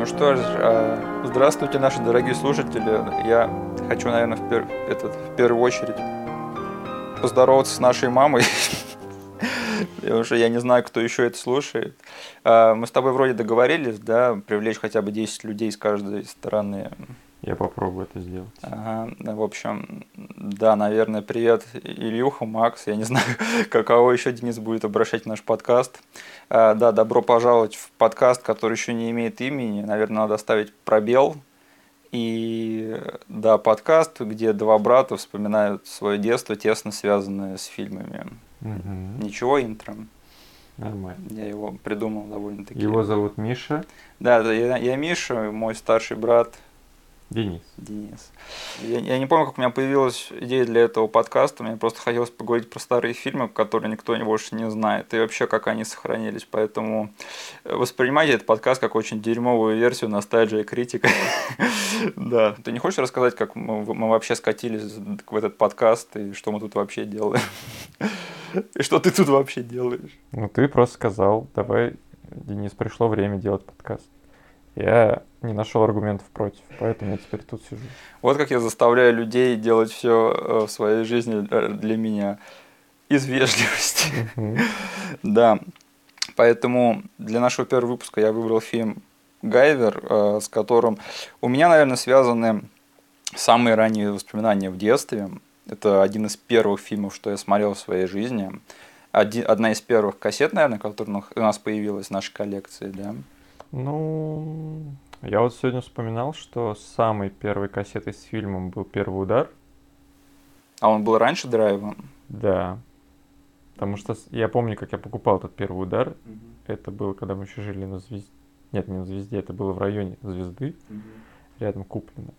Ну что ж, а, здравствуйте, наши дорогие слушатели. Я хочу, наверное, в, пер... этот, в первую очередь поздороваться с нашей мамой. Потому что я не знаю, кто еще это слушает. А, мы с тобой вроде договорились, да, привлечь хотя бы 10 людей с каждой стороны. Я попробую это сделать. Ага, в общем, да, наверное, привет Илюха, Макс. Я не знаю, каково еще Денис будет обращать наш подкаст. А, да, добро пожаловать в подкаст, который еще не имеет имени. Наверное, надо ставить пробел. И да, подкаст, где два брата вспоминают свое детство, тесно связанное с фильмами. Мгм. Ничего, интро. Нормально. Я его придумал довольно-таки. Его зовут Миша Да, да, я, я Миша, мой старший брат Денис. Денис. Я, я не помню, как у меня появилась идея для этого подкаста. Мне просто хотелось поговорить про старые фильмы, которые никто не больше не знает, и вообще, как они сохранились. Поэтому воспринимайте этот подкаст как очень дерьмовую версию ностальжия и критика. Да. Ты не хочешь рассказать, как мы, мы вообще скатились в этот подкаст, и что мы тут вообще делаем? И что ты тут вообще делаешь? Ну, ты просто сказал, давай, Денис, пришло время делать подкаст. Я не нашел аргументов против, поэтому я теперь тут сижу. Вот как я заставляю людей делать все в своей жизни э, для меня. Из вежливости. Да. Поэтому для нашего первого выпуска я выбрал фильм «Гайвер», э, с которым у меня, наверное, связаны самые ранние воспоминания в детстве. Это один из первых фильмов, что я смотрел в своей жизни. Один- одна из первых кассет, наверное, которая у нас появилась в нашей коллекции, да. Ну, я вот сегодня вспоминал, что самой первой кассетой с фильмом был «Первый удар». А он был раньше драйва? Да. Потому что я помню, как я покупал этот «Первый удар». Это было, когда мы еще жили на Звезде. Нет, не на Звезде, это было в районе Звезды. рядом куплено.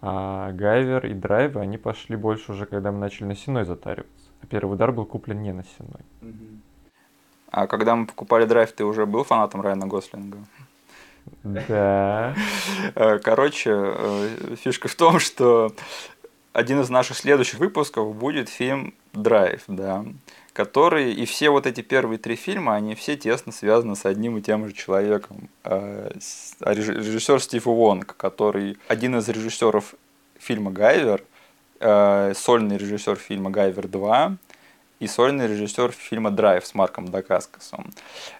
А Гайвер и Драйвы, они пошли больше уже, когда мы начали на Сеной затариваться. А первый удар был куплен не на Сеной. А когда мы покупали драйв, ты уже был фанатом Райана Гослинга? Да. Э, Короче, э, фишка в том, что один из наших следующих выпусков будет фильм «Драйв», да, который, и все вот эти первые три фильма, они все тесно связаны с одним и тем же человеком. Э, а реж- Режиссер Стив Уонг, который один из режиссеров фильма «Гайвер», сольный режиссер фильма «Гайвер 2», и сольный режиссер фильма «Драйв» с Марком Дакаскасом.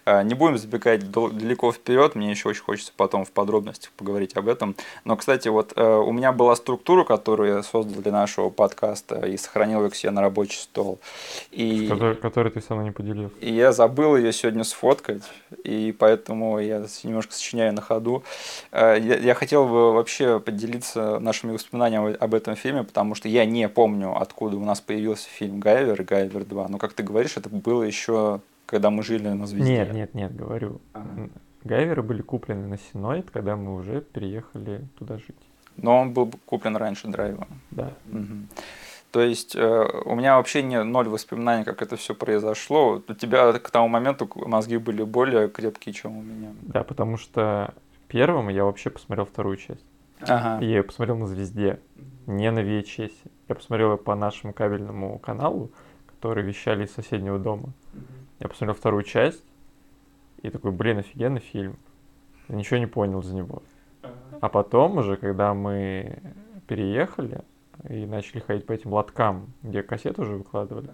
Э, Не будем забегать дал- далеко вперед, мне еще очень хочется потом в подробностях поговорить об этом. Но, кстати, вот э, у меня была структура, которую я создал для нашего подкаста и сохранил ее к себе на рабочий стол. И... Который, который ты со мной не поделился. И я забыл ее сегодня сфоткать, и поэтому я немножко сочиняю на ходу. Э, Я, я хотел бы вообще поделиться нашими воспоминаниями об этом фильме, потому что я не помню, откуда у нас появился фильм «Гайвер» и «Гайвер 2». Но, как ты говоришь, это было еще, когда мы жили на «Звезде». Нет, нет, нет, говорю. Ага. Гайверы были куплены на Сеной, когда мы уже переехали туда жить. Но он был куплен раньше «Драйва». Да. Мгм. То есть э, у меня вообще не ноль воспоминаний, как это все произошло. У тебя к тому моменту мозги были более крепкие, чем у меня. Да, потому что первым я вообще посмотрел вторую часть. Ага. Я ее посмотрел на Звезде, не на VHS. Я посмотрел ее по нашему кабельному каналу, который вещали из соседнего дома. Я посмотрел вторую часть и такой, блин, офигенный фильм. Я ничего не понял за него. А потом уже, когда мы переехали и начали ходить по этим лоткам, где кассеты уже выкладывали,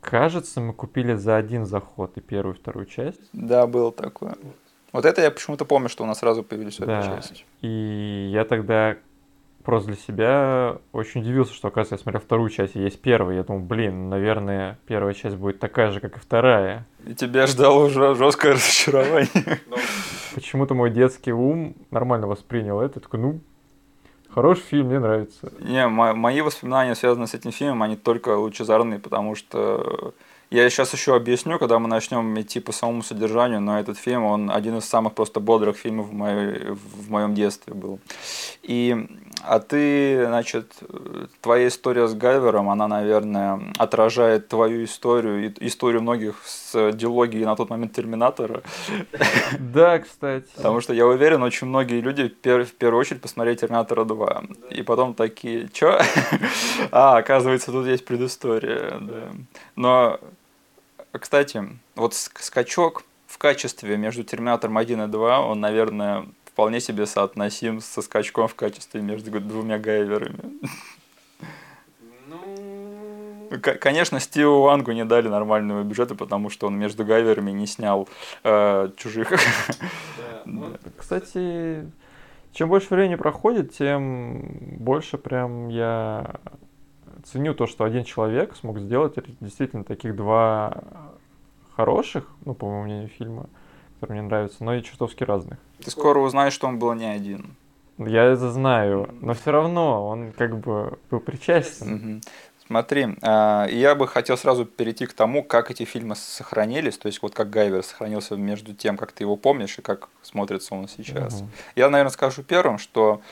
кажется, мы купили за один заход и первую, и вторую часть. Да, было такое. Вот это я почему-то помню, что у нас сразу появились Да. части. И я тогда просто для себя очень удивился, что, оказывается, я смотрел вторую часть, и есть первая. Я думал, блин, наверное, первая часть будет такая же, как и вторая. И тебя ждало уже жесткое разочарование. Почему-то мой детский ум нормально воспринял это. Такой, ну, хороший фильм, мне нравится. Не, мо- мои воспоминания, связанные с этим фильмом, они только лучезарные, потому что я сейчас еще объясню, когда мы начнем идти по самому содержанию, но этот фильм, он один из самых просто бодрых фильмов в, моей, в моем детстве был. И, а ты, значит, твоя история с Гайвером, она, наверное, отражает твою историю и историю многих с дилогией на тот момент Терминатора. Да, кстати. Потому что я уверен, очень многие люди в первую очередь посмотрели Терминатора 2. И потом такие, чё? а, оказывается, тут есть предыстория. Но, кстати, вот ск- скачок в качестве между Терминатором 1 и 2 он, наверное, вполне себе соотносим со скачком в качестве между двумя гайверами. Ну, конечно, Стиву Вангу не дали нормального бюджета, потому что он между гайверами не снял э, чужих. Да. Кстати, чем больше времени проходит, тем больше прям я ценю то, что один человек смог сделать действительно таких два хороших, ну, по моему мнению, фильма, которые мне нравятся, но и чертовски разных. Ты скоро узнаешь, что он был не один. Я это знаю, но все равно он как бы был причастен. Смотри, а, я бы хотел сразу перейти к тому, как эти фильмы сохранились, то есть вот как Гайвер сохранился между тем, как ты его помнишь и как смотрится он сейчас. Угу. Я, наверное, скажу первым, что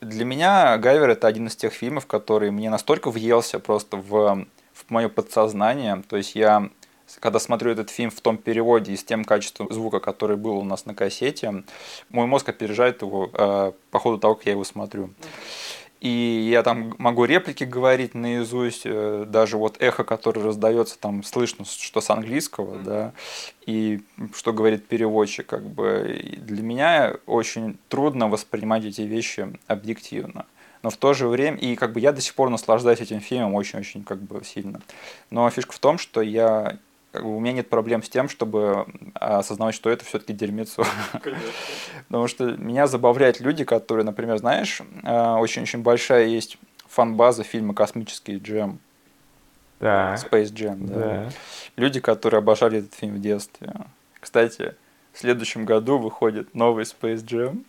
для меня Гайвер это один из тех фильмов, который мне настолько въелся просто в, в мое подсознание, то есть я когда смотрю этот фильм в том переводе и с тем качеством звука, который был у нас на кассете, мой мозг опережает его э, по ходу того, как я его смотрю. И я там могу реплики говорить наизусть, э, даже вот эхо, которое раздается, там слышно, что с английского, да, и что говорит переводчик, как бы для меня очень трудно воспринимать эти вещи объективно. Но в то же время, и как бы я до сих пор наслаждаюсь этим фильмом очень-очень как бы сильно. Но фишка в том, что я как бы у меня нет проблем с тем, чтобы осознавать, что это все-таки дерьмецо. Потому что меня забавляют люди, которые, например, знаешь, э, очень-очень большая есть фан-база фильма «Космический джем». Да. Space Jam, да. да. Люди, которые обожали этот фильм в детстве. Кстати, в следующем году выходит новый Space Jam.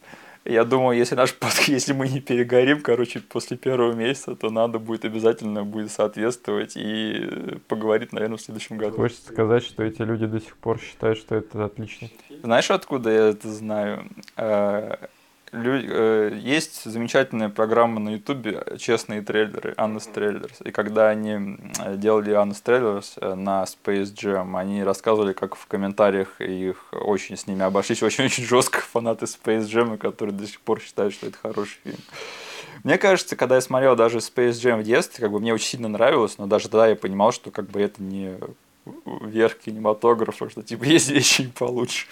Я думаю, если наш если мы не перегорим, короче, после первого месяца, то надо будет обязательно будет соответствовать и поговорить, наверное, в следующем году. Хочется сказать, что эти люди до сих пор считают, что это отлично. Знаешь, откуда я это знаю? Э, есть замечательная программа на Ютубе «Честные трейлеры», Анна Трейлерс. И когда они делали Анна Трейлерс э, на Space Jam, они рассказывали, как в комментариях их очень с ними обошлись, очень-очень жестко фанаты Space Jam, которые до сих пор считают, что это хороший фильм. Мне кажется, когда я смотрел даже Space Jam в детстве, как бы мне очень сильно нравилось, но даже тогда я понимал, что как бы это не верх кинематографа, что типа есть вещи получше.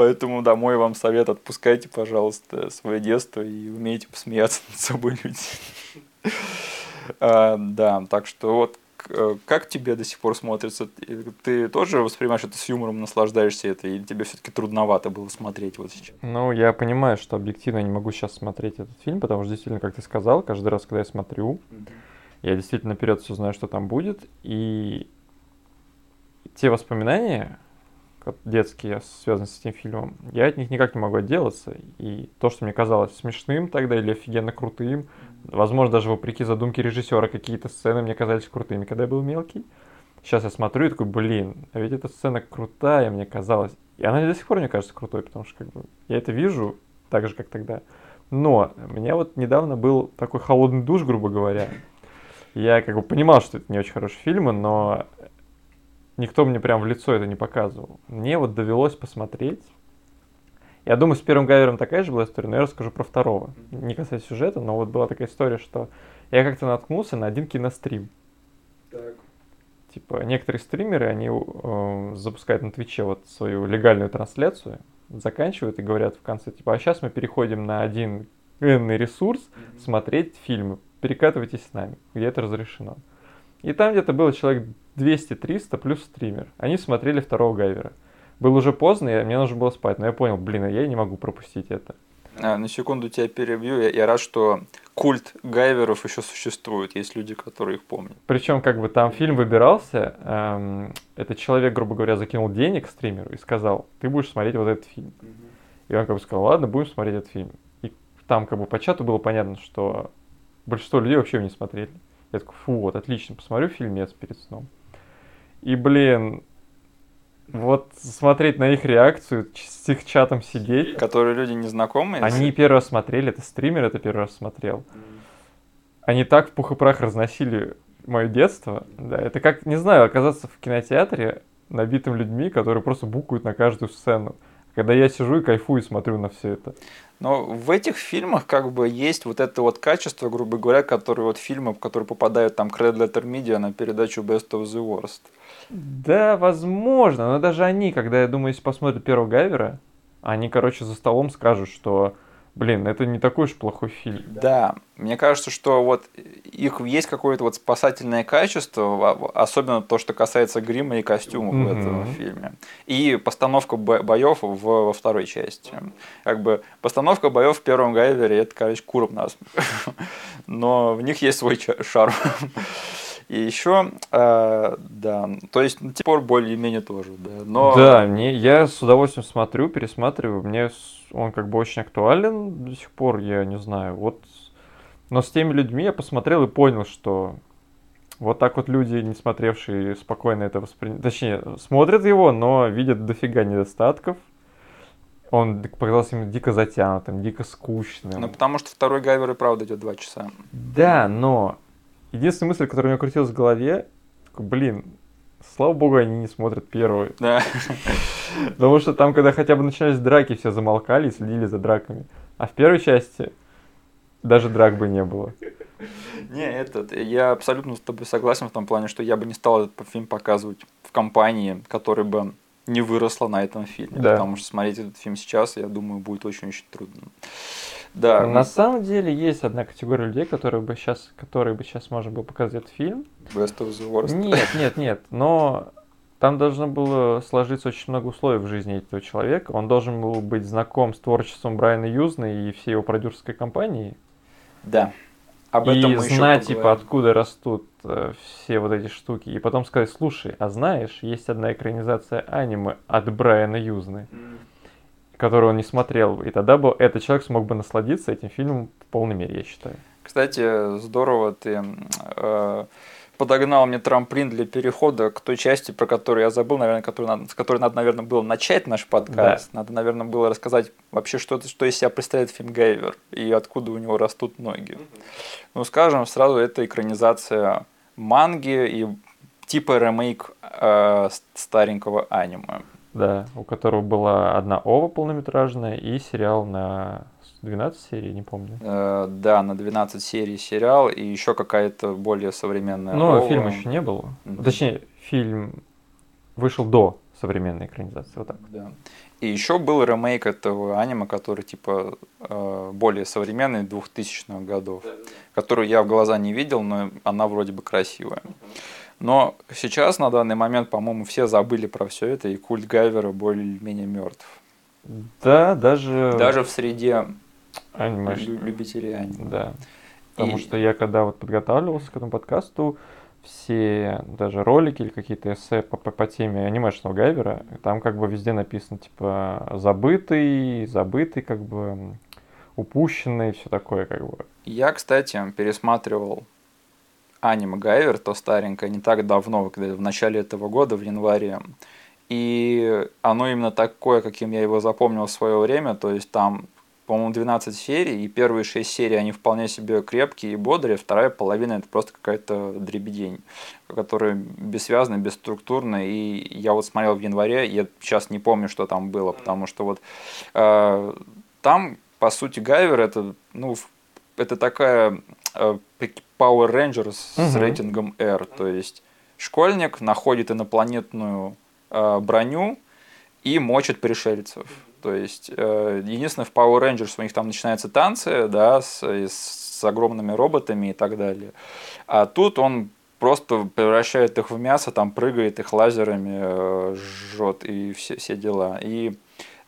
Поэтому, да, мой вам совет, отпускайте, пожалуйста, свое детство и умейте посмеяться над собой люди. а, да, так что вот э, как тебе до сих пор смотрится? Ты тоже воспринимаешь это с юмором, наслаждаешься это, или тебе все-таки трудновато было смотреть вот сейчас? Ну, я понимаю, что объективно не могу сейчас смотреть этот фильм, потому что действительно, как ты сказал, каждый раз, когда я смотрю, mm-hmm. я действительно наперед все знаю, что там будет, и те воспоминания, детские, связанные с этим фильмом, я от них никак не могу отделаться. И то, что мне казалось смешным тогда или офигенно крутым, возможно, даже вопреки задумке режиссера, какие-то сцены мне казались крутыми, когда я был мелкий. Сейчас я смотрю и такой, блин, а ведь эта сцена крутая, мне казалось. И она до сих пор мне кажется крутой, потому что как бы я это вижу так же, как тогда. Но у меня вот недавно был такой холодный душ, грубо говоря. Я как бы понимал, что это не очень хорошие фильмы, но никто мне прям в лицо это не показывал. Мне вот довелось посмотреть. Я думаю, с первым Гайвером такая же была история, но я расскажу про второго. Не касаясь сюжета, но вот была такая история, что я как-то наткнулся на один кинострим. Так. Типа, некоторые стримеры, они э, запускают на Твиче вот свою легальную трансляцию, заканчивают и говорят в конце, типа, а сейчас мы переходим на один энный ресурс mm-hmm. смотреть фильмы, перекатывайтесь с нами, где это разрешено. И там где-то было человек 200-300 плюс стример. Они смотрели второго Гайвера. Было уже поздно, и мне нужно было спать, но я понял, блин, я не могу пропустить это. А, на секунду тебя перебью. Я, я рад, что культ Гайверов еще существует. Есть люди, которые их помнят. Причем, как бы там фильм выбирался, эм, этот человек, грубо говоря, закинул денег стримеру и сказал, ты будешь смотреть вот этот фильм. И он как бы сказал, ладно, будем смотреть этот фильм. И там как бы по чату было понятно, что большинство людей вообще его не смотрели. Я такой, фу, вот, отлично, посмотрю фильмец перед сном. И, блин, вот смотреть на их реакцию, с их чатом сидеть. Которые люди незнакомые? Они первый раз смотрели, это стример это первый раз смотрел. Они так в пух и прах разносили мое детство. Да, это как, не знаю, оказаться в кинотеатре набитым людьми, которые просто букают на каждую сцену. Когда я сижу и кайфую, смотрю на все это. Но в этих фильмах как бы есть вот это вот качество, грубо говоря, которые вот фильмы, которые попадают там Red Letter Media на передачу Best of the Worst. Да, возможно, но даже они, когда, я думаю, если посмотрят первого Гайвера, они, короче, за столом скажут, что Блин, это не такой уж плохой фильм. Да, мне кажется, что вот их есть какое-то вот спасательное качество, особенно то, что касается грима и костюмов mm-hmm. в этом фильме. И постановка боев во второй части. Как бы постановка боев в первом Гайвере это, короче, куром нас. Но в них есть свой шарм. И еще, э, да, то есть на тех пор более-менее тоже, да. Но... Да, мне, я с удовольствием смотрю, пересматриваю, мне он как бы очень актуален до сих пор, я не знаю, вот. Но с теми людьми я посмотрел и понял, что вот так вот люди, не смотревшие, спокойно это воспринимают. Точнее, смотрят его, но видят дофига недостатков. Он показался им дико затянутым, дико скучным. Ну, потому что второй Гайвер и правда идет два часа. Да, но единственная мысль, которая у меня крутилась в голове, блин, слава богу, они не смотрят первую. Да. Потому что там, когда хотя бы начинались драки, все замолкали и следили за драками. А в первой части даже драк бы не было. Не, этот, я абсолютно с тобой согласен в том плане, что я бы не стал этот фильм показывать в компании, которая бы не выросла на этом фильме. Да. Потому что смотреть этот фильм сейчас, я думаю, будет очень-очень трудно. Да. На самом деле есть одна категория людей, которые бы сейчас, которые бы сейчас можно было показать этот фильм. Best of the worst. Нет, нет, нет. Но там должно было сложиться очень много условий в жизни этого человека. Он должен был быть знаком с творчеством Брайана Юзна и всей его продюсерской компании. Да. Об этом и мы знать, типа, откуда растут э, все вот эти штуки. И потом сказать, слушай, а знаешь, есть одна экранизация аниме от Брайана Юзны. Mm которую он не смотрел. И тогда бы этот человек смог бы насладиться этим фильмом в полной мере, я считаю. Кстати, здорово ты э, подогнал мне трамплин для перехода к той части, про которую я забыл, наверное, которую надо, с которой надо, наверное, было начать наш подкаст. Да. Надо, наверное, было рассказать вообще, что, что из себя представляет фильм Гейвер и откуда у него растут ноги. Mm-hmm. Ну, скажем, сразу это экранизация манги и типа ремейк э, старенького аниме. Да, у которого была одна ова полнометражная и сериал на 12 серий, не помню. Э, да, на 12 серий сериал и еще какая-то более современная Ну, ова. фильма еще не было. Mm-hmm. Точнее, фильм вышел до современной экранизации, вот так. Да. И еще был ремейк этого аниме, который типа э, более современный, 2000-х годов, да, да. которую я в глаза не видел, но она вроде бы красивая. Uh-huh. Но сейчас, на данный момент, по-моему, все забыли про все это, и культ Гайвера более-менее мертв. Да, даже... Даже в среде аниме. любителей аниме. Да. Потому и... что я когда вот подготавливался к этому подкасту, все даже ролики или какие-то эссе по, по, по теме анимешного Гайвера, там как бы везде написано, типа, забытый, забытый, как бы, упущенный, все такое, как бы. Я, кстати, пересматривал аниме Гайвер, то старенькое, не так давно, когда в начале этого года, в январе. И оно именно такое, каким я его запомнил в свое время, то есть там, по-моему, 12 серий, и первые 6 серий, они вполне себе крепкие и бодрые, вторая половина это просто какая-то дребедень, которая бессвязная, бесструктурная, и я вот смотрел в январе, я сейчас не помню, что там было, потому что вот э, там, по сути, Гайвер это, ну, это такая э, Power Rangers угу. с рейтингом R. То есть школьник находит инопланетную э, броню и мочит пришельцев. То есть э, единственное в Power Rangers у них там начинаются танцы, да, с, с огромными роботами и так далее. А тут он просто превращает их в мясо, там прыгает их лазерами, э, жжет и все, все дела. И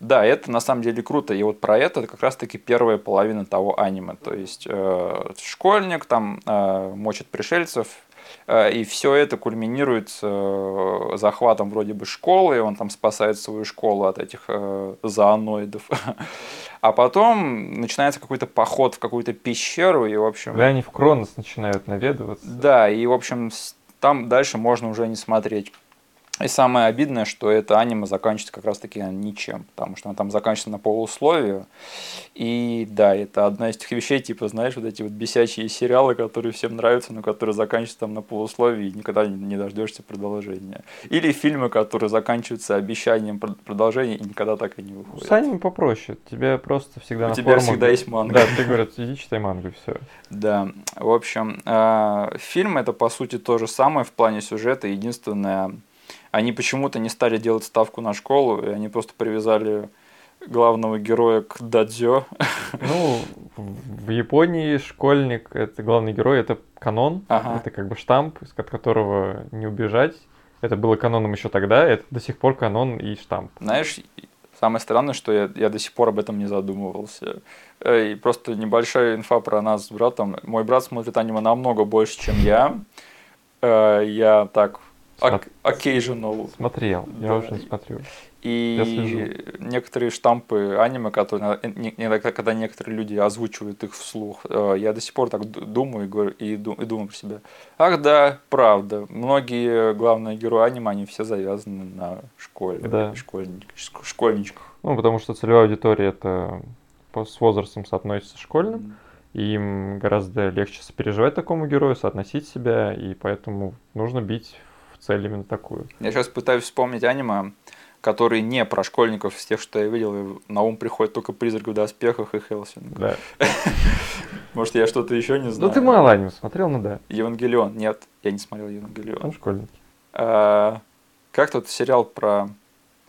да, это на самом деле круто. И вот про это как раз-таки первая половина того аниме. То есть э, школьник там э, мочит пришельцев, э, и все это кульминирует э, захватом вроде бы школы, и он там спасает свою школу от этих э, зооноидов. А потом начинается какой-то поход в какую-то пещеру, и в общем... Да, они в Кронос начинают наведываться. Да, и в общем там дальше можно уже не смотреть И самое обидное, что это аниме заканчивается как раз-таки ничем, потому что она там заканчивается на полусловию. И да, это одна из тех вещей, типа, знаешь, вот эти вот бесячие сериалы, которые всем нравятся, но которые заканчиваются там на полусловии, и никогда не дождешься продолжения. Или фильмы, которые заканчиваются обещанием продолжения, и никогда так и не выходят. С аниме попроще. Тебе просто всегда У на тебя форумах- всегда есть манга. Да, ты говорят, иди читай мангу, и все. Да, в общем, э, фильм это по сути то же самое в плане сюжета. Единственное, они почему-то не стали делать ставку на школу, и они просто привязали главного героя к дадзё. Ну, в Японии школьник, это главный герой, это канон, Ага. это как бы штамп, от которого не убежать. Это было каноном еще тогда, это до сих пор канон и штамп. Знаешь, самое странное, что я, я до сих пор об этом не задумывался. Э, И просто небольшая инфа про нас с братом. Мой брат смотрит аниме намного больше, чем я. Э, Я так ок- occasional Смотрел, я Да. уже не смотрю. Я И некоторые штампы аниме, которые когда некоторые люди озвучивают их вслух, э, я до сих пор так думаю и, говорю, и, ду- и думаю про себя. Ах да, правда. Многие главные герои аниме, они все завязаны на школе, Да. школьник- шк- школьничках. Ну, потому что целевая аудитория это с возрастом соотносится с школьным, и им гораздо легче сопереживать такому герою, соотносить себя, и поэтому нужно бить цель именно такую. Я сейчас пытаюсь вспомнить аниме, которые не про школьников, из тех, что я видел, и на ум приходит только «Призрак в доспехах» и «Хелсинг». Да. Может, я что-то еще не Ну знаю. ты мало аниме смотрел, ну да. Евангелион. Нет, я не смотрел Евангелион. Там школьники. А, как тот сериал про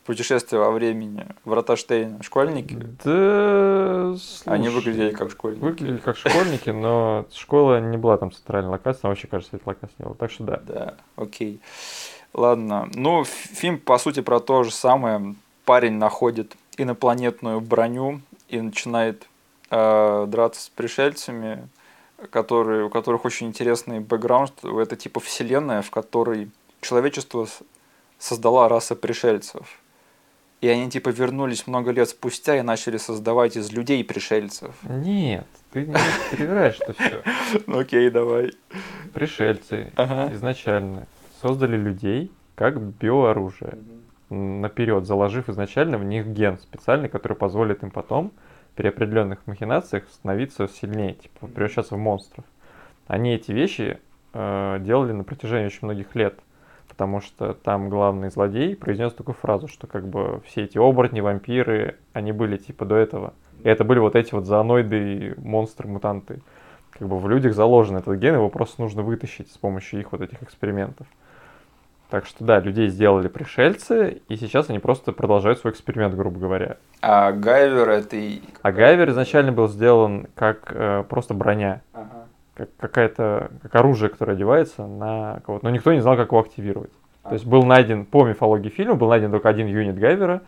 путешествие во времени? Врата Штейна. Школьники? Да, Они слушай, выглядели как школьники. Выглядели как школьники, но школа не была там центральной локацией, она вообще, кажется, этой локации не было. Так что да. Да, окей. Ладно. Ну, фильм, по сути, про то же самое. Парень находит инопланетную броню и начинает э, драться с пришельцами, которые, у которых очень интересный бэкграунд. Это типа вселенная, в которой человечество создала раса пришельцев. И они типа вернулись много лет спустя и начали создавать из людей пришельцев. Нет, ты не перевираешь это все. Ну окей, давай. Пришельцы Ага. изначально создали людей как биооружие. Наперед, заложив изначально в них ген специальный, который позволит им потом при определенных махинациях становиться сильнее, типа превращаться в монстров. Они эти вещи э, делали на протяжении очень многих лет, потому что там главный злодей произнес такую фразу, что как бы все эти оборотни, вампиры, они были типа до этого. И это были вот эти вот зооноиды, и монстры, мутанты. Как бы в людях заложен этот ген, его просто нужно вытащить с помощью их вот этих экспериментов. Так что да, людей сделали пришельцы, и сейчас они просто продолжают свой эксперимент, грубо говоря. А Гайвер это и... А Гайвер изначально был сделан как э, просто броня, Ага. Как какая-то как оружие, которое одевается на кого-то. Но никто не знал, как его активировать. То есть был найден, по мифологии фильма, был найден только один юнит Гайвера.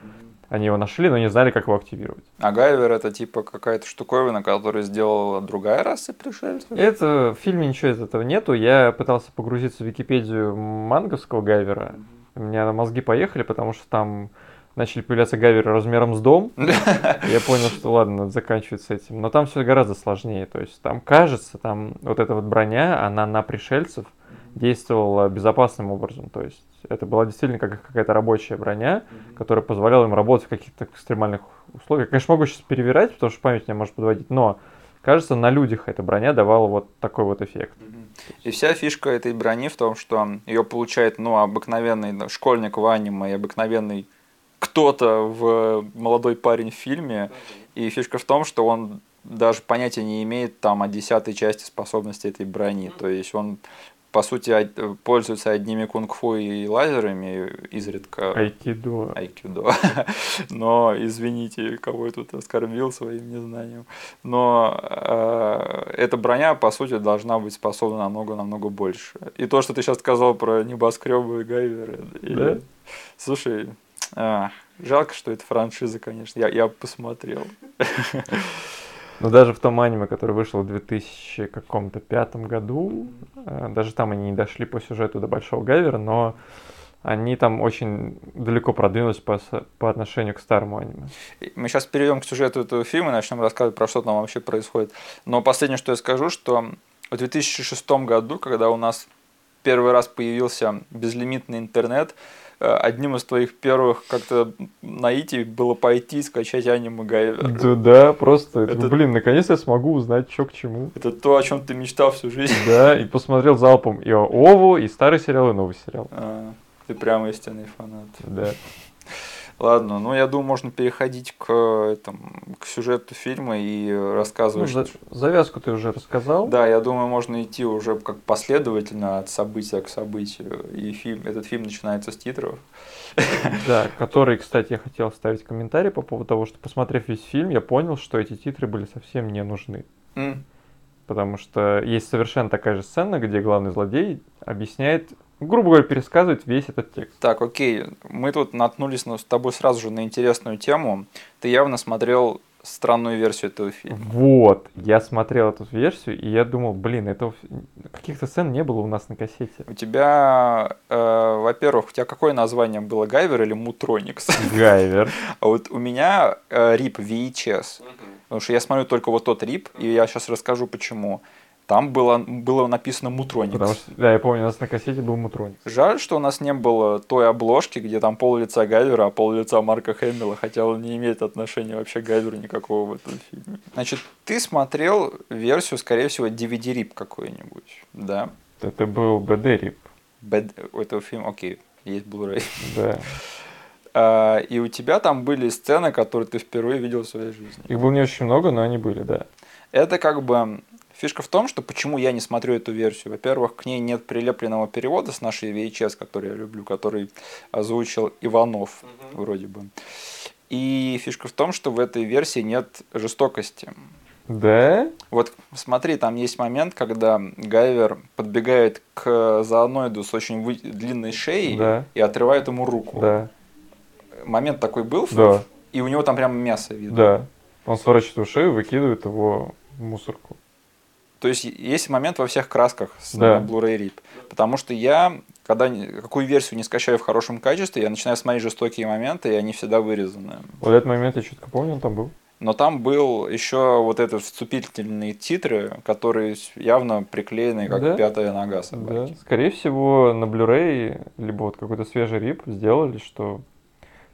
Они его нашли, но не знали, как его активировать. А Гайвер это типа какая-то штуковина, которую сделала другая раса пришельцев? Это в фильме ничего из этого нету. Я пытался погрузиться в Википедию манговского Гайвера. У меня мозги поехали, потому что там начали появляться гайверы размером с дом. Я понял, что ладно, надо заканчивать с этим. Но там все гораздо сложнее. То есть там кажется, там вот эта вот броня, она на пришельцев действовала безопасным образом. То есть это была действительно как какая-то рабочая броня, которая позволяла им работать в каких-то экстремальных условиях. Конечно, могу сейчас перевирать, потому что память меня может подводить, но кажется, на людях эта броня давала вот такой вот эффект. И вся фишка этой брони в том, что ее получает ну, обыкновенный школьник в аниме и обыкновенный кто-то в молодой парень в фильме. И фишка в том, что он даже понятия не имеет там о десятой части способности этой брони. То есть он по сути пользуется одними кунг-фу и лазерами изредка. Айкидо. Айкидо. Но, извините, кого я тут оскорбил своим незнанием. Но э, эта броня, по сути, должна быть способна намного-намного больше. И то, что ты сейчас сказал про небоскребы и гайверы. Да? Слушай, а, жалко, что это франшиза, конечно. Я, я посмотрел. Но даже в том аниме, которое вышло в 2000 каком-то пятом году, э, даже там они не дошли по сюжету до Большого Гайвера, но они там очень далеко продвинулись по, по отношению к старому аниме. Мы сейчас перейдем к сюжету этого фильма и начнем рассказывать, про что там вообще происходит. Но последнее, что я скажу, что в 2006 году, когда у нас первый раз появился безлимитный интернет, одним из твоих первых как-то наитий было пойти скачать аниме Гайвер. Да, да, просто, Это- блин, наконец я смогу узнать, что к чему. Это то, о чем ты мечтал всю жизнь. Да, и посмотрел залпом и Ову, и старый сериал, и новый сериал. А, Ты прямо истинный фанат. Да. Ладно, ну я думаю, можно переходить к, этому, к сюжету фильма и Ну, рассказывать. за- что- завязку ты уже рассказал. Да, я думаю, можно идти уже как последовательно от события к событию. И фильм, этот фильм начинается с титров. Да, который, кстати, я хотел оставить комментарий по поводу того, что, посмотрев весь фильм, я понял, что эти титры были совсем не нужны. Потому что есть совершенно такая же сцена, где главный злодей объясняет, грубо говоря, пересказывает весь этот текст. Так, окей, мы тут наткнулись на- с тобой сразу же на интересную тему. Ты явно смотрел странную версию этого фильма. Вот, я смотрел эту версию, и я думал, блин, этого ф- каких-то сцен не было у нас на кассете. У тебя, э, во-первых, у тебя какое название было, Гайвер или Мутроникс? Гайвер. А вот у меня э, RIP VHS. Потому что я смотрю только вот тот RIP, и я сейчас расскажу почему. Там было, было написано Мутроникс. Потому что, да, я помню, у нас на кассете был Мутроник. Жаль, что у нас не было той обложки, где там пол лица Гайвера, а пол лица Марка Хэмилла, хотя он не имеет отношения вообще к Гайверу никакого в этом фильме. Значит, ты смотрел версию, скорее всего, DVD-рип какой-нибудь, да? Это был БД-рип, Bad- у этого фильма, окей, есть Blu-ray. да. А, и у тебя там были сцены, которые ты впервые видел в своей жизни. Их было не очень много, но они были, да. Это как бы фишка в том, что почему я не смотрю эту версию. Во-первых, к ней нет прилепленного перевода с нашей VHS, который я люблю, который озвучил Иванов вроде бы. И фишка в том, что в этой версии нет жестокости. Да? Вот смотри, там есть момент, когда Гайвер подбегает к зооноиду с очень вы- длинной шеей Да. и отрывает ему руку. Да. Момент такой был, Да. и у него там прямо мясо видно. Да. Он сворачивает его шею, выкидывает его в мусорку. То есть есть момент во всех красках с Да. на Blu-ray RIP. Потому что я, когда какую версию не скачаю в хорошем качестве, я начинаю смотреть жестокие моменты, и они всегда вырезаны. Вот этот момент я четко помню, он там был. Но там был еще вот этот вступительные титры, которые явно приклеены как Да. пятая нога Да. собаки. Скорее всего, на Blu-ray, либо вот какой-то свежий рип сделали, что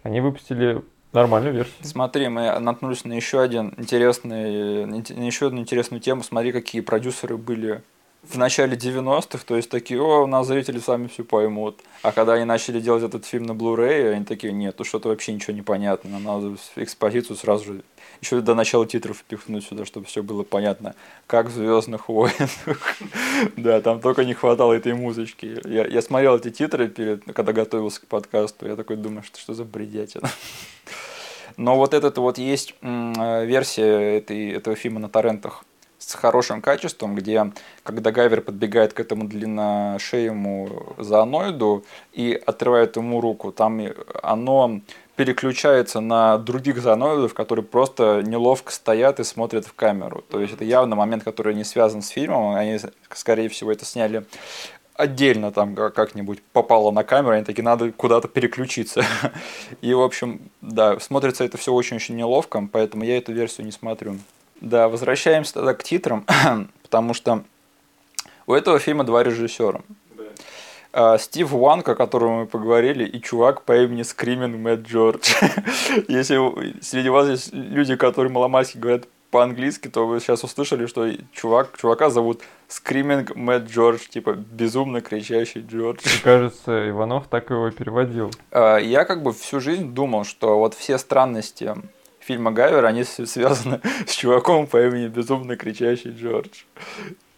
они выпустили нормальную версию. Смотри, мы наткнулись на еще один интересный, на еще одну интересную тему. Смотри, какие продюсеры были в начале 90-х, то есть такие, о, у нас зрители сами все поймут. А когда они начали делать этот фильм на Blu-ray, они такие, нет, ну что-то вообще ничего не понятно, надо экспозицию сразу же, еще до начала титров впихнуть сюда, чтобы все было понятно, как в Звездных войнах. Да, там только не хватало этой музычки. Я, я смотрел эти титры, перед, когда готовился к подкасту, я такой думаю, что, что за бредятина. Но вот этот вот есть э, версия этой, этого фильма на торрентах с хорошим качеством, где когда Гайвер подбегает к этому длинношеему зооноиду и отрывает ему руку, там оно переключается на других зооноидов, которые просто неловко стоят и смотрят в камеру. То есть это явно момент, который не связан с фильмом, они, скорее всего, это сняли отдельно там как- как-нибудь попало на камеру, они такие, надо куда-то переключиться. И, в общем, да, смотрится это все очень-очень неловко, поэтому я эту версию не смотрю. Да, возвращаемся тогда к титрам, потому что у этого фильма два режиссера. А, Стив Уанг, о котором мы поговорили, и чувак по имени Screaming Mad George. Если среди вас есть люди, которые маломальски говорят по-английски, то вы сейчас услышали, что чувак, чувака зовут Screaming Mad George, типа безумно кричащий Джордж. Мне кажется, Иванов так его переводил. А, Я как бы всю жизнь думал, что вот все странности фильма Гайвер, они связаны с чуваком по имени безумно кричащий Джордж.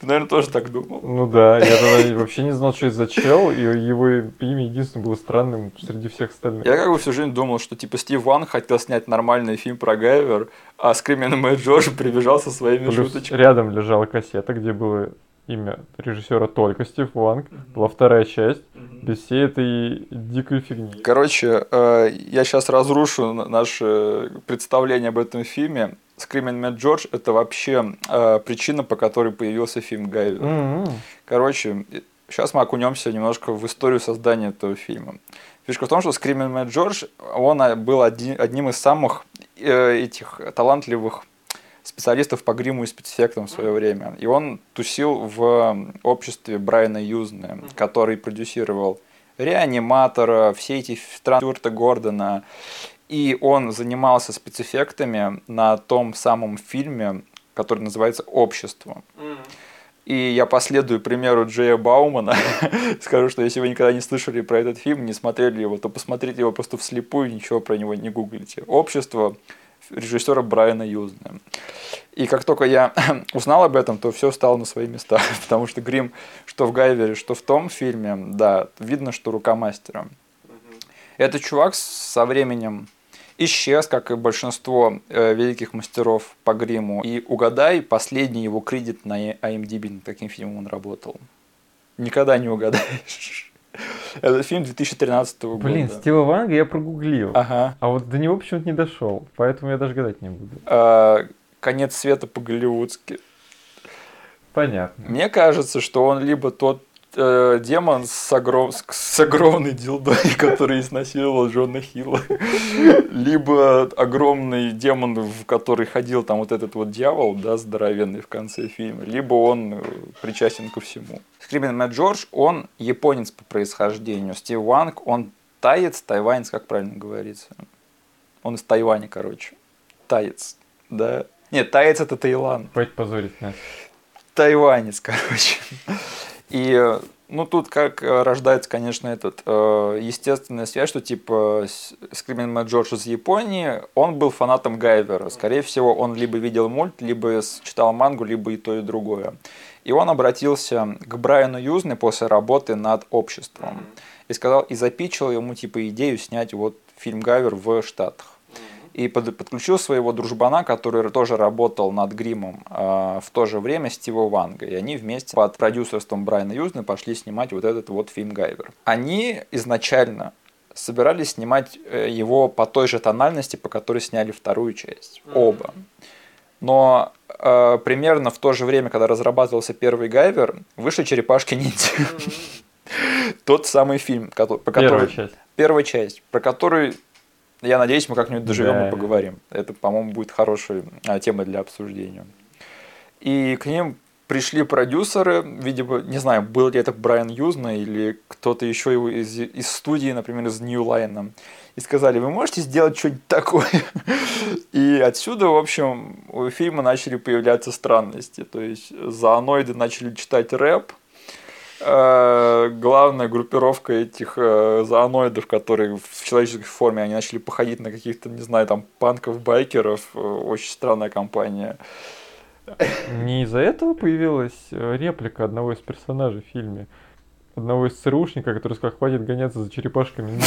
Ты, наверное, тоже так думал? Ну да, я тогда вообще не знал, что это за чел, и его имя единственное было странным среди всех остальных. Я как бы всю жизнь думал, что типа Стив Ванг хотел снять нормальный фильм про Гайвер, а Screaming Mad George прибежал со своими Плюс шуточками. рядом лежала кассета, где было имя режиссера только Стив Ванг. Была вторая часть, без всей этой дикой фигни. Короче, э, я сейчас разрушу наше представление об этом фильме. Screaming Mad George – это вообще э, причина, по которой появился фильм Гайвер. М-м. Короче, сейчас мы окунемся немножко в историю создания этого фильма. Фишка в том, что Скримин Мэтт Джордж, он а, был оди- одним из самых э, этих талантливых специалистов по гриму и спецэффектам в свое время. И он тусил в обществе Брайана Юзна, который продюсировал Реаниматора, все эти Стюарта Гордона. И он занимался спецэффектами на том самом фильме, который называется «Общество». И я последую примеру Джея Баумана. Скажу, что если вы никогда не слышали про этот фильм, не смотрели его, то посмотрите его просто вслепую, ничего про него не гуглите. «Общество» режиссера Брайана Юзна. И как только я узнал об этом, то все стало на свои места, потому что грим, что в Гайвере, что в том фильме, да, видно, что рука мастера. Этот чувак со временем исчез, как и большинство э, великих мастеров по гриму. И угадай, последний его кредит на IMDb, над каким фильмом он работал. Никогда не угадаешь. Это фильм 2013 года. Блин, Стива Ванга я прогуглил. Ага. А вот до него почему-то не дошел. Поэтому я даже гадать не буду. А, конец света по-голливудски. Понятно. Мне кажется, что он либо тот э, демон с, огром... с огромной дилдой, который изнасиловал Джона Хилла, либо огромный демон, в который ходил там вот этот вот дьявол, да, здоровенный в конце фильма, либо он э, причастен ко всему. Скримен Мэтт Джордж, он японец по происхождению. Стив Ванг, он таец, тайванец, как правильно говорится. Он из Тайваня, короче. Таец, да. Нет, таец это Таиланд. Хватит позорить нас. Тайванец, короче. И ну, тут как э, рождается, конечно, этот э, естественная связь, что типа Screaming George из Японии, он был фанатом Гайвера. Скорее всего, он либо видел мульт, либо читал мангу, либо и то, и другое. И он обратился к Брайану Юзне после работы над обществом. И сказал, и запичил ему типа идею снять вот фильм Гайвер в Штатах и под, подключил своего дружбана, который тоже работал над гримом э, в то же время Стива Ванга. И они вместе под продюсерством Брайана Юзна пошли снимать вот этот вот фильм Гайвер. Они изначально собирались снимать э, его по той же тональности, по которой сняли вторую часть. Оба. Но э, примерно в то же время, когда разрабатывался первый Гайвер, вышли черепашки ниндзя. Тот самый фильм, по которому... Первая часть. Первая часть, про который я надеюсь, мы как-нибудь доживем да. и поговорим. Это, по-моему, будет хорошая тема для обсуждения. И к ним пришли продюсеры, видимо, не знаю, был ли это Брайан Юзна или кто-то еще из, из студии, например, из New Line, и сказали, вы можете сделать что-нибудь такое? И отсюда, в общем, у фильма начали появляться странности. То есть зооноиды начали читать рэп, главная группировка этих э, зооноидов, которые в человеческой форме, они начали походить на каких-то, не знаю, там, панков-байкеров. Э, очень странная компания. Не из-за этого появилась реплика одного из персонажей в фильме. Одного из ЦРУшника, который сказал, хватит гоняться за черепашками.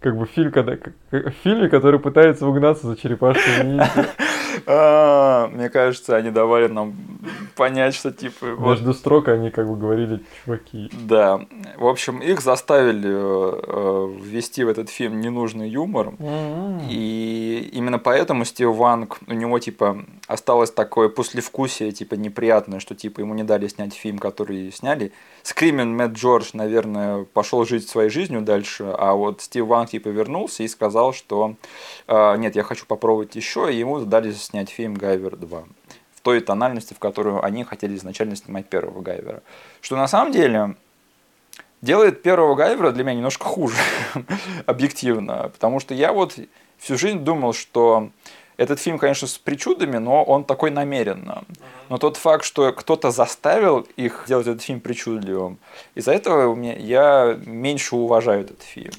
Как бы фильм, когда, в фильме, который пытается угнаться за черепашками. А, мне кажется, они давали нам понять, что типа... Между строк они как бы говорили, чуваки. Да. В общем, их заставили э, ввести в этот фильм ненужный юмор. Mm-hmm. И именно поэтому Стив Ванг, у него типа осталось такое послевкусие, типа неприятное, что типа ему не дали снять фильм, который сняли. Скримен Мэтт Джордж, наверное, пошел жить своей жизнью дальше, а вот Стив Ванг типа вернулся и сказал, что э, нет, я хочу попробовать еще, и ему дали снять фильм «Гайвер 2» в той тональности, в которую они хотели изначально снимать первого Гайвера. Что на самом деле делает первого Гайвера для меня немножко хуже, объективно, потому что я вот всю жизнь думал, что этот фильм, конечно, с причудами, но он такой намеренно. Но тот факт, что кто-то заставил их делать этот фильм причудливым, из-за этого я меньше уважаю этот фильм.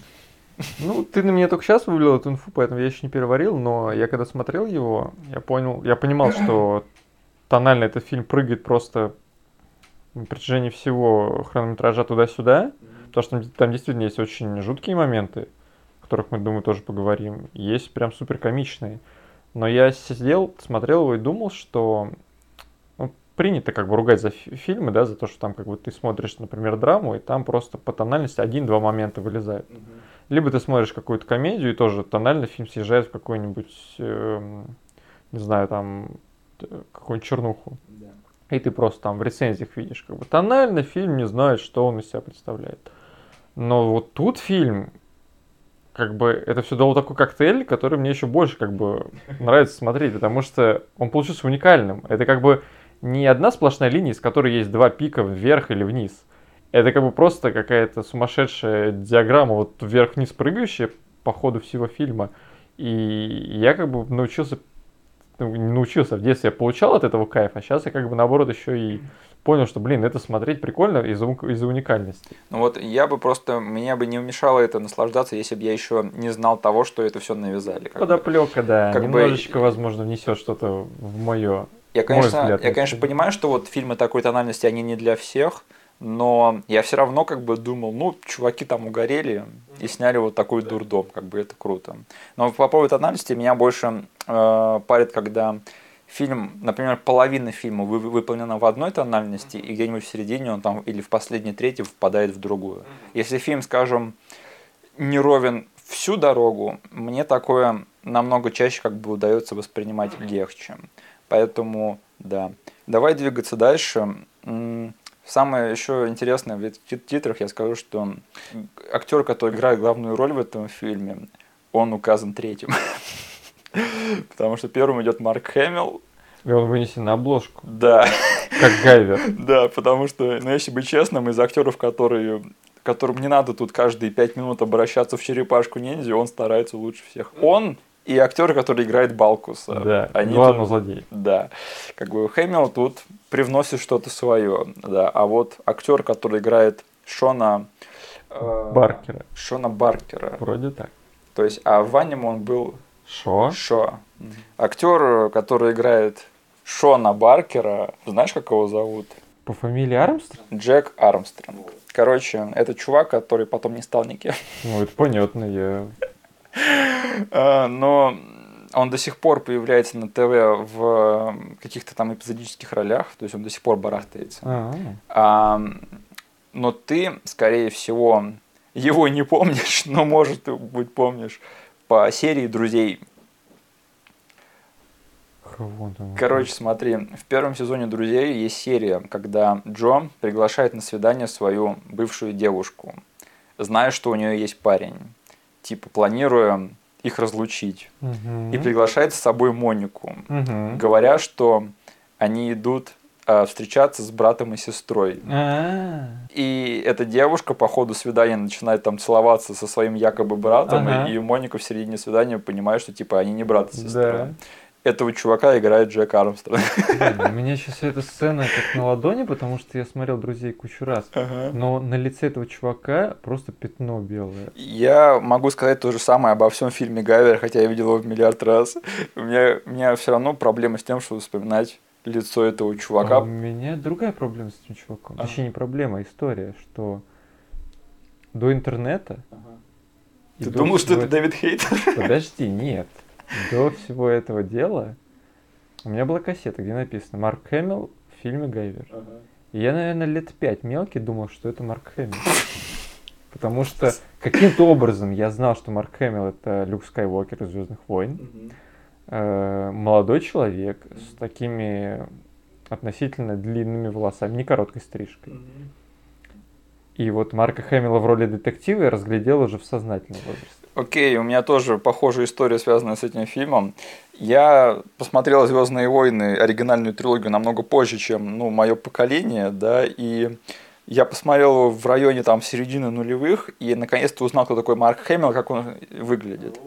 Ну, ты на меня только сейчас вывел эту инфу, поэтому я еще не переварил, но я когда смотрел его, я понял, я понимал, что тонально этот фильм прыгает просто на протяжении всего хронометража туда-сюда, потому что там, там действительно есть очень жуткие моменты, о которых мы, думаю, тоже поговорим. Есть прям супер комичные. Но я сидел, смотрел его и думал, что ну, принято как бы ругать за фи- фильмы, да, за то, что там как бы ты смотришь, например, драму, и там просто по тональности один-два момента вылезают. Mm-hmm. Либо ты смотришь какую-то комедию, и тоже тонально фильм съезжает в какой-нибудь, э, не знаю, там, какую-нибудь чернуху. Да. И ты просто там в рецензиях видишь, как бы тонально фильм не знает, что он из себя представляет. Но вот тут фильм как бы это все дало такой коктейль, который мне еще больше как бы нравится смотреть, потому что он получился уникальным. Это как бы не одна сплошная линия, из которой есть два пика вверх или вниз. Это как бы просто какая-то сумасшедшая диаграмма, вот вверх-вниз прыгающая по ходу всего фильма. И я как бы научился, ну, не научился, в детстве я получал от этого кайф, а сейчас я как бы наоборот еще и понял, что, блин, это смотреть прикольно из-за, из уникальности. Ну вот я бы просто, меня бы не мешало это наслаждаться, если бы я еще не знал того, что это все навязали. Подоплека, да, как немножечко, бы... возможно, внесет что-то в мое я, конечно, взгляд, я, конечно, понимаю, что вот фильмы такой тональности, они не для всех, но я все равно как бы думал, ну, чуваки там угорели и сняли вот такой дурдом, как бы это круто. Но по поводу тональности меня больше э, парит, когда фильм, например, половина фильма вы, выполнена в одной тональности, и где-нибудь в середине он там или в последней трети впадает в другую. Если фильм, скажем, не ровен всю дорогу, мне такое намного чаще как бы удается воспринимать легче. Поэтому, да. Давай двигаться дальше. Самое еще интересное в титрах я скажу, что актер, который играет главную роль в этом фильме, он указан третьим. Потому что первым идет Марк Хэмилл. И он вынесен на обложку. Да. Как Гайвер. Да, потому что, ну, если быть честным, из актеров, которые которым не надо тут каждые пять минут обращаться в черепашку ниндзя, он старается лучше всех. Он и актер, который играет Балкуса. Да, они главный тут, злодей. Да. Как бы Хэмилл тут привносит что-то свое. Да. А вот актер, который играет Шона... Э, Баркера. Шона Баркера. Вроде так. То есть, а в аниме он был Шо? Шо. Актер, который играет Шона Баркера, знаешь, как его зовут? По фамилии Армстронг? Джек Армстронг. Короче, это чувак, который потом не стал никем. Ну, это понятно, я... А, но он до сих пор появляется на ТВ в каких-то там эпизодических ролях, то есть он до сих пор барахтается. А, но ты, скорее всего, его не помнишь, но, может быть, помнишь по серии «Друзей». Короче, смотри, в первом сезоне «Друзей» есть серия, когда Джо приглашает на свидание свою бывшую девушку, зная, что у нее есть парень, типа планируя их разлучить, угу. и приглашает с собой Монику, угу. говоря, что они идут встречаться с братом и сестрой. А-а-а. И эта девушка по ходу свидания начинает там целоваться со своим якобы братом, ага. и Моника в середине свидания понимает, что типа они не брат и сестра. Да. Этого чувака играет Джек Армстронг. у меня сейчас эта сцена как на ладони, потому что я смотрел «Друзей» кучу раз. Ага. Но на лице этого чувака просто пятно белое. Я могу сказать то же самое обо всем фильме «Гайвер», хотя я видел его в миллиард раз. У меня, у меня все равно проблема с тем, чтобы вспоминать лицо этого чувака. А у меня другая проблема с этим чуваком. Ага. Точнее, не проблема, а история, что до интернета... Ага. Ты думал, что это Дэвид Хейтер? Подожди, нет. До всего этого дела у меня была кассета, где написано Марк Хэмилл в фильме Гайвер. Ага. И я, наверное, лет пять мелкий думал, что это Марк Хэмилл. Потому что каким-то образом я знал, что Марк Хэмилл это Люк Скайуокер из Звездных войн. Угу. Э, молодой человек mm-hmm. с такими относительно длинными волосами, не короткой стрижкой. Mm-hmm. И вот Марка Хэмилла в роли детектива я разглядел уже в сознательном возрасте. Окей, okay, у меня тоже похожая история, связанная с этим фильмом. Я посмотрел Звездные войны, оригинальную трилогию, намного позже, чем ну, мое поколение, да, и я посмотрел его в районе там середины нулевых, и наконец-то узнал, кто такой Марк Хэмилл, как он выглядит.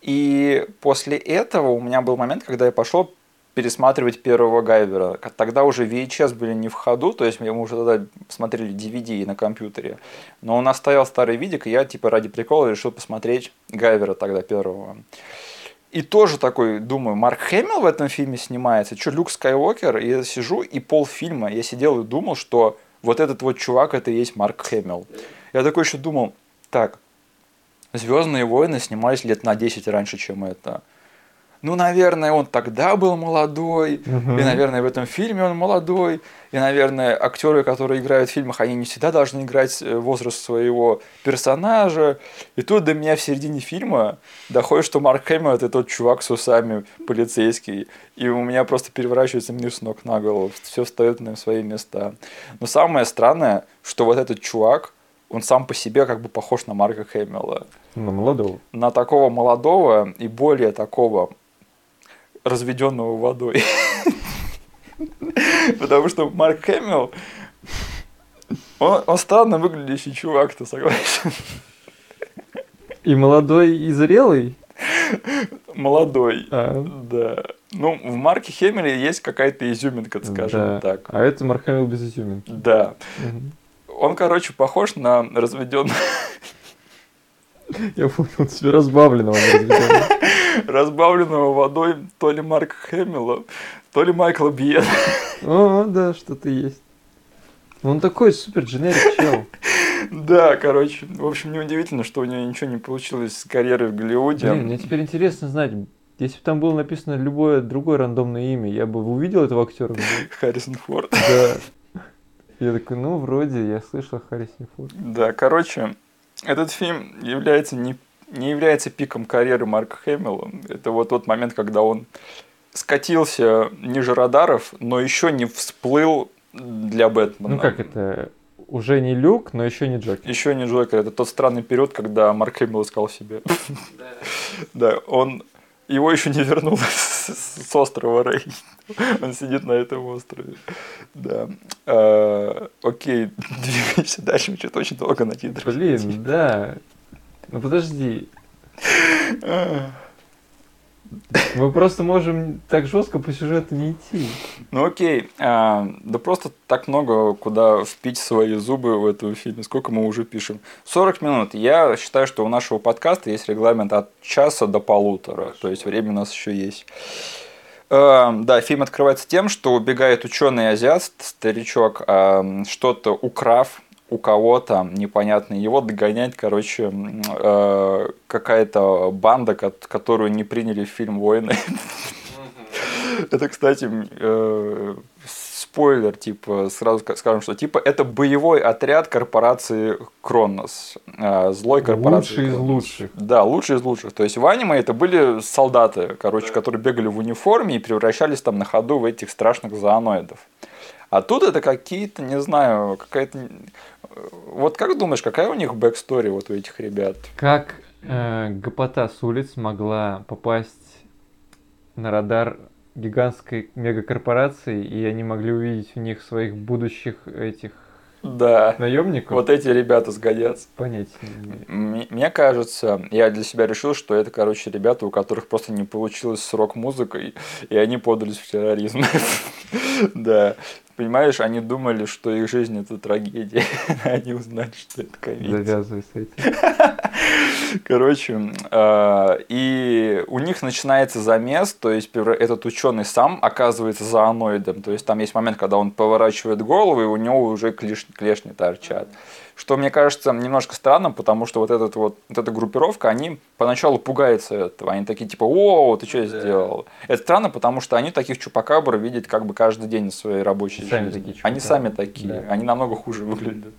И после этого у меня был момент, когда я пошел пересматривать первого Гайвера. Тогда уже VHS были не в ходу, то есть мы уже тогда смотрели DVD на компьютере. Но у нас стоял старый видик, и я типа ради прикола решил посмотреть Гайвера тогда первого. И тоже такой, думаю, Марк Хэмилл в этом фильме снимается, что Люк Скайуокер, и я сижу, и полфильма я сидел и думал, что вот этот вот чувак, это и есть Марк Хэмилл. Я такой еще думал, так, Звездные войны снимались лет на 10 раньше, чем это. Ну, наверное, он тогда был молодой, uh-huh. и, наверное, в этом фильме он молодой, и, наверное, актеры, которые играют в фильмах, они не всегда должны играть э, возраст своего персонажа. И тут до меня в середине фильма доходит, что Марк Хэмилл это тот чувак с усами полицейский, и у меня просто переворачивается мир с ног на голову, все встает на свои места. Но самое странное, что вот этот чувак, он сам по себе как бы похож на Марка Хэмилла. На молодого. На такого молодого и более такого разведенного водой. Потому что Марк Хэмилл, он, он странно выглядящий чувак, ты согласен? И молодой, и зрелый? Молодой, А, да. Ну, в Марке Хэмилле есть какая-то изюминка, скажем да. так. А это Марк Хэмилл без изюминки. Да. Мгм. Он, короче, похож на разведенного, Я понял, тебе разбавленного разбавленного водой то ли Марка Хэмилла, то ли Майкла Биена. О, да, что-то есть. Он такой супер дженерик чел. Да, короче, в общем, неудивительно, что у него ничего не получилось с карьерой в Голливуде. Блин, мне теперь интересно знать, если бы там было написано любое другое рандомное имя, я бы увидел этого актера. Харрисон Форд. Да. Я такой, ну, вроде, я слышал о Харрисе Форд. Да, короче, этот фильм является не, не является пиком карьеры Марка Хэмилла. Это вот тот момент, когда он скатился ниже радаров, но еще не всплыл для Бэтмена. Ну, как это, уже не Люк, но еще не Джокер. Еще не Джокер. Это тот странный период, когда Марк Хэмилл искал себе. Да, он его еще не вернул с, с острова Рей. Он сидит на этом острове. Да. А, окей, двигаемся дальше. Мы что-то очень долго на титрах. Блин, да. Ну, подожди. Мы просто можем так жестко по сюжету не идти. Ну окей, а, да просто так много, куда впить свои зубы в этом фильме. Сколько мы уже пишем? 40 минут. Я считаю, что у нашего подкаста есть регламент от часа до полутора. То есть время у нас еще есть. А, Да, фильм открывается тем, что убегает ученый азиат, старичок, а, что-то украв у кого-то непонятно, его догоняет, короче, э, какая-то банда, кот- которую не приняли в фильм «Войны». Это, кстати, э, спойлер, типа, сразу ска- скажем, что типа это боевой отряд корпорации Кронос. э, Злой корпорации. Лучший из лучших. Да, лучшие из лучших. То есть в аниме это были солдаты, короче, которые бегали в униформе и превращались там на ходу в этих страшных зооноидов. А тут это какие-то, не знаю, какая-то... Вот как думаешь, какая у них backstory вот у этих ребят? Как э, гопота с улиц могла попасть на радар гигантской мегакорпорации, и они могли увидеть в них своих будущих этих Да, наемников? вот эти ребята сгодятся. Понятия не имею. М- Мне кажется, я для себя решил, что это, короче, ребята, у которых просто не получилось с рок-музыкой, и они подались в терроризм. Да. Понимаешь, они думали, что их жизнь это трагедия. Они узнали, что это комедия. Завязывай с этим. Короче, э, и у них начинается замес, то есть этот ученый сам оказывается зооноидом. То есть там есть момент, когда он поворачивает голову, и у него уже клеш- клешни торчат. Что мне кажется немножко странным, потому что вот, этот вот, вот эта группировка, они поначалу пугаются этого. Они такие типа, о, ты что сделал? Это странно, потому что они таких чупакабр видят как бы каждый день в своей рабочей Сами жизни. такие они сами такие, Да. они намного хуже выглядят.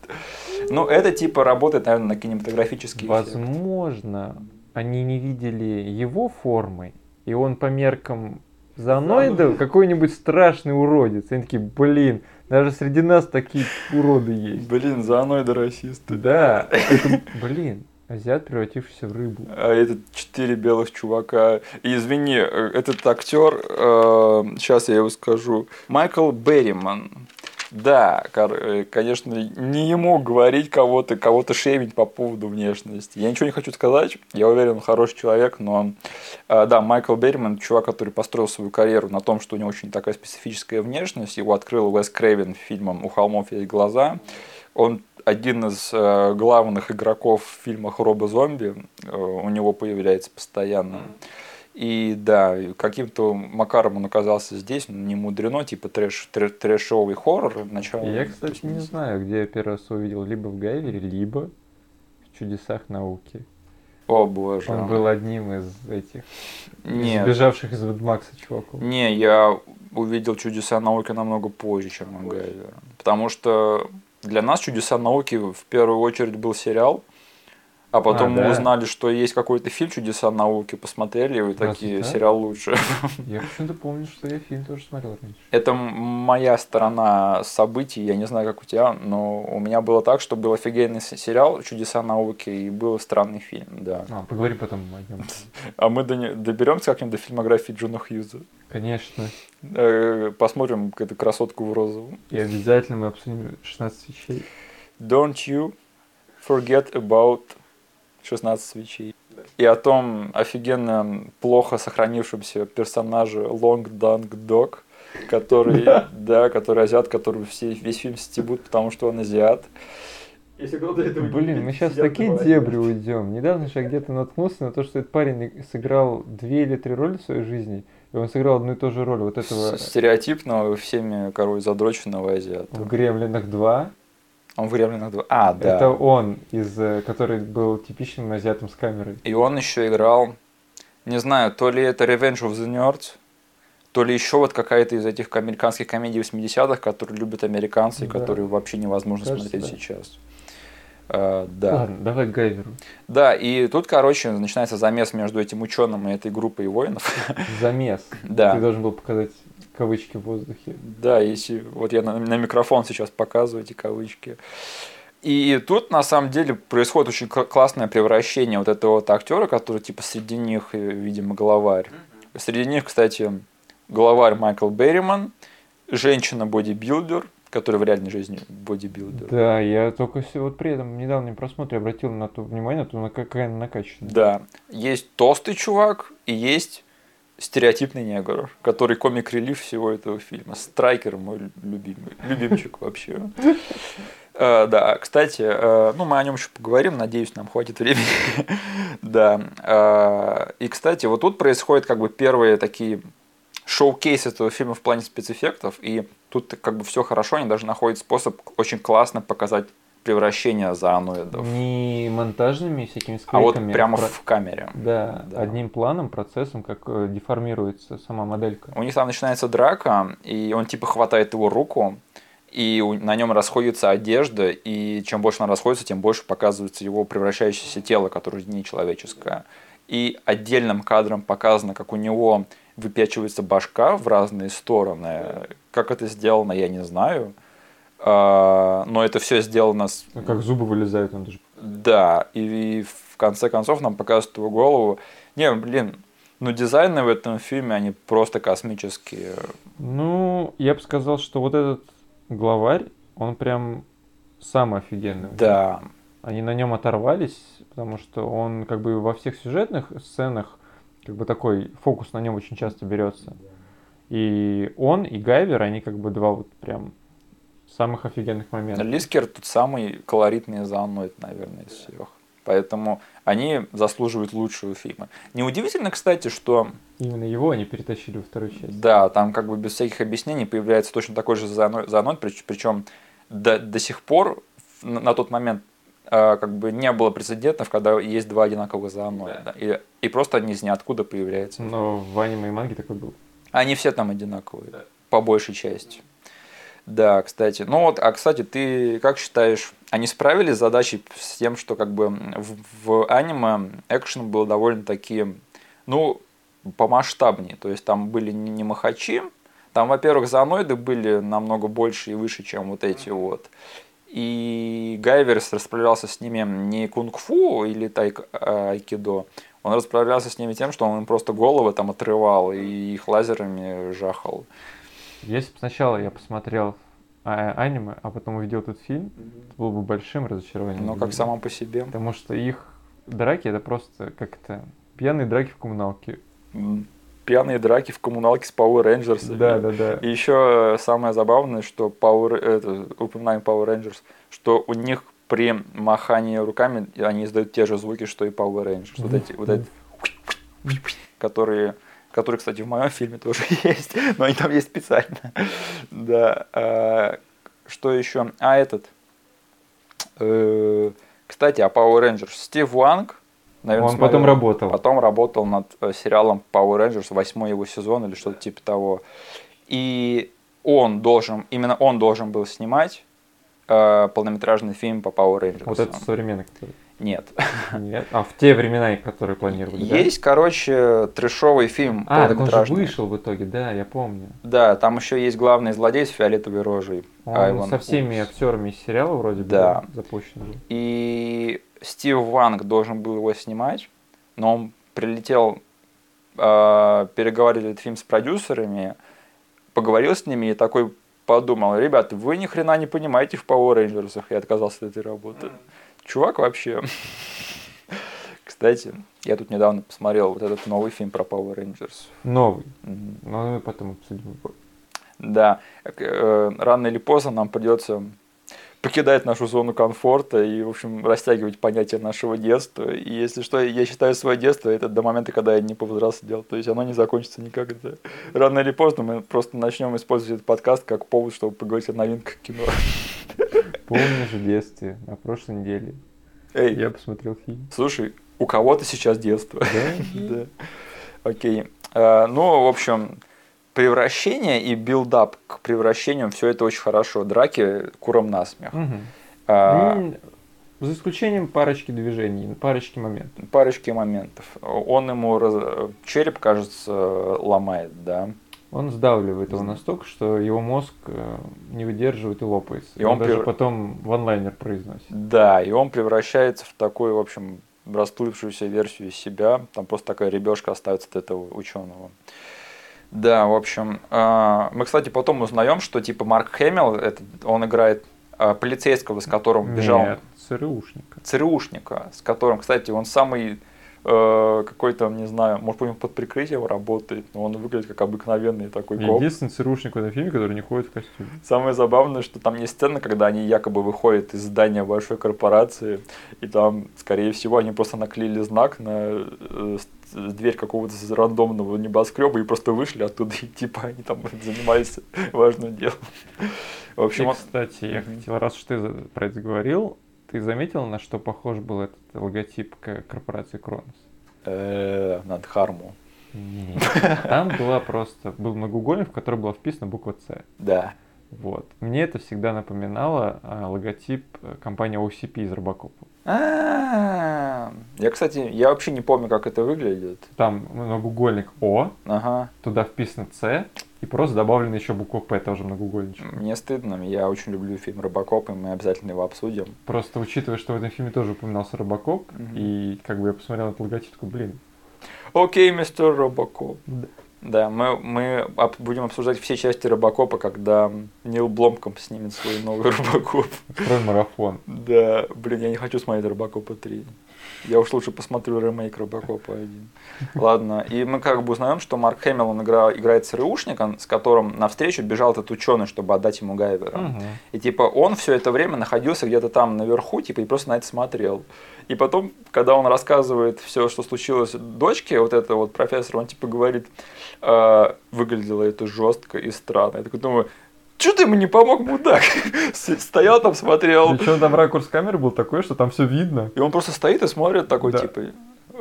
Ну, это типа работает, наверное, на кинематографический эффект. Возможно, они не видели его формы, и он по меркам зооноидов какой-нибудь страшный уродец. И они такие, блин, даже среди нас такие уроды есть. Блин, зооноиды расисты. Да, это, блин, азиат, превратившийся в рыбу. А этот четыре белых чувака. И извини, э, этот актер, сейчас я его скажу, Майкл Берриман. Да, э, конечно, не ему говорить кого-то, кого-то шеймить по поводу внешности. Я ничего не хочу сказать, я уверен, он хороший человек, но э, да, Майкл Берриман, чувак, который построил свою карьеру на том, что у него очень такая специфическая внешность, его открыл Уэс Крейвен фильмом «У холмов есть глаза». Он один из э, главных игроков в фильмах Роба Зомби, у него появляется постоянно. И да, каким-то макаром он оказался здесь, не мудрено, типа трэш, трэш, трэшовый хоррор. Начало я, кстати, не знаю, где я первый раз увидел, либо в Гайвере, либо в чудесах науки. О боже. Он был одним из этих Нет. сбежавших из Ведмакса чуваков. Не, я увидел чудеса науки намного позже, чем Макгайвер. Потому что для нас чудеса науки в первую очередь был сериал. А потом А, мы да. узнали, что есть какой-то фильм «Чудеса науки», посмотрели, и такие, Разве так? сериал лучше. Я почему-то помню, что я фильм тоже смотрел раньше. Это моя сторона событий, я не знаю, как у тебя, но у меня было так, что был офигенный сериал «Чудеса науки» и был странный фильм, да. А, поговорим потом о нем. А мы доберемся как-нибудь до фильмографии Джона Хьюза. Конечно. Э, Посмотрим эту красотку в розовом. И обязательно мы обсудим 16 вещей. Don't you forget about 16 свечей. И о том офигенно плохо сохранившемся персонаже Long Dunk Dog, который, да, который азиат, который все, весь фильм стебут, потому что он азиат. Если кто-то это Блин, мы сейчас в такие дебри уйдем. Недавно же я где-то наткнулся на то, что этот парень сыграл две или три роли в своей жизни, и он сыграл одну и ту же роль вот этого Стереотипного, всеми король задроченного азиата. в «Гремлинах 2». Он в «Гремлинах 2». А, да. Это он, из, э, который был типичным азиатом с камерой. И он еще играл, не знаю, то ли это Revenge of the Nerds, то ли еще вот какая-то из этих американских комедий 80-х, которые любят американцы, Да. которые вообще невозможно Кажется, смотреть да. сейчас. А, да. Ладно, давай к Гайверу. Да, и тут, короче, начинается замес между этим ученым и этой группой воинов. Замес. Ты Да. должен был показать кавычки в воздухе. Да, если вот я на, на микрофон сейчас показываю эти кавычки. И тут на самом деле происходит очень кл- классное превращение вот этого вот актера, который типа среди них, э, видимо, главарь. Среди них, кстати, главарь Майкл Берриман, женщина-бодибилдер, которая в реальной жизни бодибилдер. Да, я только все вот при этом недавнем просмотре обратил на то внимание, на то, на какая она накачанная. Да. Есть толстый чувак и есть стереотипный негр, который комик-релив всего этого фильма. Страйкер мой любимый, любимчик вообще. Э, Да, кстати, э, ну мы о нем еще поговорим, надеюсь, нам хватит времени. Да. э, И, кстати, вот тут происходят как бы первые такие шоу-кейс этого фильма в плане спецэффектов, и тут как бы все хорошо, они даже находят способ очень классно показать превращение зооноидов. Не монтажными всякими А вот склейками. прямо про- в камере. Да, Да. одним планом, процессом, как э, деформируется сама моделька. У них там начинается драка, и он типа хватает его руку, и на нем расходится одежда, и чем больше она расходится, тем больше показывается его превращающееся тело, которое не человеческое. И отдельным кадром показано, как у него выпячивается башка в разные стороны. Как это сделано, я не знаю. А, Но это все сделано с Ну, Как зубы вылезают, он даже... да, и в конце концов нам показывают его голову. Не, блин, ну дизайны в этом фильме, они просто космические. Ну, я бы сказал, что вот этот главарь, он прям самый офигенный. Да, Они на нем оторвались, потому что он как бы во всех сюжетных сценах как бы такой фокус на нем очень часто берется. И он, и Гайвер, они как бы два вот прям самых офигенных момента. Лискер тут самый колоритный зооноид, наверное, из всех. Поэтому они заслуживают лучшего фильма. Неудивительно, кстати, что Именно его они перетащили во вторую часть. да, там как бы без всяких объяснений появляется точно такой же прич- причем до, до сих пор на, тот момент э, как бы не было прецедентов, когда есть два одинаковых зооноида. И, и просто они из ниоткуда появляются. Но в аниме и манге такой был. Они все там одинаковые, по большей части. Да, кстати. Ну вот, а кстати, ты как считаешь, они справились с задачей с тем, что как бы в, в аниме экшен был довольно-таки, ну, помасштабнее. То есть там были не, не махачи, там, во-первых, зооноиды были намного больше и выше, чем вот эти вот. И Гайверс расправлялся с ними не кунг-фу или тайк, а, айкидо, он расправлялся с ними тем, что он им просто головы там отрывал и их лазерами жахал. Если бы сначала я посмотрел а- аниме, а потом увидел этот фильм, это было бы большим разочарованием. Но как само по себе. Потому что их драки это просто как-то пьяные драки в коммуналке. М, Пьяные драки в коммуналке с Power Rangers. Да, да, да. И еще самое забавное, что Power, это, упоминаем Power Rangers, что у них при махании руками они издают те же звуки, что и Power Rangers. Вот эти, вот эти, которые, которые, кстати, в моем фильме тоже есть, но они там есть специально. Да. а, Что еще? А этот. Э, Кстати, о Power Rangers. Стив Ванг, наверное, Он потом смотрел. работал. Потом работал над э, сериалом Power Rangers, восьмой его сезон или что-то типа того. И он должен, именно он должен был снимать э, полнометражный фильм по Power Rangers. Вот это современный. который. Нет. Нет. А в те времена, которые планировали, да? Есть, короче, трешовый фильм А, так он же вышел в итоге, да, я помню. Да, там еще есть главный злодей с фиолетовой рожей. Он Айван со всеми Упс. актерами из сериала вроде бы Да. запущен был. И Стив Ванг должен был его снимать, но он прилетел э, переговорить этот фильм с продюсерами, поговорил с ними и такой подумал, ребята, вы ни хрена не понимаете в Power Rangers, и отказался от этой работы. Чувак вообще. Кстати, я тут недавно посмотрел вот этот новый фильм про Power Rangers. Новый. Но мы потом обсудим. Да, э, рано или поздно нам придется покидать нашу зону комфорта и, в общем, растягивать понятие нашего детства. И если что, я считаю свое детство это до момента, когда я не повзрослел. То есть оно не закончится никогда. Рано или поздно мы просто начнем использовать этот подкаст как повод, чтобы поговорить о новинках кино. Помнишь в детстве, на прошлой неделе, Эй, я посмотрел фильм. слушай, у кого-то сейчас детство. Да? Да. Окей. Э, Ну, в общем, превращение и build-up к превращению, все это очень хорошо. Драки куром насмех. Мгм. А, М, За исключением парочки движений, парочки моментов. парочки моментов. Он ему раз- череп, кажется, ломает, да. Он сдавливает его настолько, что его мозг э, не выдерживает и лопается. И он, он даже прев- потом ванлайнер произносит. Да, и он превращается в такую, в общем, расплывшуюся версию себя. Там просто такая ребешка остается от этого ученого. Да, в общем, а, мы, кстати, потом узнаем, что типа Марк Хэмилл, это, он играет а, полицейского, с которым бежал Нет, ЦРУшника. ЦРУшника, с которым, кстати, он самый э, какой-то, не знаю, может быть, он под прикрытием работает, но он выглядит как обыкновенный такой коп. Единственный ЦРУшник в этом фильме, который не ходит в костюме. Самое забавное, что там есть сцена, когда они якобы выходят из здания большой корпорации, и там, скорее всего, они просто наклеили знак на э, дверь какого-то рандомного небоскреба и просто вышли оттуда, и типа они там занимались важным делом. В общем, И, кстати, я хотел, раз уж ты про это говорил, ты заметил, на что похож был этот логотип корпорации Кронос? э, над Харму. Нет. Там была просто, был многоугольник, в который была вписана буква С. Да. Вот. Мне это всегда напоминало а, логотип э, компании OCP из Робокопа. А, Я, кстати, я вообще не помню, как это выглядит. Там многоугольник О, Ага. туда вписано С, и просто добавлена еще буква П, тоже многоугольничек. Мне стыдно, я очень люблю фильм Робокоп, и мы обязательно его обсудим. Просто учитывая, что в этом фильме тоже упоминался Робокоп, Мгм. и как бы я посмотрел этот логотип, такой, блин, Окей, мистер Робокоп. Да. Да, мы, мы об- будем обсуждать все части Робокопа, когда Нил Бломком снимет свой новый Робокоп. открой марафон. Да, блин, я не хочу смотреть Робокопа 3. Я уж лучше посмотрю ремейк Робокопа 1. Ладно, и мы как бы узнаем, что Марк Хэмилл он игра- играет ЦРУшника, с которым навстречу бежал этот ученый, чтобы отдать ему Гайвера. Мгм. И типа он все это время находился где-то там наверху, типа, и просто на это смотрел. И потом, когда он рассказывает все, что случилось дочке, вот это вот профессор, он типа говорит, «А, выглядело это жестко и странно. Я такой думаю, что ты ему не помог, мудак? Стоял там, смотрел. Причем там ракурс камеры был такой, что там все видно. И он просто стоит и смотрит такой, Да. типа,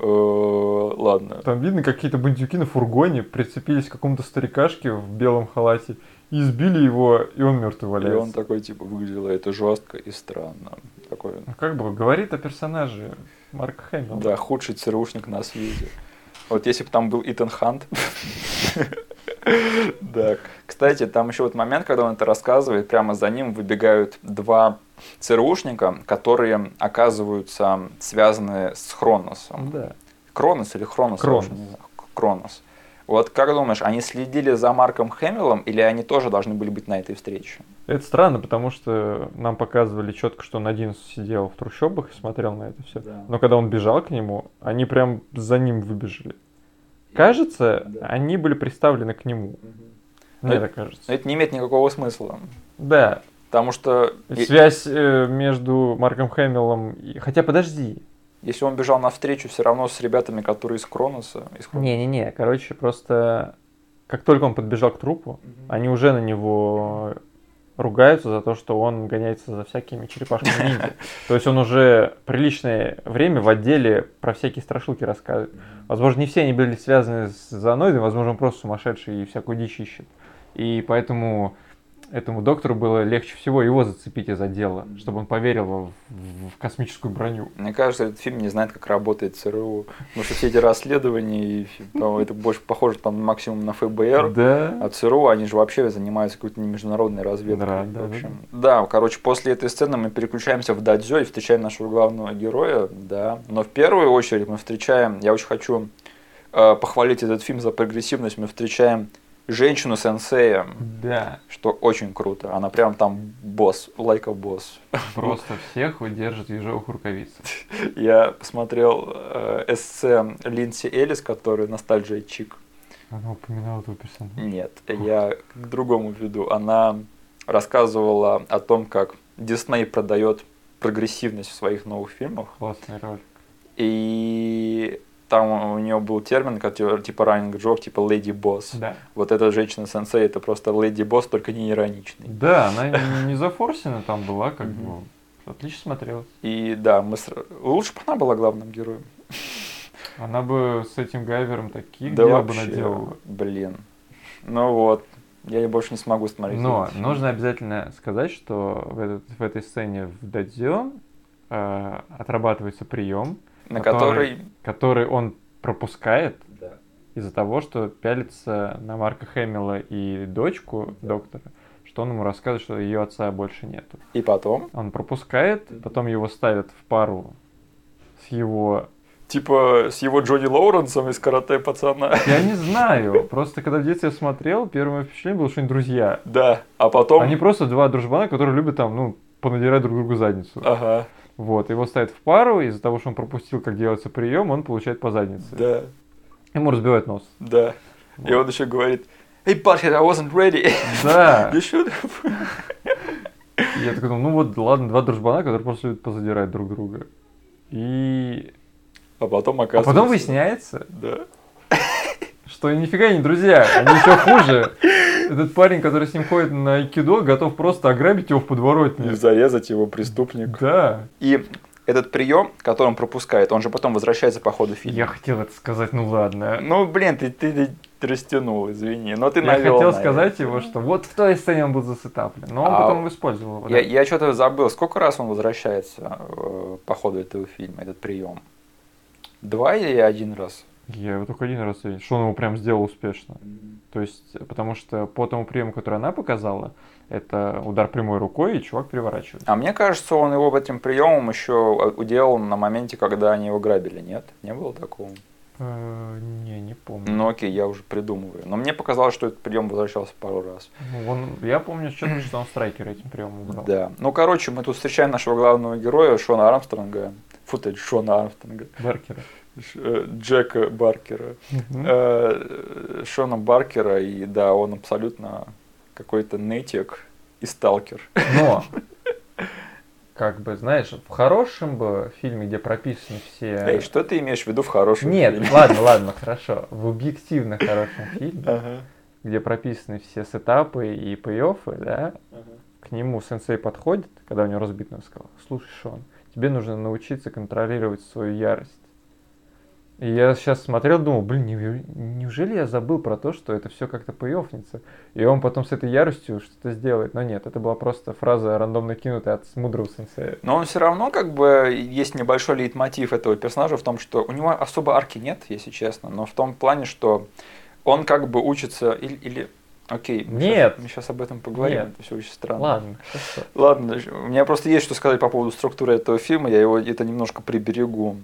«Э, ладно. Там видно какие-то бандюки на фургоне прицепились к какому-то старикашке в белом халате и избили его, и он мертвый И валяется. он такой, типа, выглядело это жестко и странно. Такой, Ну, как бы говорит о персонаже Марка Хэмилла. Да, худший ЦРУшник на свете. Вот если бы там был Итан Хант. Да. Кстати, там еще вот момент, когда он это рассказывает, прямо за ним выбегают два ЦРУшника, которые оказываются связаны с Хроносом. Да. Кронос или Хронос? Кронос. Кронос. Вот как думаешь, они следили за Марком Хэмиллом или они тоже должны были быть на этой встрече? Это странно, потому что нам показывали четко, что он один сидел в трущобах и смотрел на это все. Да. Но когда он бежал к нему, они прям за ним выбежали. Кажется, Да. они были приставлены к нему. Но Мне это- так кажется. Это не имеет никакого смысла. Да, Потому что связь э, между Марком Хэмиллом и... Хотя подожди. если он бежал навстречу все равно с ребятами, которые из Кроноса, Не-не-не, короче, просто как только он подбежал к трупу, они уже на него ругаются за то, что он гоняется за всякими черепашками ниндзя. То есть он уже приличное время в отделе про всякие страшилки рассказывает. Возможно, не все они были связаны с зооноидом, возможно, он просто сумасшедший и всякую дичь ищет. И поэтому этому доктору было легче всего его зацепить из отдела, чтобы он поверил в, в- космическую броню. Мне кажется, этот фильм не знает, как работает ЦРУ. Потому что все эти расследования, и, это больше похоже там максимум на ФБР. Да. А ЦРУ, они же вообще занимаются какой-то международной разведкой. Да, да, в общем. Да, короче, после этой сцены мы переключаемся в Дадзё и встречаем нашего главного героя, да. Но в первую очередь мы встречаем, я очень хочу э, похвалить этот фильм за прогрессивность, мы встречаем женщину-сенсея, Да. что очень круто. Она прям там босс, лайка босс. Просто всех удержит в ежовых рукавицах. Я посмотрел э, эссе Линдси Элис, который «Ностальжия Чик». Она упоминала этого персонажа. Нет, я к другому веду. Она рассказывала о том, как Дисней продает прогрессивность в своих новых фильмах. Классный ролик. И там у нее был термин, который типа раннинг джок, типа леди босс. Да. Вот эта женщина-сенсей, это просто леди босс, только не ироничный. Да, она не- зафорсена там была, как бы. Отлично смотрелась. И да, мы сра- лучше бы она была главным героем. Она бы с этим Гайвером таких да дел бы наделала. блин. Ну вот, я ее больше не смогу смотреть. Но нужно обязательно сказать, что в, этот- в этой сцене в Дадзё э, отрабатывается прием, на который- который... который он пропускает Да. из-за того, что пялится на Марка Хэмилла и дочку доктора, что он ему рассказывает, что ее отца больше нету. И потом, Он пропускает, потом его ставят в пару с его... типа, с его Джонни Лоуренсом из «Карате пацана». Я не знаю, просто когда в детстве я смотрел, первое впечатление было, что они друзья. Да, а потом... Они просто два дружбана, которые любят там, ну, понадирать друг другу задницу. Ага, Вот, его ставят в пару, из-за того, что он пропустил, как делается прием, он получает по заднице. да, Ему разбивают нос. да. И Вот. он еще говорит, Hey, Butthead, I wasn't ready. Да. You should. И Я такой думал, ну вот, ладно, два дружбана, которые просто любят позадирать друг друга. И... А потом А оказывается... потом выясняется, Да. что нифига не друзья, они еще хуже. Этот парень, который с ним ходит на айкидо, готов просто ограбить его в И подворотне. зарезать его преступник. Да. И этот прием, который он пропускает, он же потом возвращается по ходу фильма. Я хотел это сказать, ну ладно. Ну, блин, ты, ты, ты растянул, извини. Но ты Я навел хотел на сказать его, что вот в той сцене он был засетаплен, но он А потом использовал его. Я, да. я что-то забыл, сколько раз он возвращается э, по ходу этого фильма, этот прием? Два или один раз? Я его только один раз видел, что он его прям сделал успешно. То есть, потому что по тому приему, который она показала, это удар прямой рукой, и чувак переворачивается. А мне кажется, он его этим приемом еще уделал на моменте, когда они его грабили, нет? Не было такого? Э, Не, не помню. Ну окей, я уже придумываю. Но мне показалось, что этот прием возвращался пару раз. Ну, он, я помню четко, что он страйкер этим приемом брал. Да. Ну, короче, мы тут встречаем нашего главного героя Шона Армстронга. Фу ты, Шона Армстронга. Баркера. Э, Джека Баркера. Э, Шона Баркера, и да, он абсолютно какой-то нытик и сталкер. Но, как бы, знаешь, в хорошем бы фильме, где прописаны все... Эй, что ты имеешь в виду в хорошем Нет, фильме? ладно, ладно, хорошо. В объективно хорошем фильме, Ага, где прописаны все сетапы и пей да, ага. к нему сенсей подходит, когда у него разбит нос, сказал, слушай, Шон, тебе нужно научиться контролировать свою ярость. И я сейчас смотрел, думал, блин, неужели- неужели я забыл про то, что это все как-то поёвнится? И он потом с этой яростью что-то сделает. Но нет, это была просто фраза рандомно кинутая от мудрого сенсея. Но он все равно, как бы, есть небольшой лейтмотив этого персонажа в том, что у него особо арки нет, если честно, но в том плане, что он как бы учится или... или... Окей, мы Нет. щас- мы сейчас об этом поговорим, Нет. это все очень странно. Ладно. Ладно, у меня просто есть что сказать по поводу структуры этого фильма, я его это немножко приберегу.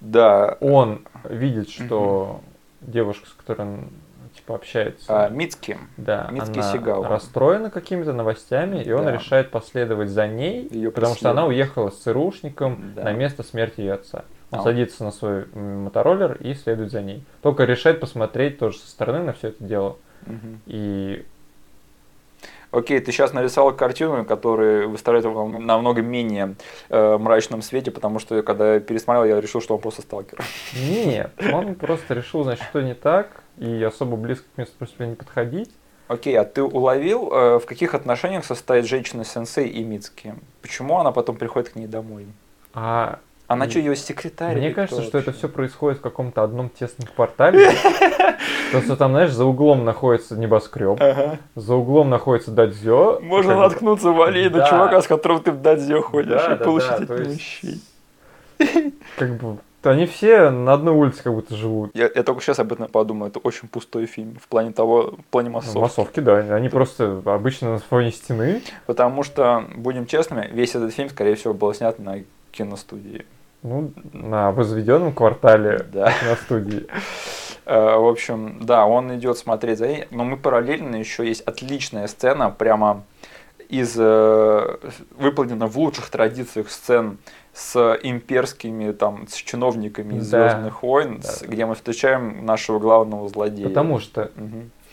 Да, Он видит, что девушка, с которой он типа общается, а, Мицки, да, Мицки она Сигала. расстроена какими-то новостями, и он Да. решает последовать за ней, Её потому что она уехала с ЦРУшником Да. на место смерти ее отца. Он А. садится на свой мотороллер и следует за ней. Только решает посмотреть тоже со стороны на все это дело. Мгм. И Окей, ты сейчас нарисовал картину, которая выставляет его намного менее э, мрачном свете, потому что когда я пересмотрел, я решил, что он просто сталкер. нет, он просто решил, значит, что не так, и особо близко к месту преступления не подходить. Окей, а ты уловил, э, в каких отношениях состоит женщина-сенсей и Мицки? Почему она потом приходит к ней домой? А Она М. что, ее секретарь? Мне кажется, кто что это вообще? все происходит в каком-то одном тесном квартале. Просто там, знаешь, за углом находится небоскреб, Ага. за углом находится дадзё. Можно наткнуться в аллее на Да. чувака, с которым ты в дадзе ходишь, Да, и да, получить да, от есть- щи. Как бы они все на одной улице как будто живут. Я, я только сейчас об этом подумал, это очень пустой фильм в плане того, в плане Ну, массовки. Массовки, да. Они просто обычно на фоне стены. Потому что, будем честными, весь этот фильм, скорее всего, был снят на киностудии. Ну, на возведенном квартале Да. на студии. Э, В общем, да, он идет смотреть за ней, но мы параллельно еще есть отличная сцена, прямо из э, выполнена в лучших традициях сцен с имперскими там с чиновниками из Да. Звездных войн, Да. с- где мы встречаем нашего главного злодея. Потому что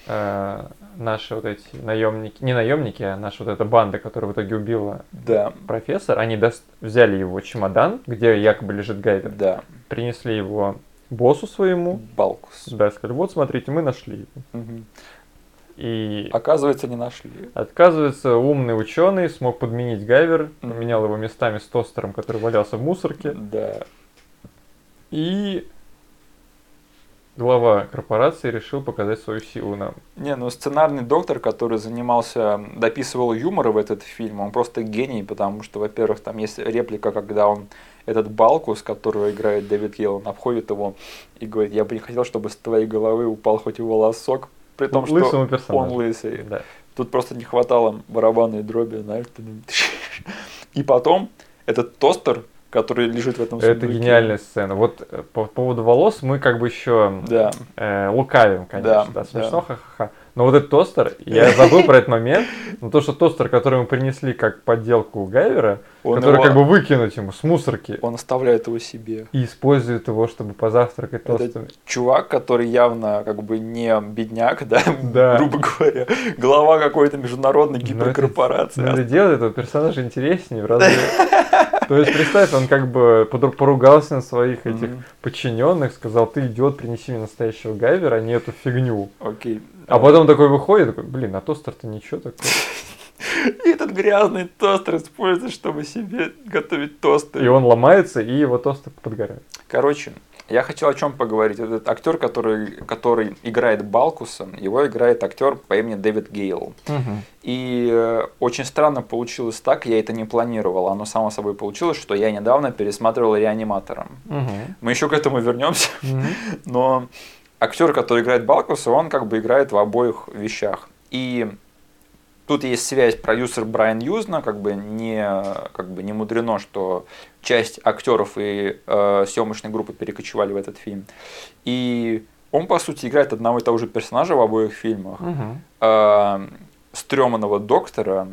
э, наши вот эти наемники, не наемники, а наша вот эта банда, которая в итоге убила Да, профессор, они дос- взяли его чемодан, где якобы лежит Гайвер, да, принесли его боссу своему, Балкус. да, сказали, вот смотрите, мы нашли его. Мгм. И Оказывается, не нашли. отказывается, умный ученый смог подменить Гайвер, поменял его местами с тостером, который валялся в мусорке, Да. и глава корпорации решил показать свою силу нам. Не, ну сценарный доктор, который занимался, дописывал юмор в этот фильм, он просто гений, потому что, во-первых, там есть реплика, когда он этот Балкус, которого играет Дэвид Йелл, он обходит его и говорит, я бы не хотел, чтобы с твоей головы упал хоть и волосок, при том, что Лысому он персонажу. лысый. Да. Тут просто не хватало барабанной дроби, знаешь. И потом этот тостер, который лежит в этом Это сундуке. гениальная сцена. Вот э, по поводу волос мы как бы еще Да. э, лукавим, конечно, Да, да, смешно, да. ха-ха-ха. Но вот этот тостер, я забыл про этот момент, но то, что тостер, который мы принесли как подделку Гайвера, Он который его- как бы выкинуть ему с мусорки Он оставляет его себе. и использует его, чтобы позавтракать Это тостами. чувак, который явно как бы не бедняк, да, Да. грубо говоря, глава какой-то международной Но это- гиперкорпорации. Но это делает этого персонажа интереснее в разы. То есть, представь, он как бы поругался на своих этих подчиненных, сказал, ты идиот, принеси мне настоящего Гайвера, а не эту фигню. Окей. А потом такой выходит, такой, блин, а тостер-то ничего такой. И этот грязный тостер используется, чтобы себе готовить тосты. И он ломается, и его тостер подгорает. Короче, я хотел о чем поговорить. Этот актер, который, который играет Балкуса, его играет актер по имени Дэвид Гейл. И э, очень странно получилось так, я это не планировал. Оно само собой получилось, что я недавно пересматривал реаниматора. Мы еще к этому вернемся. Но актер, который играет Балкуса, он как бы играет в обоих вещах. И тут есть связь продюсер Брайан Юзна, как бы не, как бы не мудрено, что часть актеров и э, съемочной группы перекочевали в этот фильм. И он, по сути, играет одного и того же персонажа в обоих фильмах. Э, стрёмного доктора,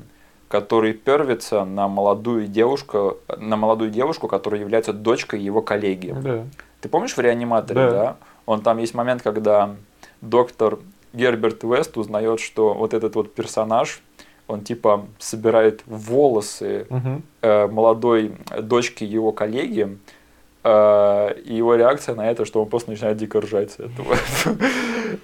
который первится на молодую девушку, на молодую девушку, которая является дочкой его коллеги. Да. Ты помнишь в реаниматоре, Да. да? Он там есть момент, когда доктор Герберт Вест узнает, что вот этот вот персонаж, он типа собирает волосы Мгм. э, молодой дочки его коллеги, э, и его реакция на это, что он просто начинает дико ржать с этого.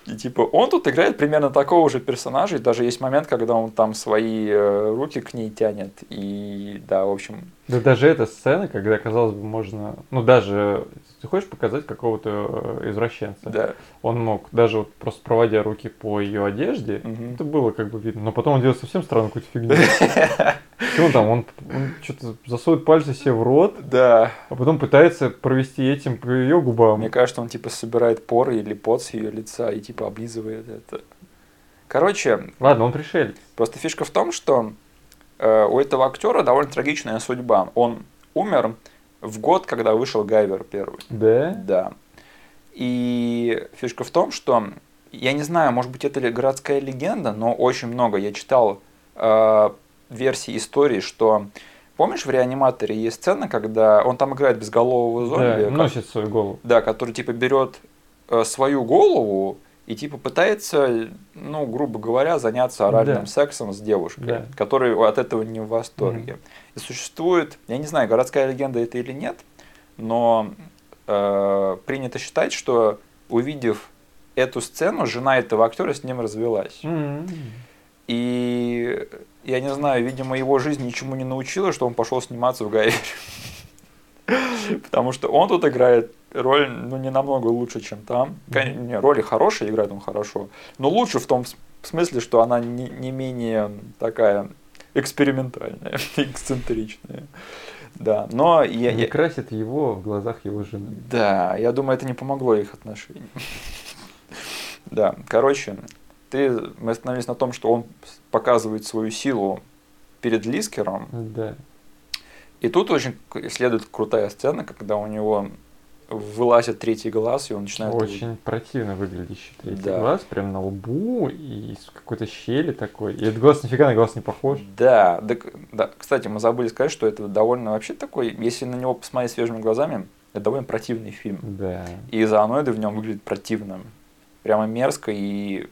И типа он тут играет примерно такого же персонажа, и даже есть момент, когда он там свои э, руки к ней тянет, и да, в общем, Да даже эта сцена, когда, казалось бы, можно... Ну, даже... Ты хочешь показать какого-то э, извращенца? да. Он мог, даже вот просто проводя руки по ее одежде, Мгм. это было как бы видно. Но потом он делает совсем странную какую-то фигню. Что он там? Он, он что-то засовывает пальцы себе в рот, Да, а потом пытается провести этим по ее губам. Мне кажется, он типа собирает поры или пот с ее лица и типа облизывает это. Короче, Ладно, он пришелец. просто фишка в том, что э, у этого актера довольно трагичная судьба. Он умер в год, когда вышел Гайвер первый. Да? Да. И фишка в том, что я не знаю, может быть, это ли городская легенда, но очень много я читал э, версий истории, что помнишь в реаниматоре есть сцена, когда он там играет безголового зомби, Да, носит свою голову. да, который типа берет э, свою голову и типа пытается, ну, грубо говоря, заняться оральным Да. сексом с девушкой, Да. которая от этого не в восторге. И существует, я не знаю, городская легенда это или нет, но э, принято считать, что увидев эту сцену, жена этого актера с ним развелась. М. И я не знаю, видимо, его жизнь ничему не научила, что он пошел сниматься в Гайвере. Потому что он тут играет роль, ну, не намного лучше, чем там. Не, роли хорошие, играет он хорошо. Но лучше в том смысле, что она не, не менее такая экспериментальная, эксцентричная. Да, но я, Не я- красит его в глазах его жены. да, я думаю, это не помогло их отношениям. Да, короче, ты, мы остановились на том, что он показывает свою силу перед Лискером, Да. и тут очень следует крутая сцена, когда у него вылазит третий глаз, и он начинает... Очень противно выглядящий третий Да. глаз, прям на лбу и из какой-то щели такой. И этот глаз нифига на глаз не похож. Да, да, да, кстати, мы забыли сказать, что это довольно вообще такой, если на него посмотреть свежими глазами, это довольно противный фильм. Да. И зооноиды в нем выглядят противным. Прямо мерзко и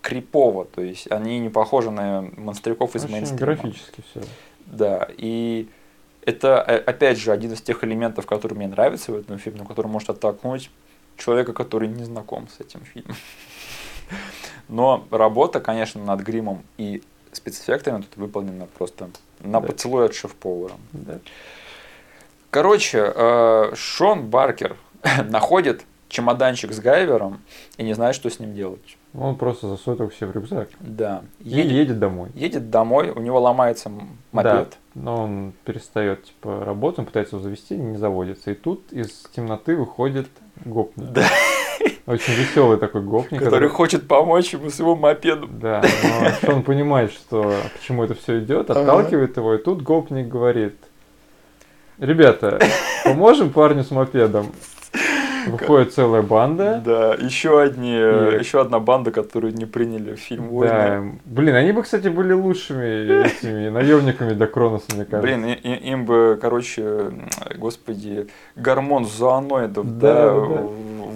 крипово. То есть они не похожи на монстряков из Очень мейнстрима. графически все. Да, и это, э, опять же, один из тех элементов, который мне нравится в этом фильме, который может оттолкнуть человека, который не знаком с этим фильмом. Но работа, конечно, над гримом и спецэффектами тут выполнена просто на Да. поцелуй от шеф-повара. Да. Короче, э, Шон Баркер находит чемоданчик с Гайвером и не знает, что с ним делать. Он просто засует его все в рюкзак. Да. И Едет, едет домой. едет домой, у него ломается мопед. Да, но он перестает типа работу, он пытается его завести, не заводится. И тут из темноты выходит гопник. Да. Очень веселый такой гопник. Который хочет помочь ему с его мопедом. Да, но он понимает, что к чему это все идет, Ага. отталкивает его, и тут гопник говорит, ребята, поможем парню с мопедом. Выходит целая банда. Да, еще одни, И- еще одна банда, которую не приняли в фильм «Войны». Да, блин, они бы, кстати, были лучшими этими наемниками до Кроноса, мне кажется. Блин, и- и- им бы, короче, господи, гормон зооноидов, Да, да, да.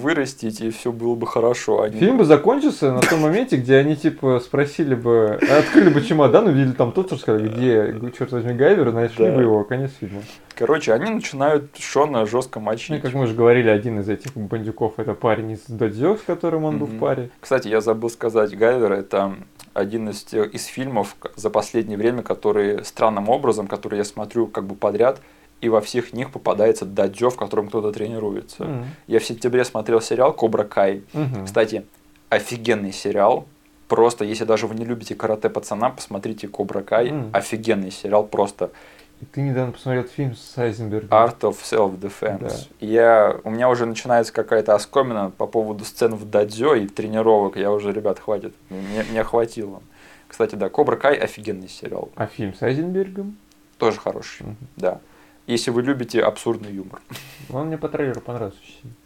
вырастить, и все было бы хорошо. Они- Фильм бы закончился на том моменте, где они типа спросили бы, открыли бы чемодан, увидели там тот, что сказали, где, черт возьми, Гайвер, и нашли бы его, конец фильма. Короче, они начинают Шона жестко Ну, мочить. как мы уже говорили, один из этих бандюков это парень из Додзё, с которым он был Мгм. в паре. Кстати, я забыл сказать, Гайвер это один из, тех, из фильмов за последнее время, которые странным образом, которые я смотрю как бы подряд, и во всех них попадается дадзё, в котором кто-то тренируется. М. Я в сентябре смотрел сериал «Кобра Кай». Мгм. Кстати, офигенный сериал. Просто, если даже вы не любите карате пацана, посмотрите «Кобра Кай». Мгм. Офигенный сериал, просто ты недавно посмотрел фильм с Айзенбергом. Art of Self-Defense. Я, у меня уже начинается какая-то оскомина по поводу сцен в дадзё и тренировок. Я уже, ребят, хватит. Мне, мне хватило. Кстати, да, Кобра Кай офигенный сериал. А фильм с Айзенбергом? Тоже хороший, Мгм. да. Если вы любите абсурдный юмор. Он мне по трейлеру понравился.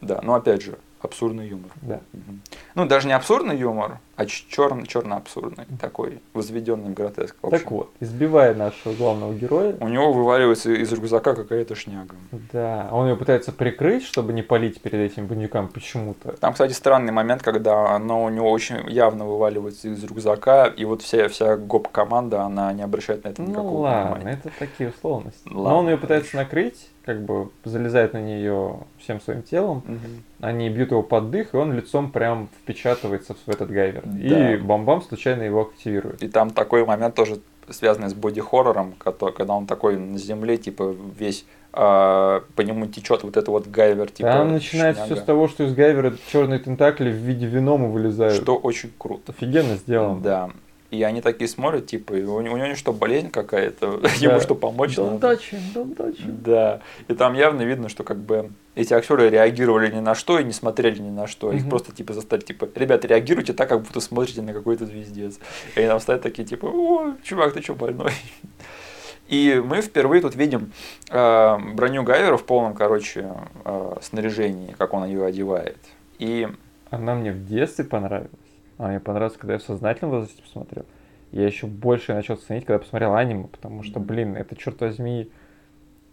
Да, но опять же, абсурдный юмор. Да. Мгм. Ну, даже не абсурдный юмор, а черно, черно-абсурдный. Такой, возведенный в гротеск. в общем. Так вот, избивая нашего главного героя, У него вываливается из рюкзака какая-то шняга. да, он ее пытается прикрыть, чтобы не палить перед этим бандюкам почему-то. Там, кстати, странный момент, когда оно у него очень явно вываливается из рюкзака, и вот вся, вся гоп-команда, она не обращает на это Ну никакого ладно, внимания. это такие условности. Ладно, Но он ее пытается накрыть, как бы залезает на нее всем своим телом. Мгм. Они бьют его под дых, и он лицом прям впечатывается в этот гайвер. Да. И бам-бам случайно его активирует. И там такой момент тоже связанный с боди-хоррором, когда он такой на земле, типа, весь а, по нему течет вот это вот гайвер, типа, Там начинается все шняга, с того, что из гайвера черные тентакли в виде венома вылезают. что очень круто. Офигенно сделано. Да. И они такие смотрят, типа, у, него- у него что, болезнь какая-то, ему что, помочь надо? Дондачин, дондачин. Да. И там явно видно, что как бы эти актеры реагировали ни на что и не смотрели ни на что. Их Мгм. просто типа застали, типа, ребята, реагируйте так, как будто смотрите на какой-то звездец. И они там стоят такие, типа, о, чувак, ты что, больной? И мы впервые тут видим э, броню Гайвера в полном, короче, э, снаряжении, как он ее одевает. И Она мне в детстве понравилась. Она мне понравилась, когда я в сознательном возрасте посмотрел. Я еще больше начал ценить, когда посмотрел аниме, потому что, блин, это, черт возьми,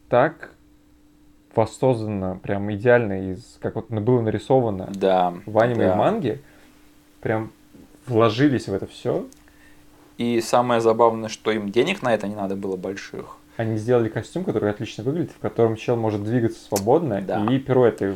так воссоздано, прям идеально, из, как вот было нарисовано да. в аниме и да. в манге. Прям вложились в это все. И самое забавное, что им денег на это не надо было больших. Они сделали костюм, который отлично выглядит, в котором чел может двигаться свободно Да. и пируэты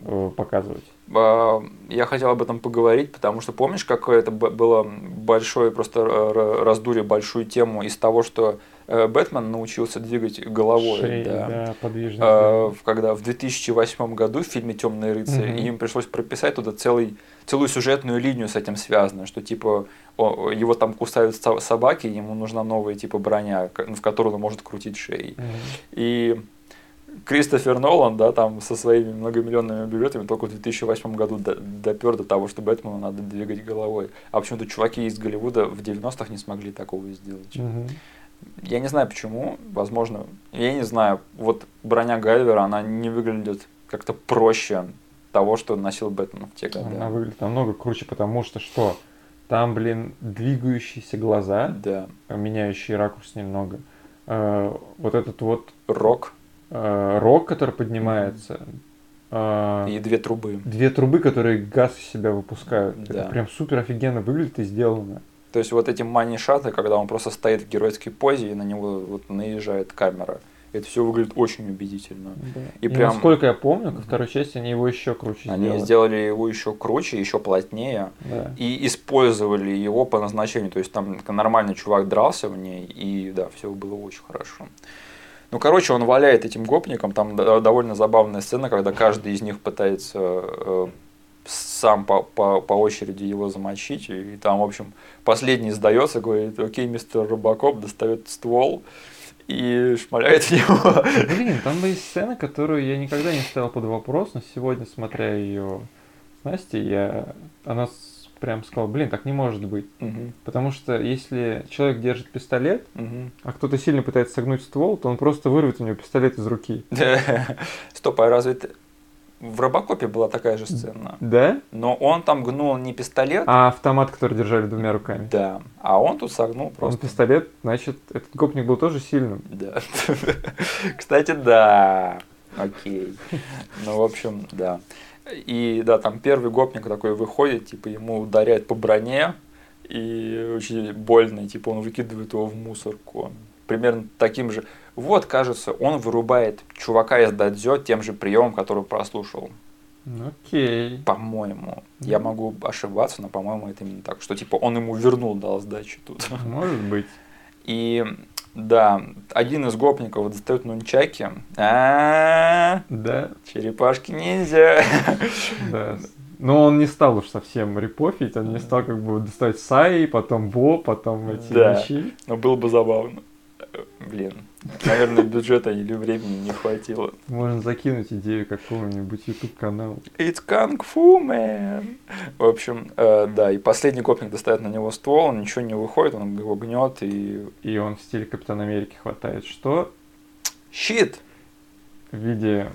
э, показывать. А, Я хотел об этом поговорить, потому что помнишь, какое это было большое просто р- раздули большую тему из того, что э, Бэтмен научился двигать головой, Шеи, да. да, подвижность. А, в- когда в 2008 году в фильме Темный рыцарь Мгм. им пришлось прописать туда целый, целую сюжетную линию с этим связанную, что типа о- его там кусают со- собаки, ему нужна новая типа броня, в которую он может крутить шеей. Мгм. И Кристофер Нолан, да, там со своими многомиллионными бюджетами только в 2008 году до- допер до того, что Бэтмену надо двигать головой. А почему-то чуваки из Голливуда в 90-х не смогли такого сделать. Мгм. Я не знаю почему, возможно, я не знаю, вот броня Гайвера, она не выглядит как-то проще того, что носил Бэтмен в те годы. Она выглядит намного круче, потому что что? Там, блин, двигающиеся глаза, Да. меняющие ракурс немного. Э, Вот этот вот Рок рог, который поднимается. э, и две трубы. Две трубы, которые газ из себя выпускают. Да. Это прям супер офигенно выглядит и сделано. То есть вот эти мани-шаты, когда он просто стоит в геройской позе и на него вот наезжает камера. Это все выглядит очень убедительно. И И, прям- насколько я помню, ко второй части они его еще круче Они сделали. сделали его еще круче, еще плотнее. Да. И использовали его по назначению. То есть там нормальный чувак дрался в ней, и да, все было очень хорошо. Ну, короче, он валяет этим гопником. Там довольно забавная сцена, когда каждый из них пытается э, сам по, по, по очереди его замочить. И там, в общем, последний сдается, говорит, окей, мистер Робокоп достает ствол и шмаляет в него. Блин, там есть сцена, которую я никогда не ставил под вопрос, но сегодня, смотря ее с Настей, я... она прям сказала, блин, так не может быть. Мгм, Потому что если человек держит пистолет, мгм. а кто-то сильно пытается согнуть ствол, то он просто вырвет у него пистолет из руки. Стоп, а разве в Робокопе была такая же сцена? Да? Но он там гнул не пистолет, А автомат, который держали двумя руками. да, а он тут согнул Он просто. пистолет, значит, этот гопник был тоже сильным. Да. Кстати, да. Окей. Ну, в общем, да. И да, там первый гопник такой выходит, типа ему ударяет по броне, и очень больно, и, типа он выкидывает его в мусорку. Примерно таким же. Вот, кажется, он вырубает чувака из дадзё тем же приемом, который прослушал. Ну, Окей. По-моему. Я Мгм. могу ошибаться, но, по-моему, это именно так. Что, типа, он ему вернул, дал сдачи тут. Может быть. И да, один из гопников достает нунчаки. А, Да, черепашки ниндзя. да. Но он не стал уж совсем репофить, он не стал как бы доставать Саи, потом Бо, потом эти Да. мечи. Но было бы забавно. Блин, наверное, бюджета или времени не хватило. Можно закинуть идею какого-нибудь YouTube канала. It's Kung Fu Man. В общем, э, да, и последний гопник достает на него ствол, он ничего не выходит, он его гнет и... И он в стиле Капитана Америки хватает что? Щит! В виде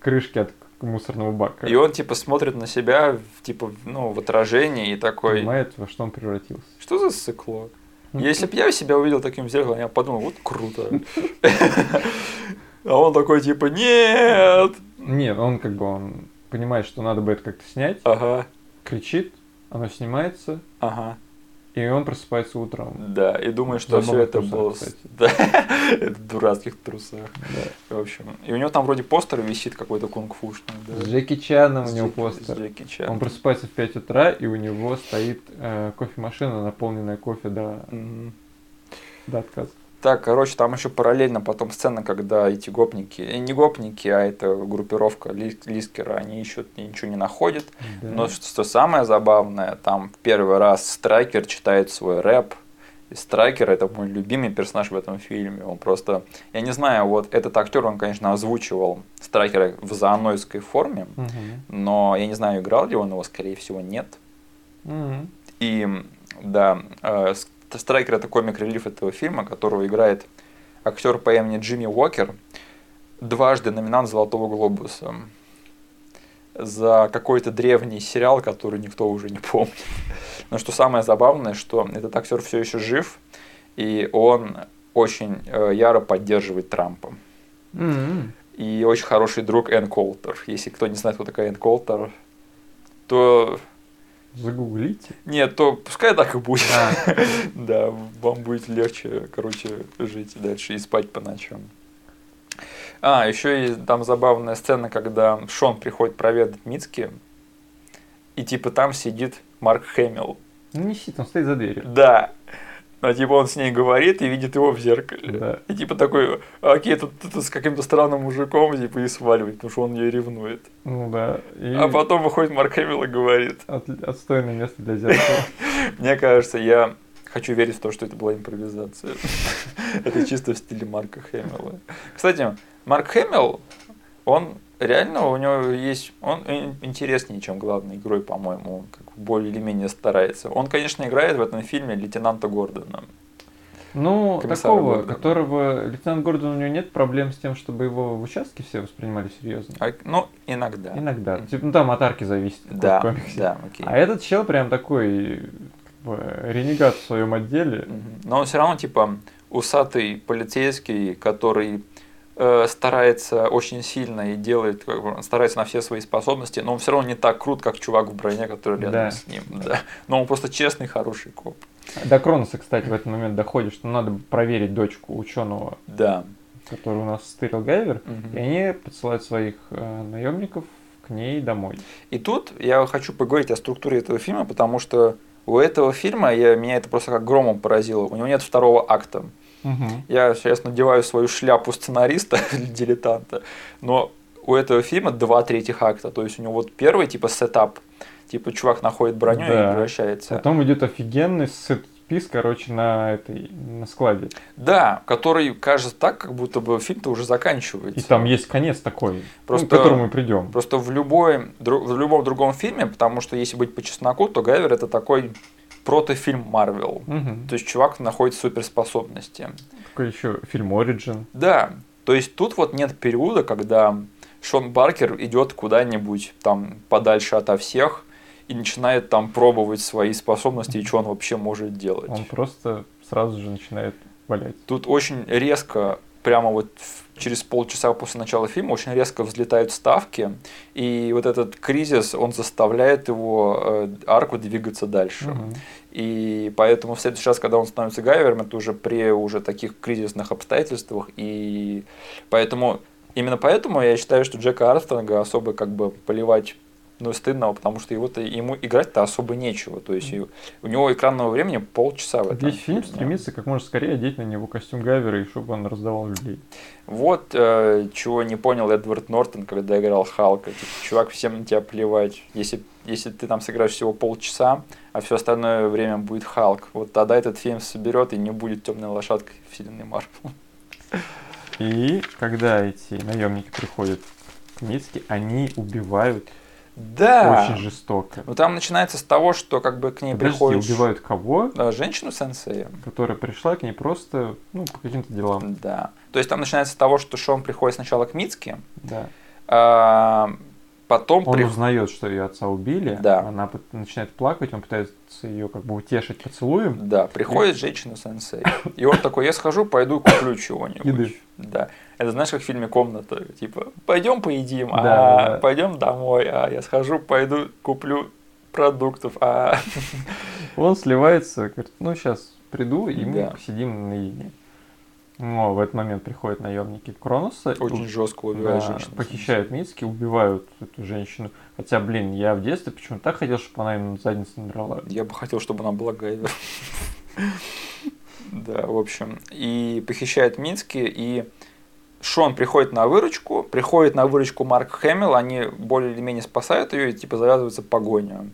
крышки от мусорного бака. И он, типа, смотрит на себя, типа, ну, в отражении и такой... понимает, во что он превратился. Что за сыкло? Если бы я себя увидел таким в зеркало, я подумал, вот круто. А он такой, типа, нет! Нет, он как бы он понимает, что надо бы это как-то снять, Ага, кричит, оно снимается, ага, и он просыпается утром. да, и думаю, что все это трусах, было... Да, это в дурацких трусах. Да. В общем, и у него там вроде постер висит какой-то кунг-фушный. да. С Джеки Чаном у него постер. с Джеки Чаном. Он просыпается в 5 утра, и у него стоит э, кофемашина, наполненная кофе до, Мгм. до отказа. Так, короче, там еще параллельно потом сцена, когда эти гопники, э, не гопники, а это группировка Лис- Лискера, они ищут и ничего не находят. Да. Но что, что самое забавное, там первый раз Страйкер читает свой рэп. И Страйкер это мой любимый персонаж в этом фильме. Он просто, я не знаю, вот этот актер, он, конечно, озвучивал Страйкера в зоонойской форме, Мгм. но я не знаю, играл ли он его, скорее всего, нет. Мгм. И да, э, Страйкер это комик-релиф этого фильма, которого играет актер по имени Джимми Уокер, дважды номинант Золотого глобуса за какой-то древний сериал, который никто уже не помнит. Но что самое забавное, что этот актер все еще жив, и он очень э, яро поддерживает Трампа. Мгм. И очень хороший друг Энн Колтер. Если кто не знает, кто такая Энн Колтер, то Загуглите. нет, то пускай так и будет. А. Да, вам будет легче, короче, жить дальше и спать по ночам. А, еще и там забавная сцена, когда Шон приходит проведать Мицки, и типа там сидит Марк Хэмилл. Ну не сидит, он стоит за дверью. Да. А типа он с ней говорит и видит его в зеркале. Да. И типа такой, окей, тут, тут с каким-то странным мужиком, типа, и сваливает, потому что он ее ревнует. Ну да. И А потом выходит Марк Хэмилл и говорит, от- отстойное место для зеркала. мне кажется, я хочу верить в то, что это была импровизация. Это чисто в стиле Марка Хэмилла. Кстати, Марк Хэмилл, он реально, у него есть, он ин- интереснее, чем главный герой, по-моему, он как более или менее старается. Он, конечно, играет в этом фильме лейтенанта Гордона. Ну, такого, Гордона. которого лейтенант Гордон, у него нет проблем с тем, чтобы его в участке все воспринимали серьезно. А, ну, иногда. Иногда. Типа, ну там от арки зависит. Да, да, окей. А этот чел прям такой ренегат в своем отделе. Мгм. Но он все равно, типа, усатый полицейский, который старается очень сильно и делает, как бы, старается на все свои способности, но он все равно не так крут, как чувак в броне, который рядом Да. с ним. Да. Но он просто честный, хороший коп. До Кроноса, кстати, в этот момент доходит, что надо проверить дочку ученого, Да. который у нас стырил Гайвер, Мгм. и они подсылают своих э, наемников к ней домой. И тут я хочу поговорить о структуре этого фильма, потому что у этого фильма я, меня это просто как громом поразило. У него нет второго акта. Я сейчас надеваю свою шляпу сценариста или дилетанта, но у этого фильма два третьих акта. То есть у него вот первый типа setup, типа чувак находит броню и Да. превращается. Потом идет офигенный set piece, короче, на этой на складе. Да, который кажется так, как будто бы фильм-то уже заканчивается. И там есть конец такой, Просто- ну, к которому мы придем. Просто в, любой, в любом другом фильме, потому что если быть по чесноку, то Гайвер это такой протофильм Марвел. Мгм. То есть чувак находит суперспособности. Такой еще фильм Origin. Да, то есть тут вот нет периода, когда Шон Баркер идет куда-нибудь там подальше ото всех и начинает там пробовать свои способности и что он вообще может делать. Он просто сразу же начинает валять. Тут очень резко, прямо вот в- через полчаса после начала фильма, очень резко взлетают ставки, и вот этот кризис, он заставляет его э, арку двигаться дальше. Мгм. И поэтому в следующий раз, когда он становится Гайвером, это уже при уже таких кризисных обстоятельствах. И поэтому, именно поэтому я считаю, что Джека Армстронга особо как бы поливать ну, стыдного, потому что его-то, ему играть-то особо нечего. То есть у него экранного времени полчаса в этом Весь фильм стремится как можно скорее одеть на него костюм Гайвера, и чтобы он раздавал людей. Вот э, чего не понял Эдвард Нортон, когда играл Халка. Типа, чувак, всем на тебя плевать. Если, если ты там сыграешь всего полчаса, а все остальное время будет Халк, вот тогда этот фильм соберет и не будет темной лошадкой вселенной Марвел. И когда эти наемники приходят к Мицке, они убивают Да. очень жестоко. Ну там начинается с того, что как бы к ней Подожди, приходит убивают кого? э, женщину сенсея. Которая пришла к ней просто, ну, по каким-то делам. Да. То есть там начинается с того, что Шон приходит сначала к Мицке, Да. а, потом Он при- узнает, что ее отца убили. Да. Она начинает плакать, он пытается ее как бы утешить поцелуем. Да, приходит женщина сенсей. И он такой, я схожу, пойду куплю чего-нибудь. Еды. Да. Это знаешь, как в фильме Комната, типа, пойдем поедим, Да, а да. пойдем домой, а я схожу, пойду куплю продуктов, а Он сливается, говорит, ну сейчас приду, и мы Да. посидим наедине. Но в этот момент приходят наемники Кроноса. и очень у- жестко убивает да, женщину. похищают Мицки, убивают эту женщину. Хотя, блин, я в детстве почему-то так хотел, чтобы она им задницу надрала. Я бы хотел, чтобы она была Гайвер. Да, в общем. И похищает Мински, и Шон приходит на выручку, приходит на выручку Марк Хэмилл, они более или менее спасают ее, и типа завязывается погоня.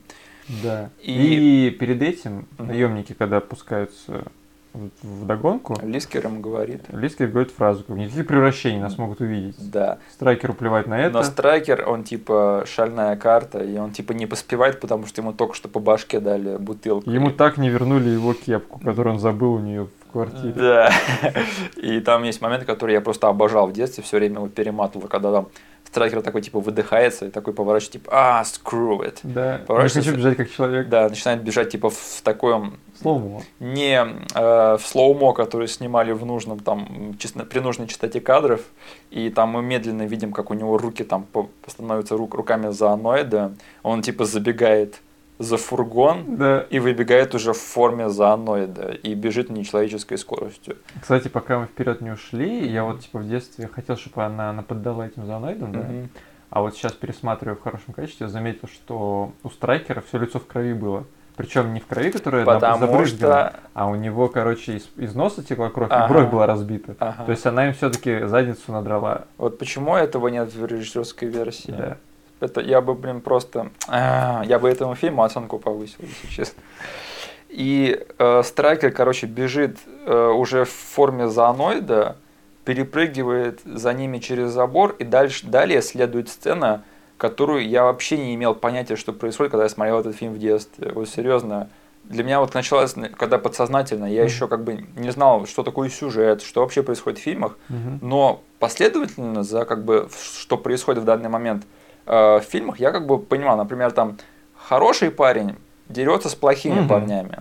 Да. И- И, перед этим наемники, когда опускаются в догонку, Лискер им говорит. Лискер говорит фразу, как никаких превращений нас могут увидеть. Да. Страйкеру плевать на это. Но Страйкер, он типа шальная карта, и он типа не поспевает, потому что ему только что по башке дали бутылку. Ему так не вернули его кепку, которую он забыл у нее квартире. Да. И там есть момент, который я просто обожал в детстве, все время его перематывал, когда там Страйкер такой типа выдыхается и такой поворачивается, типа, а, screw it. Да. Не хочу бежать как человек. Да, начинает бежать типа в таком slow-mo. не э, в slow-mo, который снимали в нужном там чесно- при нужной частоте кадров, и там мы медленно видим, как у него руки там становятся рук, руками зооноида, он типа забегает за фургон Да. и выбегает уже в форме зооноида и бежит нечеловеческой скоростью. Кстати, пока мы вперед не ушли, я вот типа в детстве хотел, чтобы она нападала этим зооноидом, да? Мгм. А вот сейчас пересматриваю в хорошем качестве, заметил, что у страйкера все лицо в крови было. Причем не в крови, которая Потому что... а у него, короче, из, из носа текла кровь, Ага. и бровь была разбита. Ага. То есть она им все-таки задницу надрала. Вот почему этого нет в режиссерской версии. Да. Это я бы, блин, просто... а, Я бы этому фильму оценку повысил, если честно. И э, Страйкер, короче, бежит э, уже в форме зооноида, перепрыгивает за ними через забор, и дальше, далее следует сцена, которую я вообще не имел понятия, что происходит, когда я смотрел этот фильм в детстве. Вот серьезно. Для меня вот началось, когда подсознательно, я Мгм. еще как бы не знал, что такое сюжет, что вообще происходит в фильмах, Мгм. но последовательно за как бы что происходит в данный момент э, в фильмах, я как бы понимал, например, там хороший парень дерется с плохими Мгм. парнями.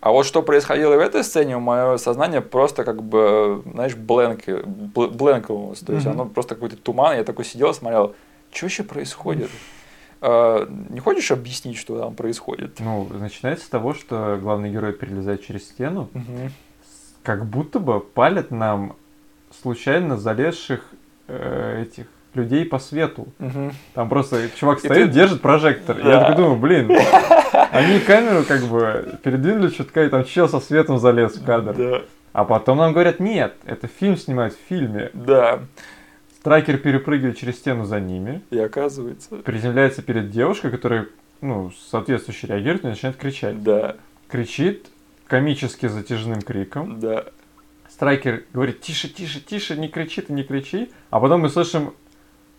А вот что происходило в этой сцене, у моего сознания просто как бы, знаешь, бленки, бл- бленковалось. То есть Мгм. оно просто какой-то туман. Я такой сидел, смотрел, что вообще происходит? Э, Не хочешь объяснить, что там происходит? Ну, начинается с того, что главный герой перелезает через стену, Мгм. как будто бы палят нам случайно залезших э, этих людей по свету. Мгм. Там просто чувак И стоит, ты- держит прожектор. И Да. Я такой думаю, блин, они камеру как бы передвинули чутка, и там чел со светом залез в кадр. Да. А потом нам говорят, нет, это фильм снимают в фильме. Да. Страйкер перепрыгивает через стену за ними, И оказывается. приземляется перед девушкой, которая, ну, соответствующе реагирует и начинает кричать. Да. Кричит комически затяжным криком. Да. Страйкер говорит, тише, тише, тише, не кричи ты, не кричи. А потом мы слышим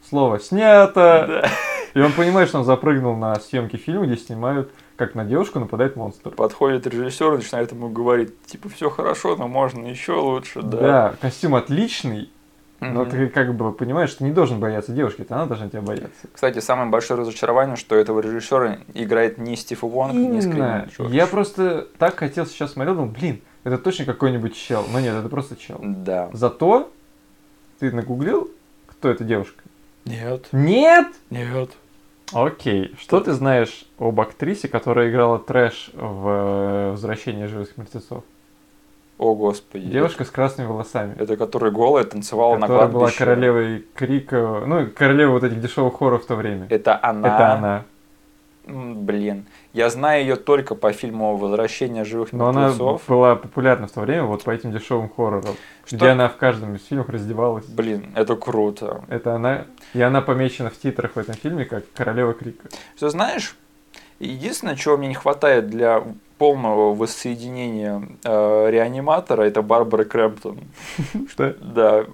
слово «снято». Да. И он понимает, что он запрыгнул на съемки фильма, где снимают, как на девушку нападает монстр. Подходит режиссер и начинает ему говорить, типа, все хорошо, но можно еще лучше, да. Да, костюм отличный, но Мгм. ты как бы понимаешь, что не должен бояться девушки, это она должна тебя бояться. Кстати, самое большое разочарование, что этого режиссера играет не Стив Вонг, не Именно. Скрин Джордж. Я просто так хотел сейчас смотрел, думал, блин, это точно какой-нибудь чел. Но нет, это просто чел. Да. Зато ты нагуглил, кто эта девушка? Нет. Нет! Нет. Окей. Что ты знаешь об актрисе, которая играла трэш в э, «Возвращении живых мертвецов»? О, господи. Девушка с красными волосами. Это которая голая танцевала на которая была кладбище. королевой крика, ну, королевой вот этих дешевых хорроров в то время. Это она. Это она. Блин. Я знаю ее только по фильму «Возвращение живых Но она мертвецов». была популярна в то время вот по этим дешевым хоррорам, Что? где она в каждом из фильмов раздевалась. Блин, это круто. Это она, и она помечена в титрах в этом фильме как королева крика. Что знаешь, единственное, чего мне не хватает для полного воссоединения э, реаниматора, это Барбара Крэмптон. Что? Да.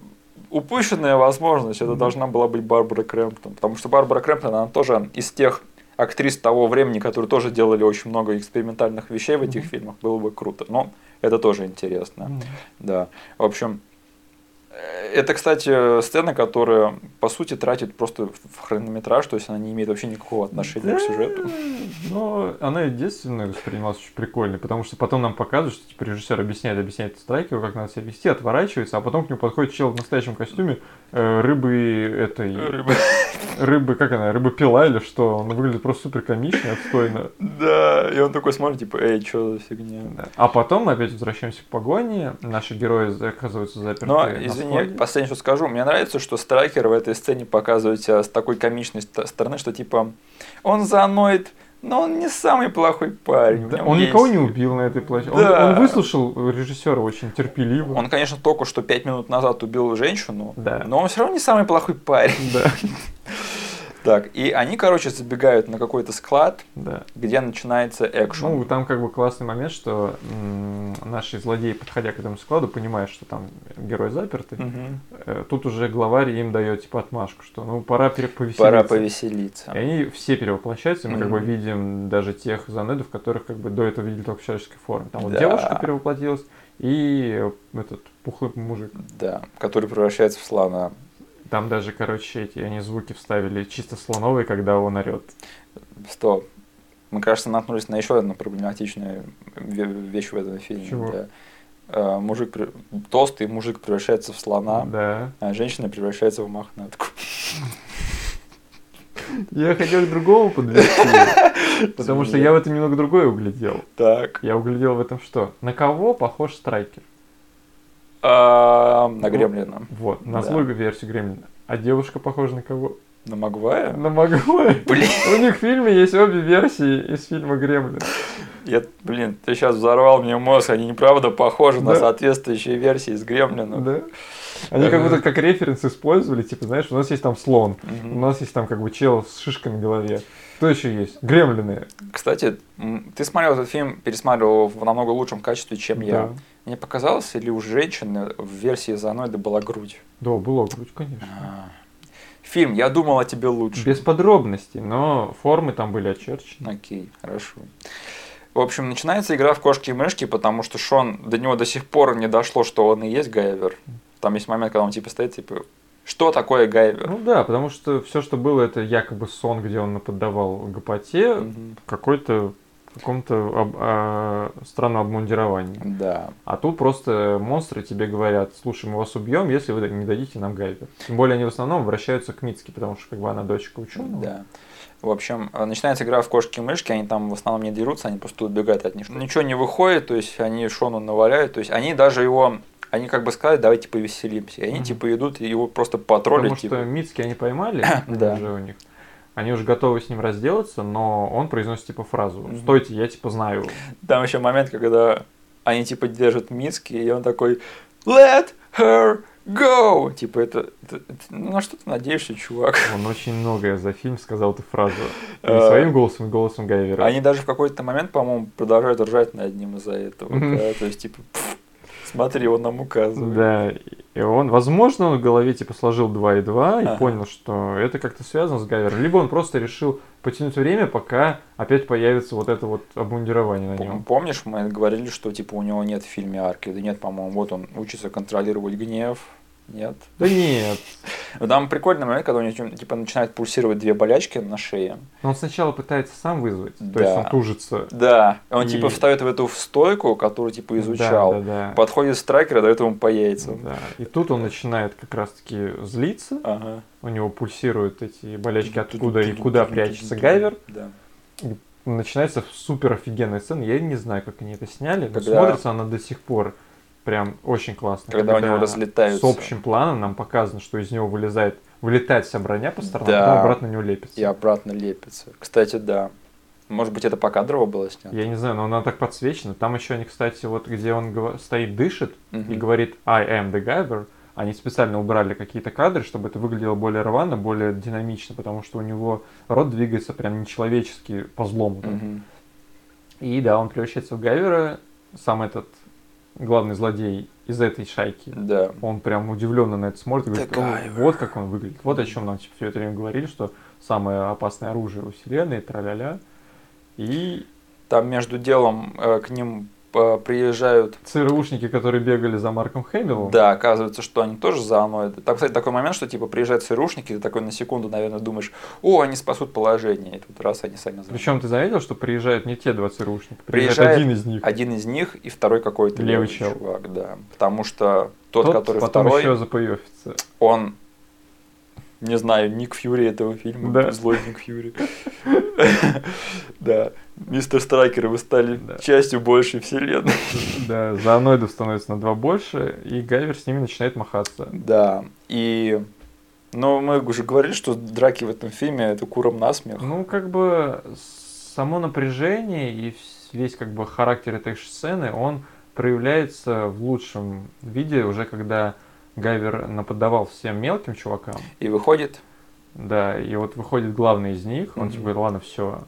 Упущенная возможность, это должна была быть Барбара Крэмптон. Потому что Барбара Крэмптон, она тоже из тех актрис того времени, которые тоже делали очень много экспериментальных вещей в этих Мгм. фильмах. Было бы круто. Но это тоже интересно. Да. В общем, э, это, кстати, сцена, которая, по сути, тратит просто в хронометраж, то есть она не имеет вообще никакого отношения к сюжету. Но она единственная воспринималась очень прикольной, потому что потом нам показывают, что типа режиссер объясняет, объясняет Страйкеру, как надо себя вести, отворачивается, а потом к нему подходит чел в настоящем костюме рыбы этой... Рыба. Рыбы, как она, рыба пила или что? Он выглядит просто супер комично, отстойно. Да, и он такой смотрит, типа, эй, что за фигня? Да. А потом мы опять возвращаемся к погоне, наши герои оказываются заперты Но, на извини, складе. последнее, что скажу, мне нравится, что Страйкер в этой сцене показывает себя с такой комичной ст- стороны, что, типа, он зооноид, но он не самый плохой парень. Да, он есть- никого не убил на этой площадке. Да. Он, он выслушал режиссера очень терпеливо. Он, конечно, только что пять минут назад убил женщину, Да. но он все равно не самый плохой парень. Да, Так, и они, короче, забегают на какой-то склад, да. где начинается экшен. Ну, там как бы классный момент, что м, наши злодеи, подходя к этому складу, понимают, что там герой заперты. Мгм. Э, Тут уже главарь им дает типа отмашку, что ну пора повеселиться. Пора повеселиться. И они все перевоплощаются, и мы как бы видим даже тех занедов, которых как бы до этого видели только в человеческой форме. Там вот Да. девушка перевоплотилась, и этот пухлый мужик. Да, который превращается в слона. Там даже, короче, эти они звуки вставили чисто слоновые, когда он орет. Стоп. Мы, кажется, наткнулись на еще одну проблематичную ве- вещь в этом фильме. Чего? Да. Э, Мужик, толстый мужик превращается в слона, Да. а женщина превращается в мохнатку. Я хотел к другому подвести. Потому что я в этом немного другое углядел. Так. Я углядел в этом что? На кого похож Страйкер? А, на Гремлина. Вот, на злую версию Гремлина. А девушка похожа на кого? На Магвая? На Магуайра. Блин, У них в фильме есть обе версии из фильма Гремлин. я, блин, ты сейчас взорвал мне мозг. Они неправда похожи на Да. соответствующие версии из Гремлина. Да. Они как будто как референс использовали, типа, знаешь, у нас есть там слон, у нас есть там как бы чел с шишками в голове. Кто еще есть? Гремлины. Кстати, ты смотрел этот фильм, пересматривал в намного лучшем качестве, чем я. Да. Мне показалось, или у женщины в версии Заноида была грудь? Да, было грудь, конечно. А. Фильм, я думал о тебе лучше. Без подробностей, но формы там были очерчены. Окей, хорошо. В общем, начинается игра в кошки и мышки, потому что Шон, до него до сих пор не дошло, что он и есть Гайвер. Там есть момент, когда он типа стоит, типа, что такое Гайвер? Ну да, потому что все, что было, это якобы сон, где он наподдавал гопоте, в какой-то каком-то об- а, странном обмундировании. Да. А тут просто монстры тебе говорят, слушай, мы вас убьем, если вы не дадите нам гайвер. Тем более они в основном обращаются к Мицке, потому что как бы она дочка ученого. Да. В общем, э, начинается игра в кошки и мышки, они там в основном не дерутся, они просто убегают от них. Ничего не выходит, то есть они Шону наваляют, то есть они даже его, они как бы сказали, давайте повеселимся. И они Мгм. типа идут и его просто потроллят, Потому типа. что Мицки они поймали, Да. уже у них. Они уже готовы с ним разделаться, но он произносит типа фразу. «Стойте, я типа знаю». Там еще момент, когда они типа держат Мицки, и он такой Let her go! Типа это, это- это- ну, на что ты надеешься, чувак? Он очень многое за фильм сказал эту фразу. И А. своим голосом, и голосом Гайвера. Они даже в какой-то момент, по-моему, продолжают ржать над ним из-за этого. То есть, типа, «Пф, смотри, он нам указывает. Да, и он, возможно, он в голове типа сложил 2 и 2 и Ага. понял, что это как-то связано с Гайвером. Либо он просто решил потянуть время, пока опять появится вот это вот обмундирование на нем. Помнишь, мы говорили, что типа у него нет в фильме арки? Да нет, по-моему, вот он учится контролировать гнев. Нет. Да нет. Но Там прикольный момент, когда у него типа начинают пульсировать две болячки на шее. Но он сначала пытается сам вызвать, то Да. есть он тужится. Да. Он И- типа вставит в эту стойку, которую типа изучал. Да, да, да. Подходит страйкер и дает ему по яйцам. Да. И тут он начинает как раз-таки злиться, Ага. у него пульсируют эти болячки, откуда и куда прячется Гайвер. Да. Начинается супер офигенная сцена, я не знаю, как они это сняли, но Когда- смотрится она до сих пор прям очень классно. Когда у него разлетаются. С общим планом нам показано, что из него вылезает, вылетает вся броня по сторонам, Да. потом обратно на него лепится. И обратно лепится. Кстати, да. Может быть, это покадрово было снято? Я не знаю, но она так подсвечена. Там еще они, кстати, вот где он стоит, дышит и Мгм. говорит I am the Guyver, они специально убрали какие-то кадры, чтобы это выглядело более рвано, более динамично, потому что у него рот двигается прям нечеловечески по злому. Мгм. И да, он превращается в Гайвера, сам этот главный злодей из этой шайки. Да. Он прям удивленно на это смотрит и говорит, The «О, Guyver». вот как он выглядит. Вот о чем нам типа, все это время говорили, что самое опасное оружие у вселенной, тра-ля-ля. И Там между делом э, к ним приезжают ЦРУшники, которые бегали за Марком Хэмиллом. Да, оказывается, что они тоже зооноиды. Там, кстати, такой момент, что типа приезжают ЦРУшники, ты такой на секунду, наверное, думаешь, о, они спасут положение. И тут раз они сами зооноиды. Причем ты заметил, что приезжают не те два ЦРУшника, приезжает, Приезжает один из них. Один из них и второй какой-то Левый левый, чел. чувак, да. Потому что тот, Тот который потом второй, еще запоёфится. он, не знаю, Ник Фьюри этого фильма, Да. злой Ник Фьюри. Да, мистер Страйкер, вы стали частью большей вселенной. Да, зооноидов становится на два больше, и Гайвер с ними начинает махаться. Да, и... Но мы уже говорили, что драки в этом фильме это куром насмех. Ну, как бы само напряжение и весь как бы характер этой сцены, он проявляется в лучшем виде уже когда Гайвер наподдавал всем мелким чувакам. И выходит, Да, и вот выходит главный из них, он Мгм. типа говорит, ладно, все,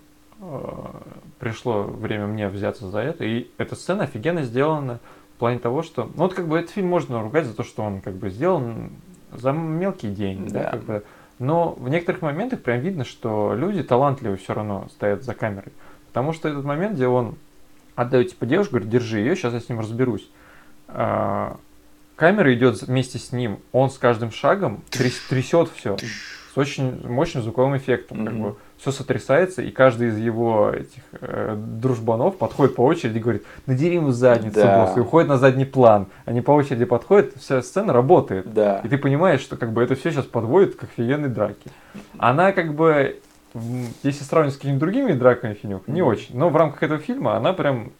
пришло время мне взяться за это. И эта сцена офигенно сделана в плане того, что... Ну, вот как бы этот фильм можно ругать за то, что он как бы сделан за мелкие деньги, да, Да. как бы. Но в некоторых моментах прям видно, что люди талантливые все равно стоят за камерой. Потому что этот момент, где он отдает типа девушку, говорит, держи ее, сейчас я с ним разберусь. А, камера идет вместе с ним, он с каждым шагом тряс- трясет все с очень мощным звуковым эффектом. Как бы все сотрясается, и каждый из его этих э, дружбанов подходит по очереди и говорит, надери ему задницу, Да. босс, и уходит на задний план. Они по очереди подходят, вся сцена работает. да. И ты понимаешь, что как бы это все сейчас подводит к офигенной драке. Она как бы если сравнивать с какими-то другими драками в фильмах, не очень. Но в рамках этого фильма она прям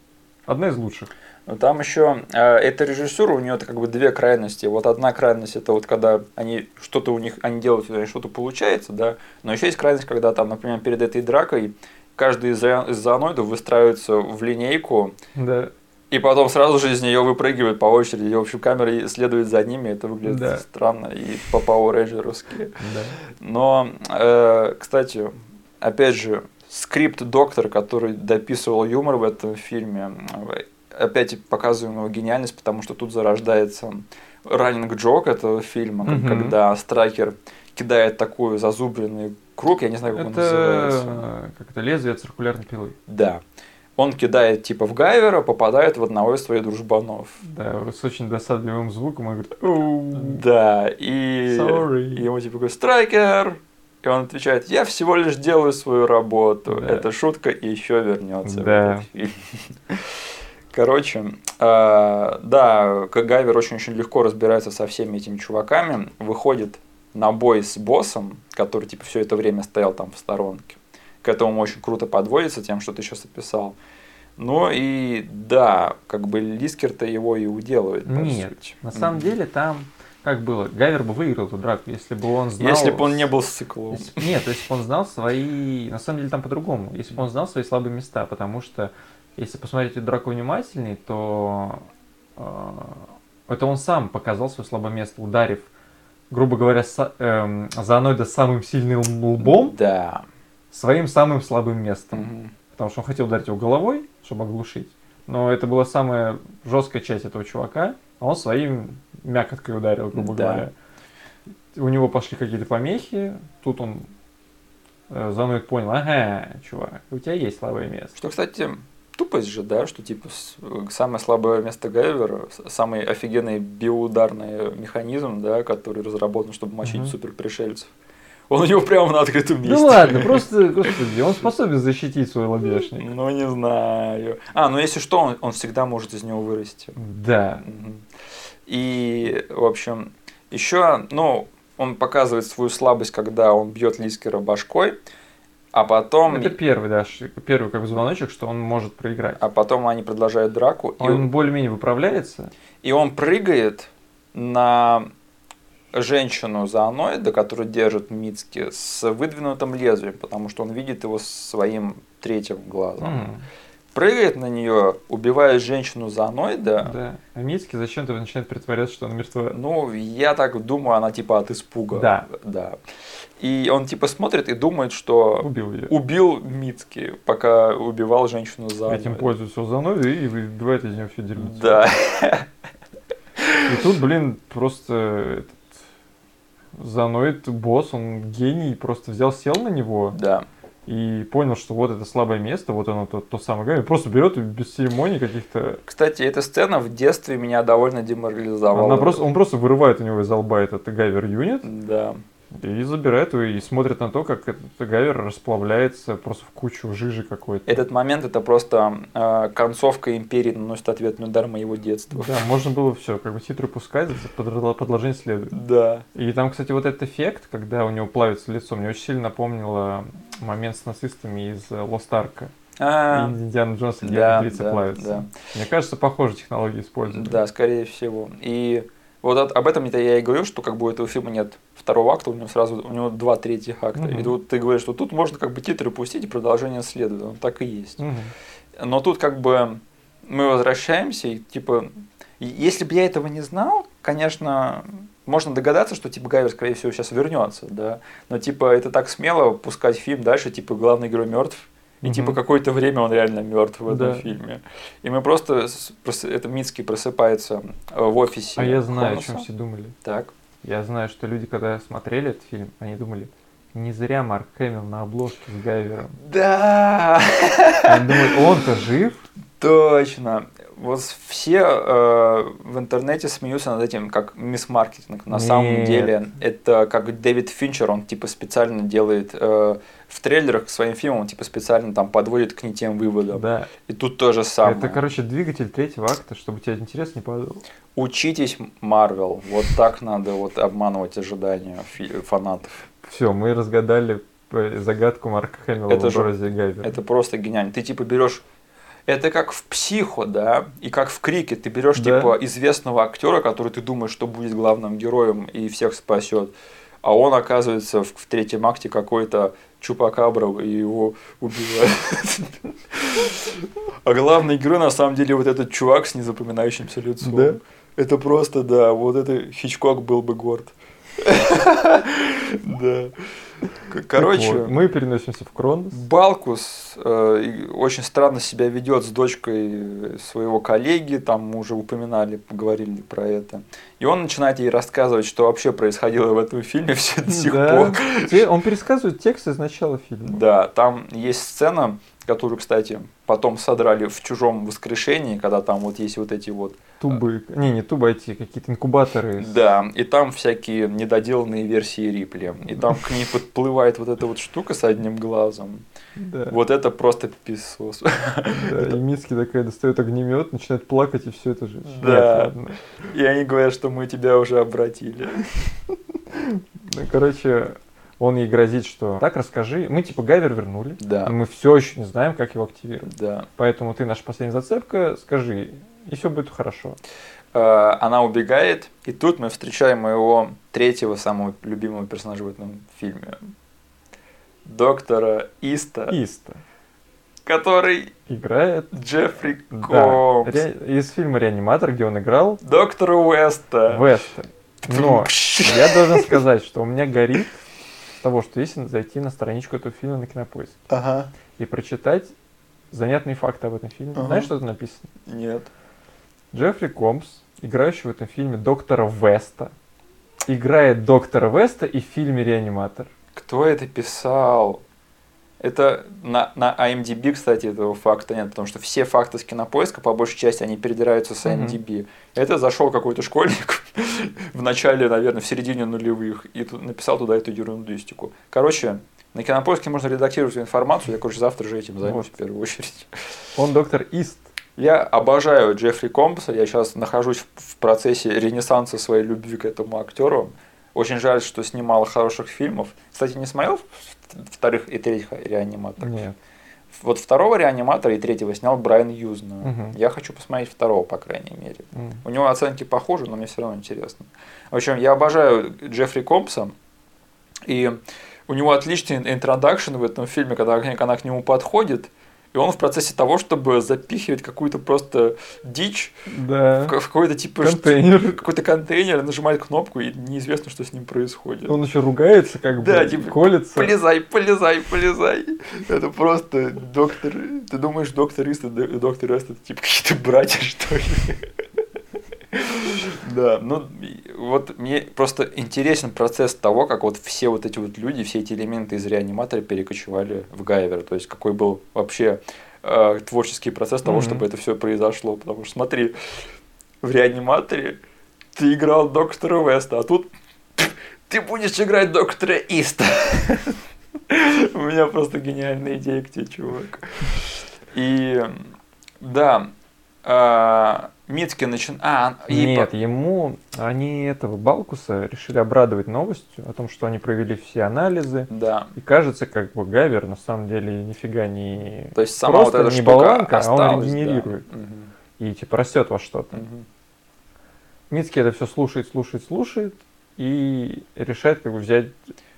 одна из лучших. Но там еще э, эта режиссура, у нее как бы две крайности. Вот одна крайность это вот когда они что-то у них, они делают, э, что-то получается, да. Но еще есть крайность, когда там, например, перед этой дракой каждый из, из зооноидов выстраивается в линейку, Да. и потом сразу же из нее выпрыгивают по очереди. И, в общем, камера следует за ними. Это выглядит Да. странно и по Power Rangers'ски. Да. Но, э, кстати, опять же, скрипт-доктор, который дописывал юмор в этом фильме, э, опять показываем его гениальность, потому что тут зарождается раннинг джок этого фильма, Мгм. когда Страйкер кидает такой зазубренный круг, я не знаю, как он называется. Это как это лезвие циркулярной пилы. Да. Он кидает типа в Гайвера, попадает в одного из своих дружбанов. Да, с очень досадливым звуком. Он говорит, «Оу, Да, и Sorry. и ему типа говорит, страйкер! И он отвечает, я всего лишь делаю свою работу. Да. Это шутка и еще вернется Да. Короче, э, да, К- Гайвер очень-очень легко разбирается со всеми этими чуваками, выходит на бой с боссом, который типа все это время стоял там в сторонке. К этому очень круто подводится тем, что ты сейчас описал. Ну и да, как бы Лискер-то его и уделывает, по Нет, сути. на самом Мгм. деле там как было, Гайвер бы выиграл эту драку, если бы он знал... Если бы он не был циклом. Если- Нет, если бы он знал свои... На самом деле там по-другому. Если бы он знал свои слабые места, потому что если посмотреть драку внимательней, то э, это он сам показал свое слабое место, ударив, грубо говоря, са- эм, зооноида самым сильным лбом Да. своим самым слабым местом. Мгм. Потому что он хотел ударить его головой, чтобы оглушить. Но это была самая жесткая часть этого чувака, а он своим мякоткой ударил, грубо Да. говоря. У него пошли какие-то помехи, тут он э, зооноид понял, ага, чувак, у тебя есть слабое место. Что, кстати, тупость же, да, что типа самое слабое место Гайвера, самый офигенный биоударный механизм, да, который разработан, чтобы мочить Мгм. суперпришельцев. Он у него прямо на открытом месте. Ну ладно, просто, господи, он способен защитить свой лобешник. Ну, не знаю. А, ну если что, он, он всегда может из него вырасти. Да. И, в общем, еще, ну, он показывает свою слабость, когда он бьет Лискера башкой, а потом, Это первый, да, первый как бы звоночек, что он может проиграть. а потом они продолжают драку, и Он более-менее выправляется. И он прыгает на женщину зооноида, которую держит Мицки, с выдвинутым лезвием, потому что он видит его своим третьим глазом. М, Прыгает на нее, убивает женщину зооноида. Да. А Мицки зачем-то начинает притворяться, что она мертва. Ну, я так думаю, она типа от испуга. Да. Да. И он типа смотрит и думает, что Убил ее. убил Мицки, пока убивал женщину зооноида. Этим пользуется зоной и выбивает из нее все дерьмо. Да. И тут, блин, просто этот зооноид босс, он гений, просто взял, сел на него Да. И понял, что вот это слабое место, вот оно то, то самое гамми, просто берет и без церемоний каких-то... Кстати, эта сцена в детстве меня довольно деморализовала. Она просто, он просто вырывает у него из лба этот гайвер юнит Да. и забирает его и смотрит на то, как этот гайвер расплавляется просто в кучу жижи какой-то. Этот момент это просто э, концовка империи наносит ответный удар моего детства. Да, можно было все, как бы титры пускать, продолжение следует. Да. И там, кстати, вот этот эффект, когда у него плавится лицо, мне очень сильно напомнило момент с нацистами из э, Ark. А, Индиана Джонса, да, да, плавятся. да. Мне кажется, похожие технологии используют. Да, скорее всего. И вот от- об этом я и говорю, что как бы у этого фильма нет второго акта, у него сразу у него два третьих акта. Мгм. И тут ты говоришь, что тут можно как бы титры пустить и продолжение следует. Он так и есть. Мгм. Но тут как бы мы возвращаемся, и типа, если бы я этого не знал, конечно, можно догадаться, что типа Гайвер, скорее всего, сейчас вернется, да. Но типа это так смело пускать фильм дальше, типа главный герой мертв. И Мгм. типа какое-то время он реально мертв в этом Да. фильме. И мы просто, с- прос- это Мицкий просыпается э, в офисе. А я знаю, о Хроноса. чем все думали. Так. Я знаю, что люди, когда смотрели этот фильм, они думали, не зря Марк Хэмилл на обложке с Гайвером. Да, Они думают, он-то жив? Точно. Вот все э, в интернете смеются над этим как мисс-маркетинг. На самом Нет. деле это как Дэвид Финчер, он типа специально делает э, в трейлерах к своим фильмам, он типа специально там подводит к не тем выводам. Да. И тут то же самое. Это, короче, двигатель третьего акта, чтобы тебя интерес не падал. Учитесь, Марвел. Вот так надо вот обманывать ожидания фанатов. Все, мы разгадали э, загадку Марка Хэмилла Это в же- Гайвера. Это просто гениально. Ты типа берешь это как в психо, да, и как в крике. Ты берешь Да. типа известного актера, который ты думаешь, что будет главным героем и всех спасет. А он оказывается в, в третьем акте какой-то чупакабра и его убивают. А главный герой на самом деле вот этот чувак с незапоминающимся лицом. Да? Это просто, да, вот это Хичкок был бы горд. Да. Короче, вот, мы переносимся в Кронос. Балкус э, очень странно себя ведет с дочкой своего коллеги, там мы уже упоминали, поговорили про это. И он начинает ей рассказывать, что вообще происходило в этом фильме все до сих Да. пор. Он пересказывает текст из начала фильма. Да, там есть сцена, которую, кстати, потом содрали в чужом воскрешении, когда там вот есть вот эти вот. Тубы. Не, не тубы, а эти какие-то инкубаторы. Да, и там всякие недоделанные версии Рипли. И там к ней подплывает вот эта вот штука с одним глазом. Да. Вот это просто писос. Да, и Мицки такая достает огнемет, начинает плакать и все это же. Да. И они говорят, что мы тебя уже обратили. Ну, короче, он ей грозит, что так расскажи. Мы типа Гайвер вернули. Да. но Мы все еще не знаем, как его активировать. Да. Поэтому ты наша последняя зацепка, скажи, и все будет хорошо. Э, Она убегает, и тут мы встречаем моего третьего самого любимого персонажа в этом фильме. Доктора Иста, Иста который играет Джеффри да, Комс. ре- из фильма «Реаниматор», где он играл Доктора Уэста. Веста. Но я должен сказать, что у меня горит того, что если зайти на страничку этого фильма на Кинопоиске Ага. и прочитать занятные факты об этом фильме. Ага. Знаешь, что там написано? Нет. Джеффри Комс, играющий в этом фильме доктора Веста, играет доктора Веста и в фильме «Реаниматор». Кто это писал? Это на, на IMDb, кстати, этого факта нет, потому что все факты с кинопоиска, по большей части, они передираются с. IMDb. Это зашел какой-то школьник в начале, наверное, в середине нулевых и тут написал туда эту ерундистику. Короче, на кинопоиске можно редактировать информацию, я, короче, завтра же этим займусь Вот. в первую очередь. Он доктор Ист. Я обожаю Джеффри Компса, я сейчас нахожусь в- в процессе ренессанса своей любви к этому актеру. Очень жаль, что снимал хороших фильмов. Кстати, не смотрел вторых и третьих реаниматоров? Нет. Вот второго реаниматора и третьего снял Брайан Юзна. Мгм. Я хочу посмотреть второго, по крайней мере. М. У него оценки похожи, но мне все равно интересно. В общем, я обожаю Джеффри Компса. И у него отличный интродакшн в этом фильме, когда она к нему подходит. И он в процессе того, чтобы запихивать какую-то просто дичь Да. в ка- в какой-то типа Контейнер. какой-то контейнер, нажимает кнопку, и неизвестно, что с ним происходит. Он еще ругается, как бы, Да, типа, колется. Полезай, полезай, полезай. Это просто доктор... Ты думаешь, доктор Ист и доктор Эст это типа какие-то братья, что ли? Да, ну вот мне просто интересен процесс того, как вот все вот эти вот люди, все эти элементы из реаниматора перекочевали в Гайвер. То есть какой был вообще э, творческий процесс того, Мгм. чтобы это все произошло. Потому что смотри, в реаниматоре ты играл доктора Веста, а тут ты будешь играть доктора Иста. У меня просто гениальная идея к тебе, чувак. И да, Мицки начин... А, и Нет, ему они этого Балкуса решили обрадовать новостью о том, что они провели все анализы. Да. И кажется, как бы Гавер на самом деле нифига не... То есть сама вот Просто эта не болванка, а он осталась, да. регенерирует. Мгм, И типа растет во что-то. мгм. Мицки это все слушает, слушает, слушает и решает как бы взять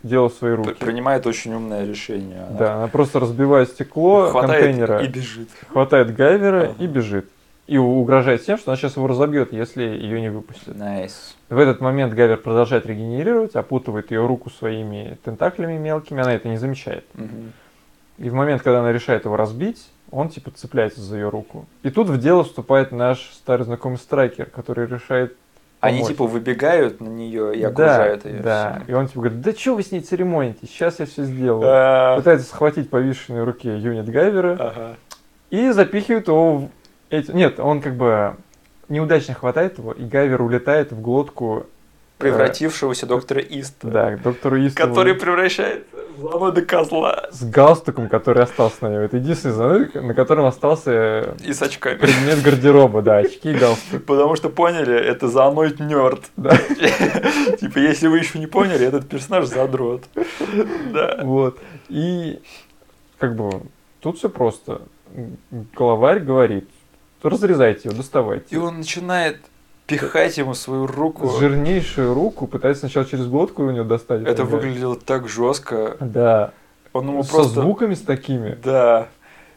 дело в свои руки. Принимает очень умное решение. Она Да, она просто разбивает стекло хватает контейнера, и бежит. хватает Гайвера Ага. и бежит. И угрожает тем, что она сейчас его разобьет, если ее не выпустят. Nice. В этот момент Гайвер продолжает регенерировать, опутывает ее руку своими тентаклями мелкими, она это не замечает. Мгм. И в момент, когда она решает его разбить, он типа цепляется за ее руку. И тут в дело вступает наш старый знакомый страйкер, который решает Они помочь. типа выбегают на нее и да, окружают ее. Да, и он типа говорит, да что вы с ней церемоните, сейчас я все сделаю. Пытается схватить на руке юнит Гайвера Ага. и запихивает его эти... Нет, он как бы неудачно хватает его, и Гайвер улетает в глотку Превратившегося доктора Иста. Да, к доктору Истову. Который превращается в зломота козла. С галстуком, который остался на нем. Это единственный зануд, на котором остался И с очками. предмет гардероба, да, очки и галстук. Потому что поняли, это зооноид нерд. Да. Типа, если вы еще не поняли, этот персонаж задрот. Да. Вот. И как бы тут все просто. Главарь говорит, разрезайте его, доставайте. И он начинает пихать ему свою руку. Жирнейшую руку пытается сначала через глотку у него достать. Это Да. выглядело так жестко. Да. Он ему Со просто... звуками с такими. Да.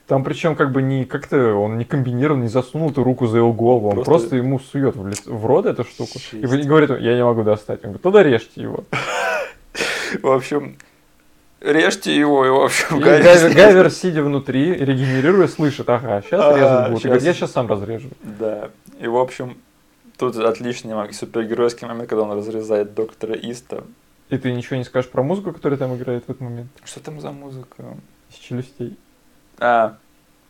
Там причем как бы не как-то он не комбинирован, не засунул эту руку за его голову, он Просто- просто, ему сует в, лицо- в рот эту штуку. Жесть. И говорит, я не могу достать. Он говорит, тогда режьте его. В общем, режьте его, и, в общем, Гайвер Гайвер, сидя внутри, регенерируя, слышит, ага, сейчас А, резать будут. Щас. я сейчас сам разрежу. Да. И, в общем, тут отличный супергеройский момент, когда он разрезает доктора Иста. И ты ничего не скажешь про музыку, которая там играет в этот момент? Что там за музыка? Из челюстей. А,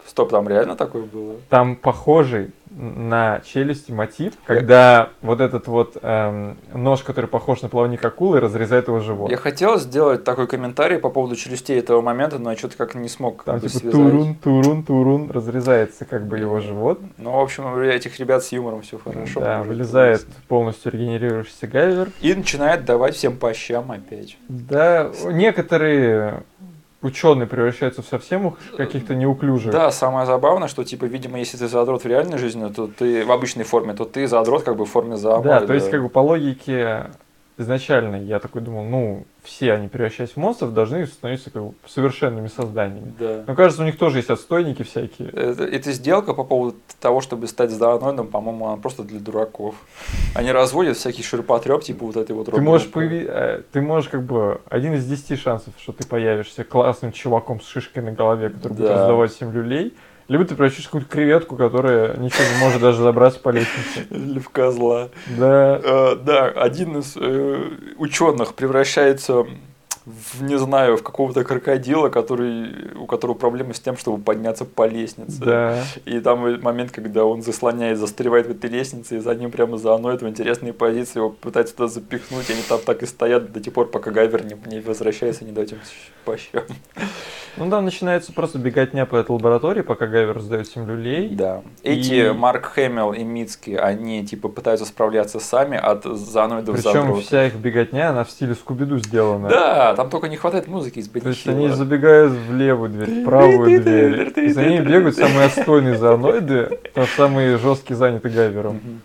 стоп, там реально такое было? Там похожий на челюсти мотив, когда вот этот вот эм, нож, который похож на плавник акулы, разрезает его живот. Я хотел сделать такой комментарий по поводу челюстей этого момента, но я что-то как не смог Там типа связать. турун, турун, турун, разрезается как бы его живот. Ну, в общем, у этих ребят с юмором все хорошо. да, вылезает быть. полностью регенерирующийся Гайвер. И начинает давать всем по щам опять. Да, некоторые ученые превращаются в совсем каких-то неуклюжих. Да, самое забавное, что, типа, видимо, если ты задрот в реальной жизни, то ты в обычной форме, то ты задрот как бы в форме зооморда. Да, то есть, как бы по логике изначально я такой думал, ну, все они, превращаясь в монстров, должны становиться как бы совершенными созданиями. Да. Но кажется, у них тоже есть отстойники всякие. Это, эта сделка по поводу того, чтобы стать зооноидом, по-моему, она просто для дураков. Они разводят всякий ширпотреб, типа вот этой вот Ты можешь, появи- э, ты можешь как бы один из десяти шансов, что ты появишься классным чуваком с шишкой на голове, который будет Да. раздавать всем люлей, либо ты превращаешься в какую-то креветку, которая ничего не может даже забраться по лестнице. Или в козла. Да, Э, да, один из ученых превращается в, не знаю, в какого-то крокодила, который, у которого проблемы с тем, чтобы подняться по лестнице. да. И там момент, когда он заслоняет, застревает в этой лестнице, и за ним прямо зооноид в интересные позиции, его пытаются туда запихнуть, и они там так и стоят до тех пор, пока Гайвер не, не возвращается, не дает им по щам. Ну там начинается просто беготня по этой лаборатории, пока Гайвер раздает всем люлей. Да. Эти И- Марк Хэмилл и Мицки, они типа пытаются справляться сами от зооноидов Причем вся их беготня, она в стиле Скуби-Ду сделана. Да, там только не хватает музыки из То есть они забегают в левую дверь, в правую дверь. И за ними бегают самые отстойные зооноиды, самые жесткие заняты Гайвером.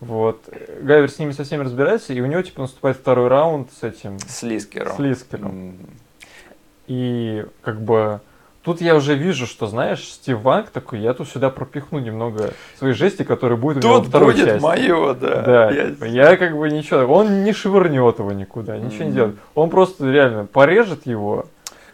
Вот. Гайвер с ними со всеми разбирается, и у него типа наступает второй раунд с этим, С Лискером. с Лискером. И как бы тут я уже вижу, что, знаешь, Стив Ванг такой, я тут сюда пропихну немного своей жести, которая будет у него Тут второй будет части. мое, да. Да, Я- я как бы ничего, он не швырнет его никуда, ничего не Мгм. делает. Он просто реально порежет его.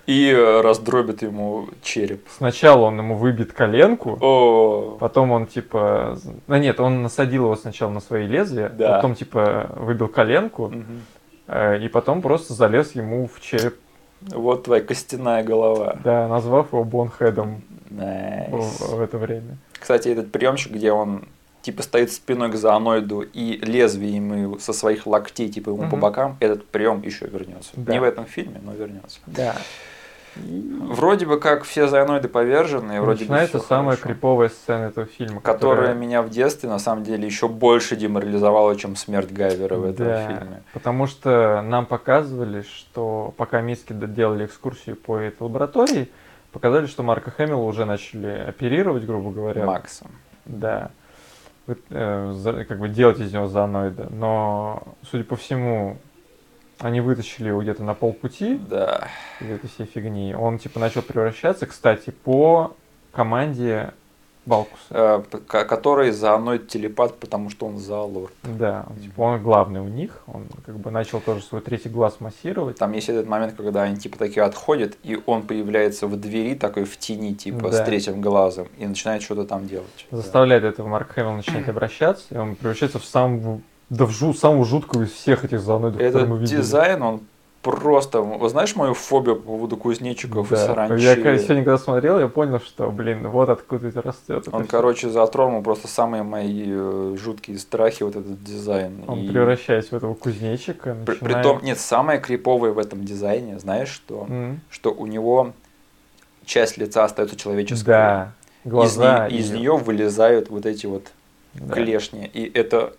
И э, раздробит ему череп. Сначала он ему выбит коленку, О, потом он типа, ну нет, он насадил его сначала на свои лезвия, Да. потом типа выбил коленку, э, и потом просто залез ему в череп, вот твоя костяная голова. да, назвав его Bonehead ом Nice. в, в это время. Кстати, этот приемчик, где он типа стоит спиной к зооноиду и лезвие ему со своих локтей типа ему по Мгм. бокам, этот прием еще вернется. Да. Не в этом фильме, но вернется. Да. Вроде бы как все зооноиды повержены, и вроде Начинается бы самая хорошо. криповая сцена этого фильма, которая меня в детстве на самом деле еще больше деморализовала, чем смерть Гайвера в этом Да, фильме. Потому что нам показывали, что пока Мицки делали экскурсию по этой лаборатории, показали, что Марка Хэмилла уже начали оперировать, грубо говоря. Максом. Да. Э, как бы делать из него зооноида. Но, судя по всему, они вытащили его где-то на полпути Да. из этой всей фигни. Он типа начал превращаться, кстати, по команде Балкуса. Э, который зооноид телепат, потому что он зоолорд. Да, он, типа, он главный у них. Он как бы начал тоже свой третий глаз массировать. Там есть этот момент, когда они типа такие отходят, и он появляется в двери, такой в тени, типа с Да. третьим глазом, и начинает что-то там делать. Заставляет этого Марк Хэмилл начинать обращаться, и он превращается в самого, да в жу- самую жуткую из всех этих зооноидов, которые мы Этот видели. дизайн, он просто... Вы знаешь мою фобию по поводу кузнечиков и Да. саранчи? Я сегодня, когда смотрел, я понял, что, блин, вот откуда это растет. Он, короче, затронул просто самые мои э, жуткие страхи, вот этот дизайн. Он И превращаясь в этого кузнечика, при- начинает... Притом, нет, самое криповое в этом дизайне, знаешь что? М, Что у него часть лица остается человеческой. Да, глаза. Из, и- нее вылезают вот эти вот да. клешни. И это,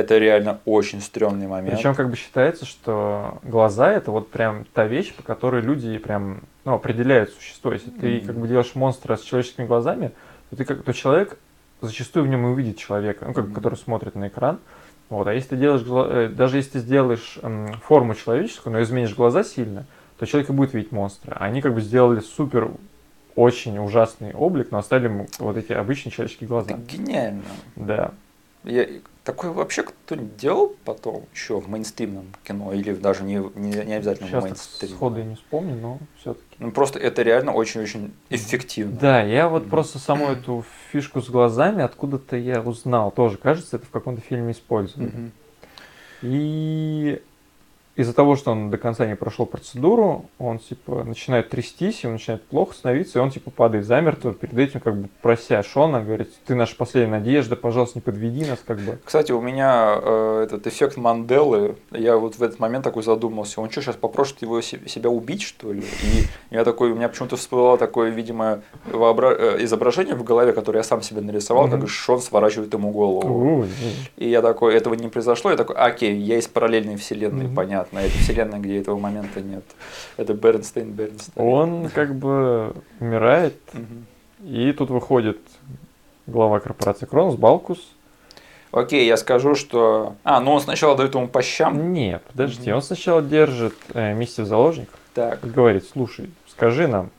это реально очень стрёмный момент. Причем как бы считается, что глаза это вот прям та вещь, по которой люди прям ну, определяют существо. Если ты как бы делаешь монстра с человеческими глазами, то ты как то человек зачастую в нем и увидит человека, ну, как, Мгм. который смотрит на экран. Вот, а если ты делаешь, э, даже если ты сделаешь форму человеческую, но изменишь глаза сильно, то человек и будет видеть монстра. Они как бы сделали супер очень ужасный облик, но оставили ему вот эти обычные человеческие глаза. Это гениально. Да. Я, такое вообще кто-нибудь делал потом еще в мейнстримном кино? Или даже не, не, не обязательно в Сейчас так мейнстриме? сходу и не вспомню, но все-таки. Ну, просто это реально очень-очень эффективно. Да, я вот Мгм. просто саму эту фишку с глазами откуда-то я узнал. Тоже, кажется, это в каком-то фильме использовали. Мгм. И из-за того, что он до конца не прошел процедуру, он типа начинает трястись, ему начинает плохо становиться, и он типа падает замертво, перед этим как бы прося Шона, говорит, ты наша последняя надежда, пожалуйста, не подведи нас, как бы. Кстати, у меня э, этот эффект Манделы, я вот в этот момент такой задумался, он что, сейчас попросит его се- себя убить, что ли? И я такой, у меня почему-то всплыло такое, видимо, вообра- э, изображение в голове, которое я сам себе нарисовал, Мгм. как Шон сворачивает ему голову. Ой, И я такой, этого не произошло, я такой, окей, я из параллельной вселенной, Мгм. понятно, это вселенная, где этого момента нет. Это Бернстейн, Бернстейн. Он как бы умирает, и тут выходит глава корпорации Кронос, Балкус. Окей, я скажу, что... А, ну он сначала дает ему по щам. Нет, подожди, он сначала держит э, Мисти в заложниках, Так. и говорит, слушай, скажи нам.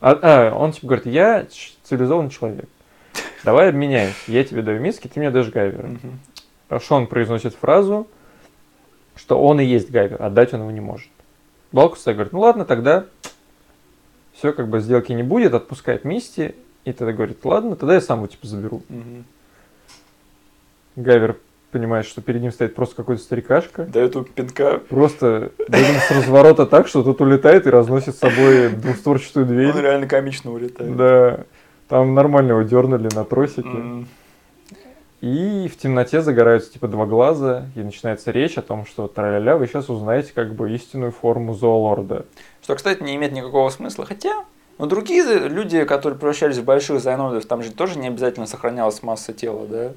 А, а, он типа говорит, я цивилизованный человек. Давай обменяемся. Я тебе даю миски, ты мне гайвера. Мгм. А Шон произносит фразу, что он и есть гайвер, отдать он его не может. Балкус тогда говорит, ну ладно, тогда все, как бы сделки не будет, отпускает Мисти, и тогда говорит, ладно, тогда я сам его типа заберу. Мгм. Гайвер понимает, что перед ним стоит просто какой-то старикашка. Дает ему пинка. Просто дает с разворота так, что тот улетает и разносит с собой двустворчатую дверь. Он реально комично улетает. Да. Там нормально его дернули на тросике. М. И в темноте загораются типа два глаза, и начинается речь о том, что траля вы сейчас узнаете как бы истинную форму зоолорда. Что, кстати, не имеет никакого смысла. Хотя, ну, другие люди, которые превращались в больших зайнодов, там же тоже не обязательно сохранялась масса тела, да?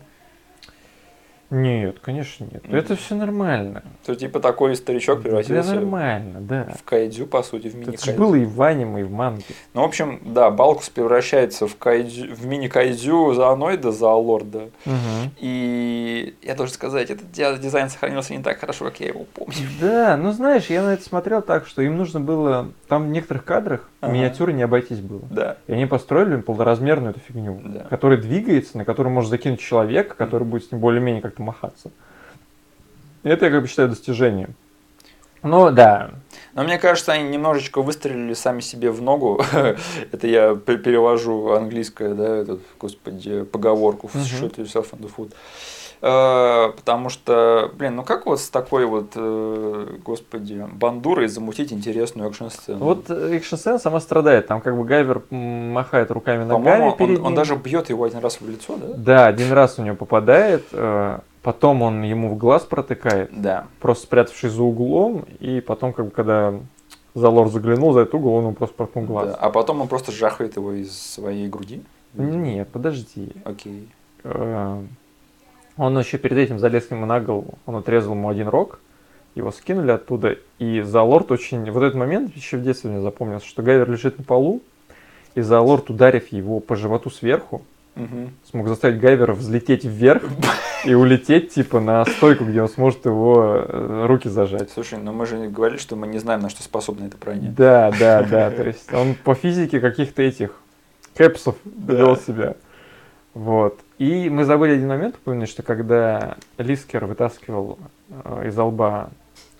Нет, конечно нет. Мгм. Это все нормально. То, типа, такой старичок Да превратился нормально, да. в кайдзю, по сути, в Это мини-кайдзю. было и в аниме, и в манге. Ну, в общем, да, Балкус превращается в, кайдзю, в мини-кайдзю зооноида, зоолорда. И я должен сказать, этот ди- дизайн сохранился не так хорошо, как я его помню. Да, ну знаешь, я на это смотрел так, что им нужно было... Там в некоторых кадрах Ага. миниатюры не обойтись было. Да. И они построили полноразмерную эту фигню, Да. которая двигается, на которую можно закинуть человека, который будет с ним более-менее как-то махаться. И это я как бы считаю достижением. Ну да, Но мне кажется, они немножечко выстрелили сами себе в ногу. Это я пе- перевожу английское, да, этот, господи, поговорку Мгм. shoot yourself in the foot. Э, Потому что, блин, ну как вот с такой вот, э, господи, бандурой замутить интересную экшн-сцену? вот экшн-сцена сама страдает. Там как бы Гайвер махает руками ногами По-моему, перед он, он ним. даже бьет его один раз в лицо, да? Да, один раз у него попадает, э, потом он ему в глаз протыкает, Да. просто спрятавшись за углом, и потом, как бы, когда Залор заглянул за этот угол, он ему просто проткнул глаз. да. А потом он просто жахает его из своей груди. Нет, подожди. Окей. Э, Он еще перед этим залез к нему на голову, он отрезал ему один рог, его скинули оттуда, и Залорд очень... Вот этот момент еще в детстве мне запомнился, что Гайвер лежит на полу, и Залорд, ударив его по животу сверху, Мгм. смог заставить Гайвера взлететь вверх и улететь, типа, на стойку, где он сможет его э, руки зажать. Слушай, ну мы же говорили, что мы не знаем, на что способна эта броня. Да, да, да, то есть он по физике каких-то этих кэпсов довел себя. Вот. И мы забыли один момент упомянуть, что когда Лискер вытаскивал э, из лба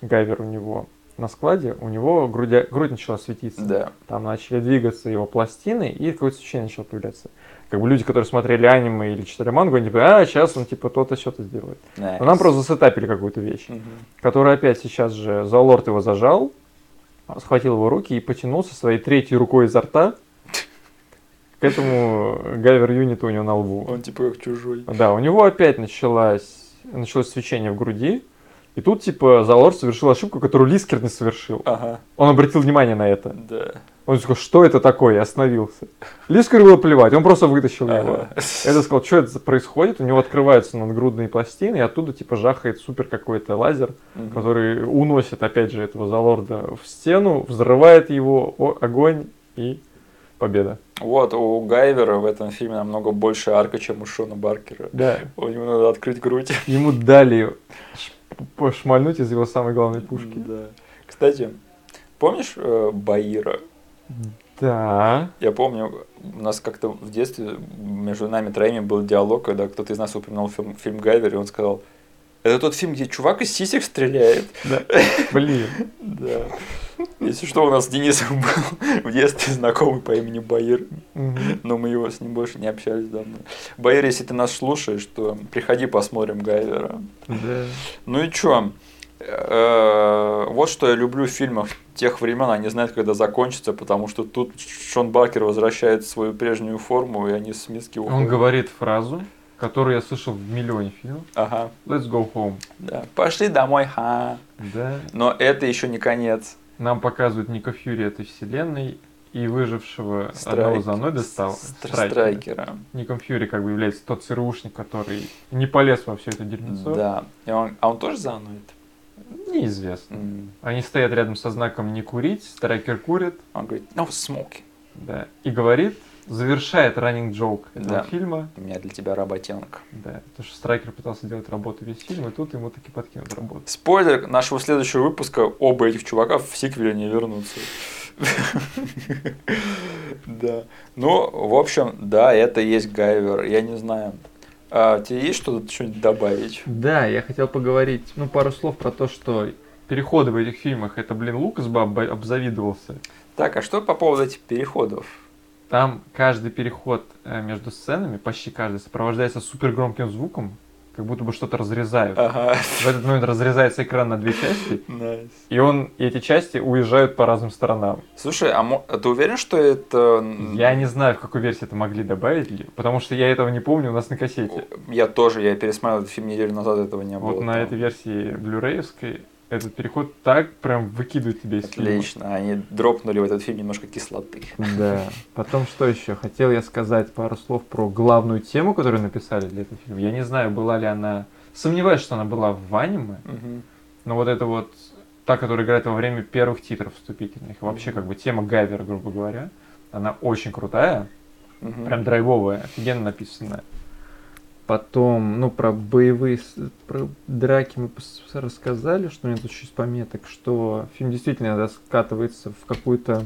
Гайвер у него на складе, у него грудя, грудь начала светиться. Да. Там начали двигаться его пластины, и какое-то свечение начало появляться. Как бы люди, которые смотрели аниме или читали мангу, они типа, а, сейчас он типа то-то, что-то сделает. Но нам Nice. просто засетапили какую-то вещь, Мгм. которая опять сейчас же Зоолорд его зажал, схватил его руки и потянулся своей третьей рукой изо рта к этому гайвер юниту у него на лбу. Он типа как чужой. Да, у него опять началось, началось свечение в груди. И тут, типа, Залор совершил ошибку, которую Лискер не совершил. Ага, Он обратил внимание на это. да. Он сказал, что это такое, и остановился. Лискеру было плевать, он просто вытащил его. Ага. Я сказал, что это происходит, у него открываются надгрудные пластины, и оттуда, типа, жахает супер какой-то лазер, Мгм. который уносит, опять же, этого Залорда в стену, взрывает его, о, огонь и победа. Вот, у Гайвера в этом фильме намного больше арка, чем у Шона Баркера. Да, У него надо открыть грудь. ему дали ш- пошмальнуть из его самой главной пушки. Да. Кстати, помнишь э, Баира? Да. Я помню, у нас как-то в детстве между нами троими был диалог, когда кто-то из нас упоминал фильм, фильм Гайвер, и он сказал, это тот фильм, где чувак из сисек стреляет. Да. Блин. Да. Если что, у нас с Денисом был в детстве знакомый по имени Баир, но мы его с ним больше не общались давно. Баир, если ты нас слушаешь, то приходи посмотрим Гайвера. Да. Ну и чё? Э, Вот что я люблю в фильмах тех времен, они знают, когда закончится, потому что тут Шон Баркер возвращает свою прежнюю форму, и они с миски уходят. Он говорит фразу, которую я слышал в миллионе фильмов. Ага, Let's go home. да. Пошли домой, ха. Да. Но это еще не конец. Нам показывают Ника Фьюри этой вселенной и выжившего одного Страйк- за достал. Стр- Страйкера. Ником Фьюри как бы является тот ЦРУшник, который не полез во все это дерьмецо. Да. И он, а он тоже заново? Неизвестно. Они стоят рядом со знаком «Не курить», Страйкер курит, Он говорит, no smoking. да, и говорит, завершает раннинг джок этого Да. фильма, У меня для тебя работенка. да, потому что Страйкер пытался делать работу весь фильм, и тут ему таки подкинут работу. Спойлер нашего следующего выпуска, оба этих чувака в сиквеле не вернутся. Да. Ну, в общем, да, это и есть Гайвер. Я не знаю. А тебе есть что-то что-нибудь добавить? Да, я хотел поговорить, ну, пару слов про то, что переходы в этих фильмах, это, блин, Лукас бы об- обзавидовался. Так, а что по поводу этих переходов? Там каждый переход э, между сценами, почти каждый, сопровождается супер громким звуком, как будто бы что-то разрезают. Ага. В этот момент разрезается экран на две части, Nice. и он, и эти части уезжают по разным сторонам. Слушай, а а ты уверен, что это... Я не знаю, в какой версии это могли добавить, ли, потому что я этого не помню у нас на кассете. Я тоже, я пересмотрел этот фильм неделю назад, этого не было. Вот на там. этой версии блюреевской этот переход так прям выкидывает тебя из фильма. Отлично, они дропнули в этот фильм немножко кислоты. Да. Потом что еще? Хотел я сказать пару слов про главную тему, которую написали для этого фильма. Я не знаю, была ли она... Сомневаюсь, что она была в аниме, Мгм. но вот это вот та, которая играет во время первых титров вступительных. Вообще, как бы тема Гайвера, грубо говоря, она очень крутая, Мгм. прям драйвовая, офигенно написанная. Потом, ну, про боевые, про драки мы рассказали, что у меня тут еще есть пометок, что фильм действительно иногда скатывается в какую-то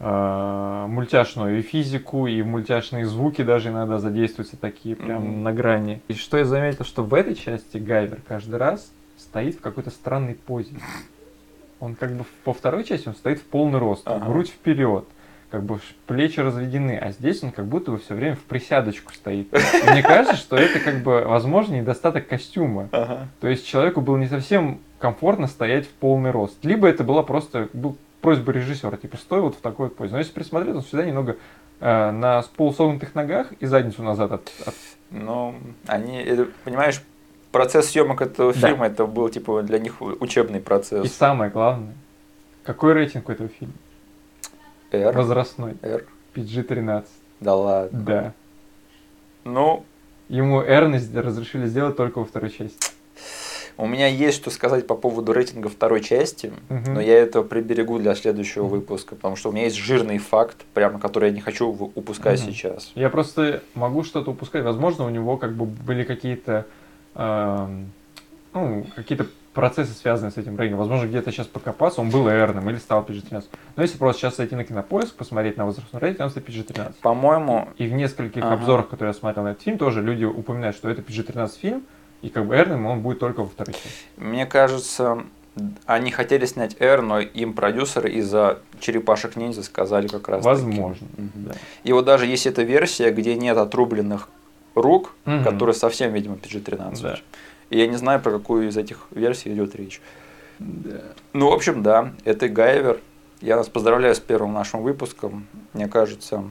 а, мультяшную и физику, и мультяшные звуки даже иногда задействуются такие прям Мгм. на грани. И что я заметил, что в этой части Гайвер каждый раз стоит в какой-то странной позе. Он как бы по второй части он стоит в полный рост, Ага. грудь вперед, как бы плечи разведены, а здесь он как будто бы все время в присядочку стоит. И мне кажется, что это как бы, возможно, недостаток костюма. Ага. То есть человеку было не совсем комфортно стоять в полный рост. Либо это была просто был просьба режиссера, типа, стой вот в такой вот позе. Но если присмотреть, он всегда немного э, на полусогнутых ногах и задницу назад от, от- Ну, они, это, понимаешь, процесс съемок этого Да. фильма, это был, типа, для них учебный И процесс. самое главное, какой рейтинг у этого фильма? R, Возрастной. R, PG-13. да ладно. Да. Ну, Ему R разрешили сделать только во второй части. у меня есть что сказать по поводу рейтинга второй части, Мгм. но я это приберегу для следующего Мгм. выпуска, потому что у меня есть жирный факт, прямо который я не хочу упускать Мгм. сейчас. Я просто могу что-то упускать. Возможно, у него как бы были какие-то эм, ну, какие-то процессы, связанные с этим рейтингом. Возможно, где-то сейчас покопаться, он был эрным или стал PG-13. Но если просто сейчас зайти на кинопоиск, посмотреть на возрастной рейтинг, он стоит PG-13. По-моему, И в нескольких Ага. обзорах, которые я смотрел на этот фильм, тоже люди упоминают, что это PG-13 фильм, и как бы эрным он будет только во части. мне кажется, они хотели снять R, но им продюсеры из-за черепашек ниндзя сказали как раз. Возможно. Мгм. Да. И вот даже есть эта версия, где нет отрубленных рук, Мгм. которая совсем, видимо, PG-13. Да. И я не знаю, про какую из этих версий идет речь. Да. Ну, в общем, да, это Гайвер. Я вас поздравляю с первым нашим выпуском. Мне кажется,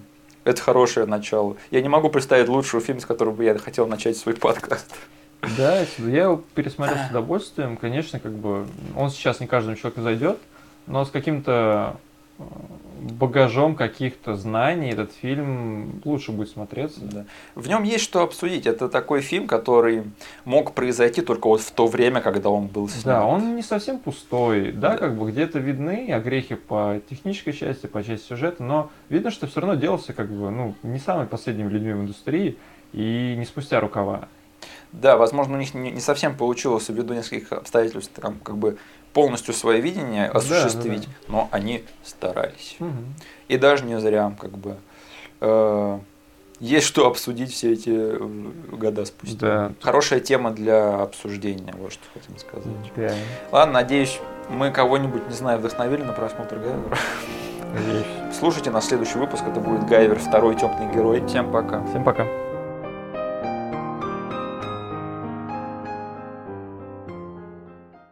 это хорошее начало. Я не могу представить лучшего фильма, с которого бы я хотел начать свой подкаст. Да, я его пересмотрел с удовольствием. Конечно, как бы он сейчас не каждому человеку зайдет, но с каким-то багажом каких-то знаний этот фильм лучше будет смотреться. Да. В нем есть что обсудить. Это такой фильм, который мог произойти только вот в то время, когда он был снят. Да, он не совсем пустой, да, да. как бы где-то видны огрехи по технической части, по части сюжета, но видно, что все равно делался как бы, ну, не самыми последними людьми в индустрии и не спустя рукава. Да, возможно, у них не, не совсем получилось ввиду нескольких обстоятельств там, как бы полностью свое видение осуществить, да, да, да. но они старались. Угу. И даже не зря, как бы. Э, есть что обсудить все эти э, года спустя. Да. Хорошая тема для обсуждения, вот что хотим сказать. Да. Ладно, надеюсь, мы кого-нибудь, не знаю, вдохновили на просмотр Гайвера. Надеюсь. Слушайте на следующий выпуск, это будет Гайвер, второй темный герой. Всем пока. Всем пока.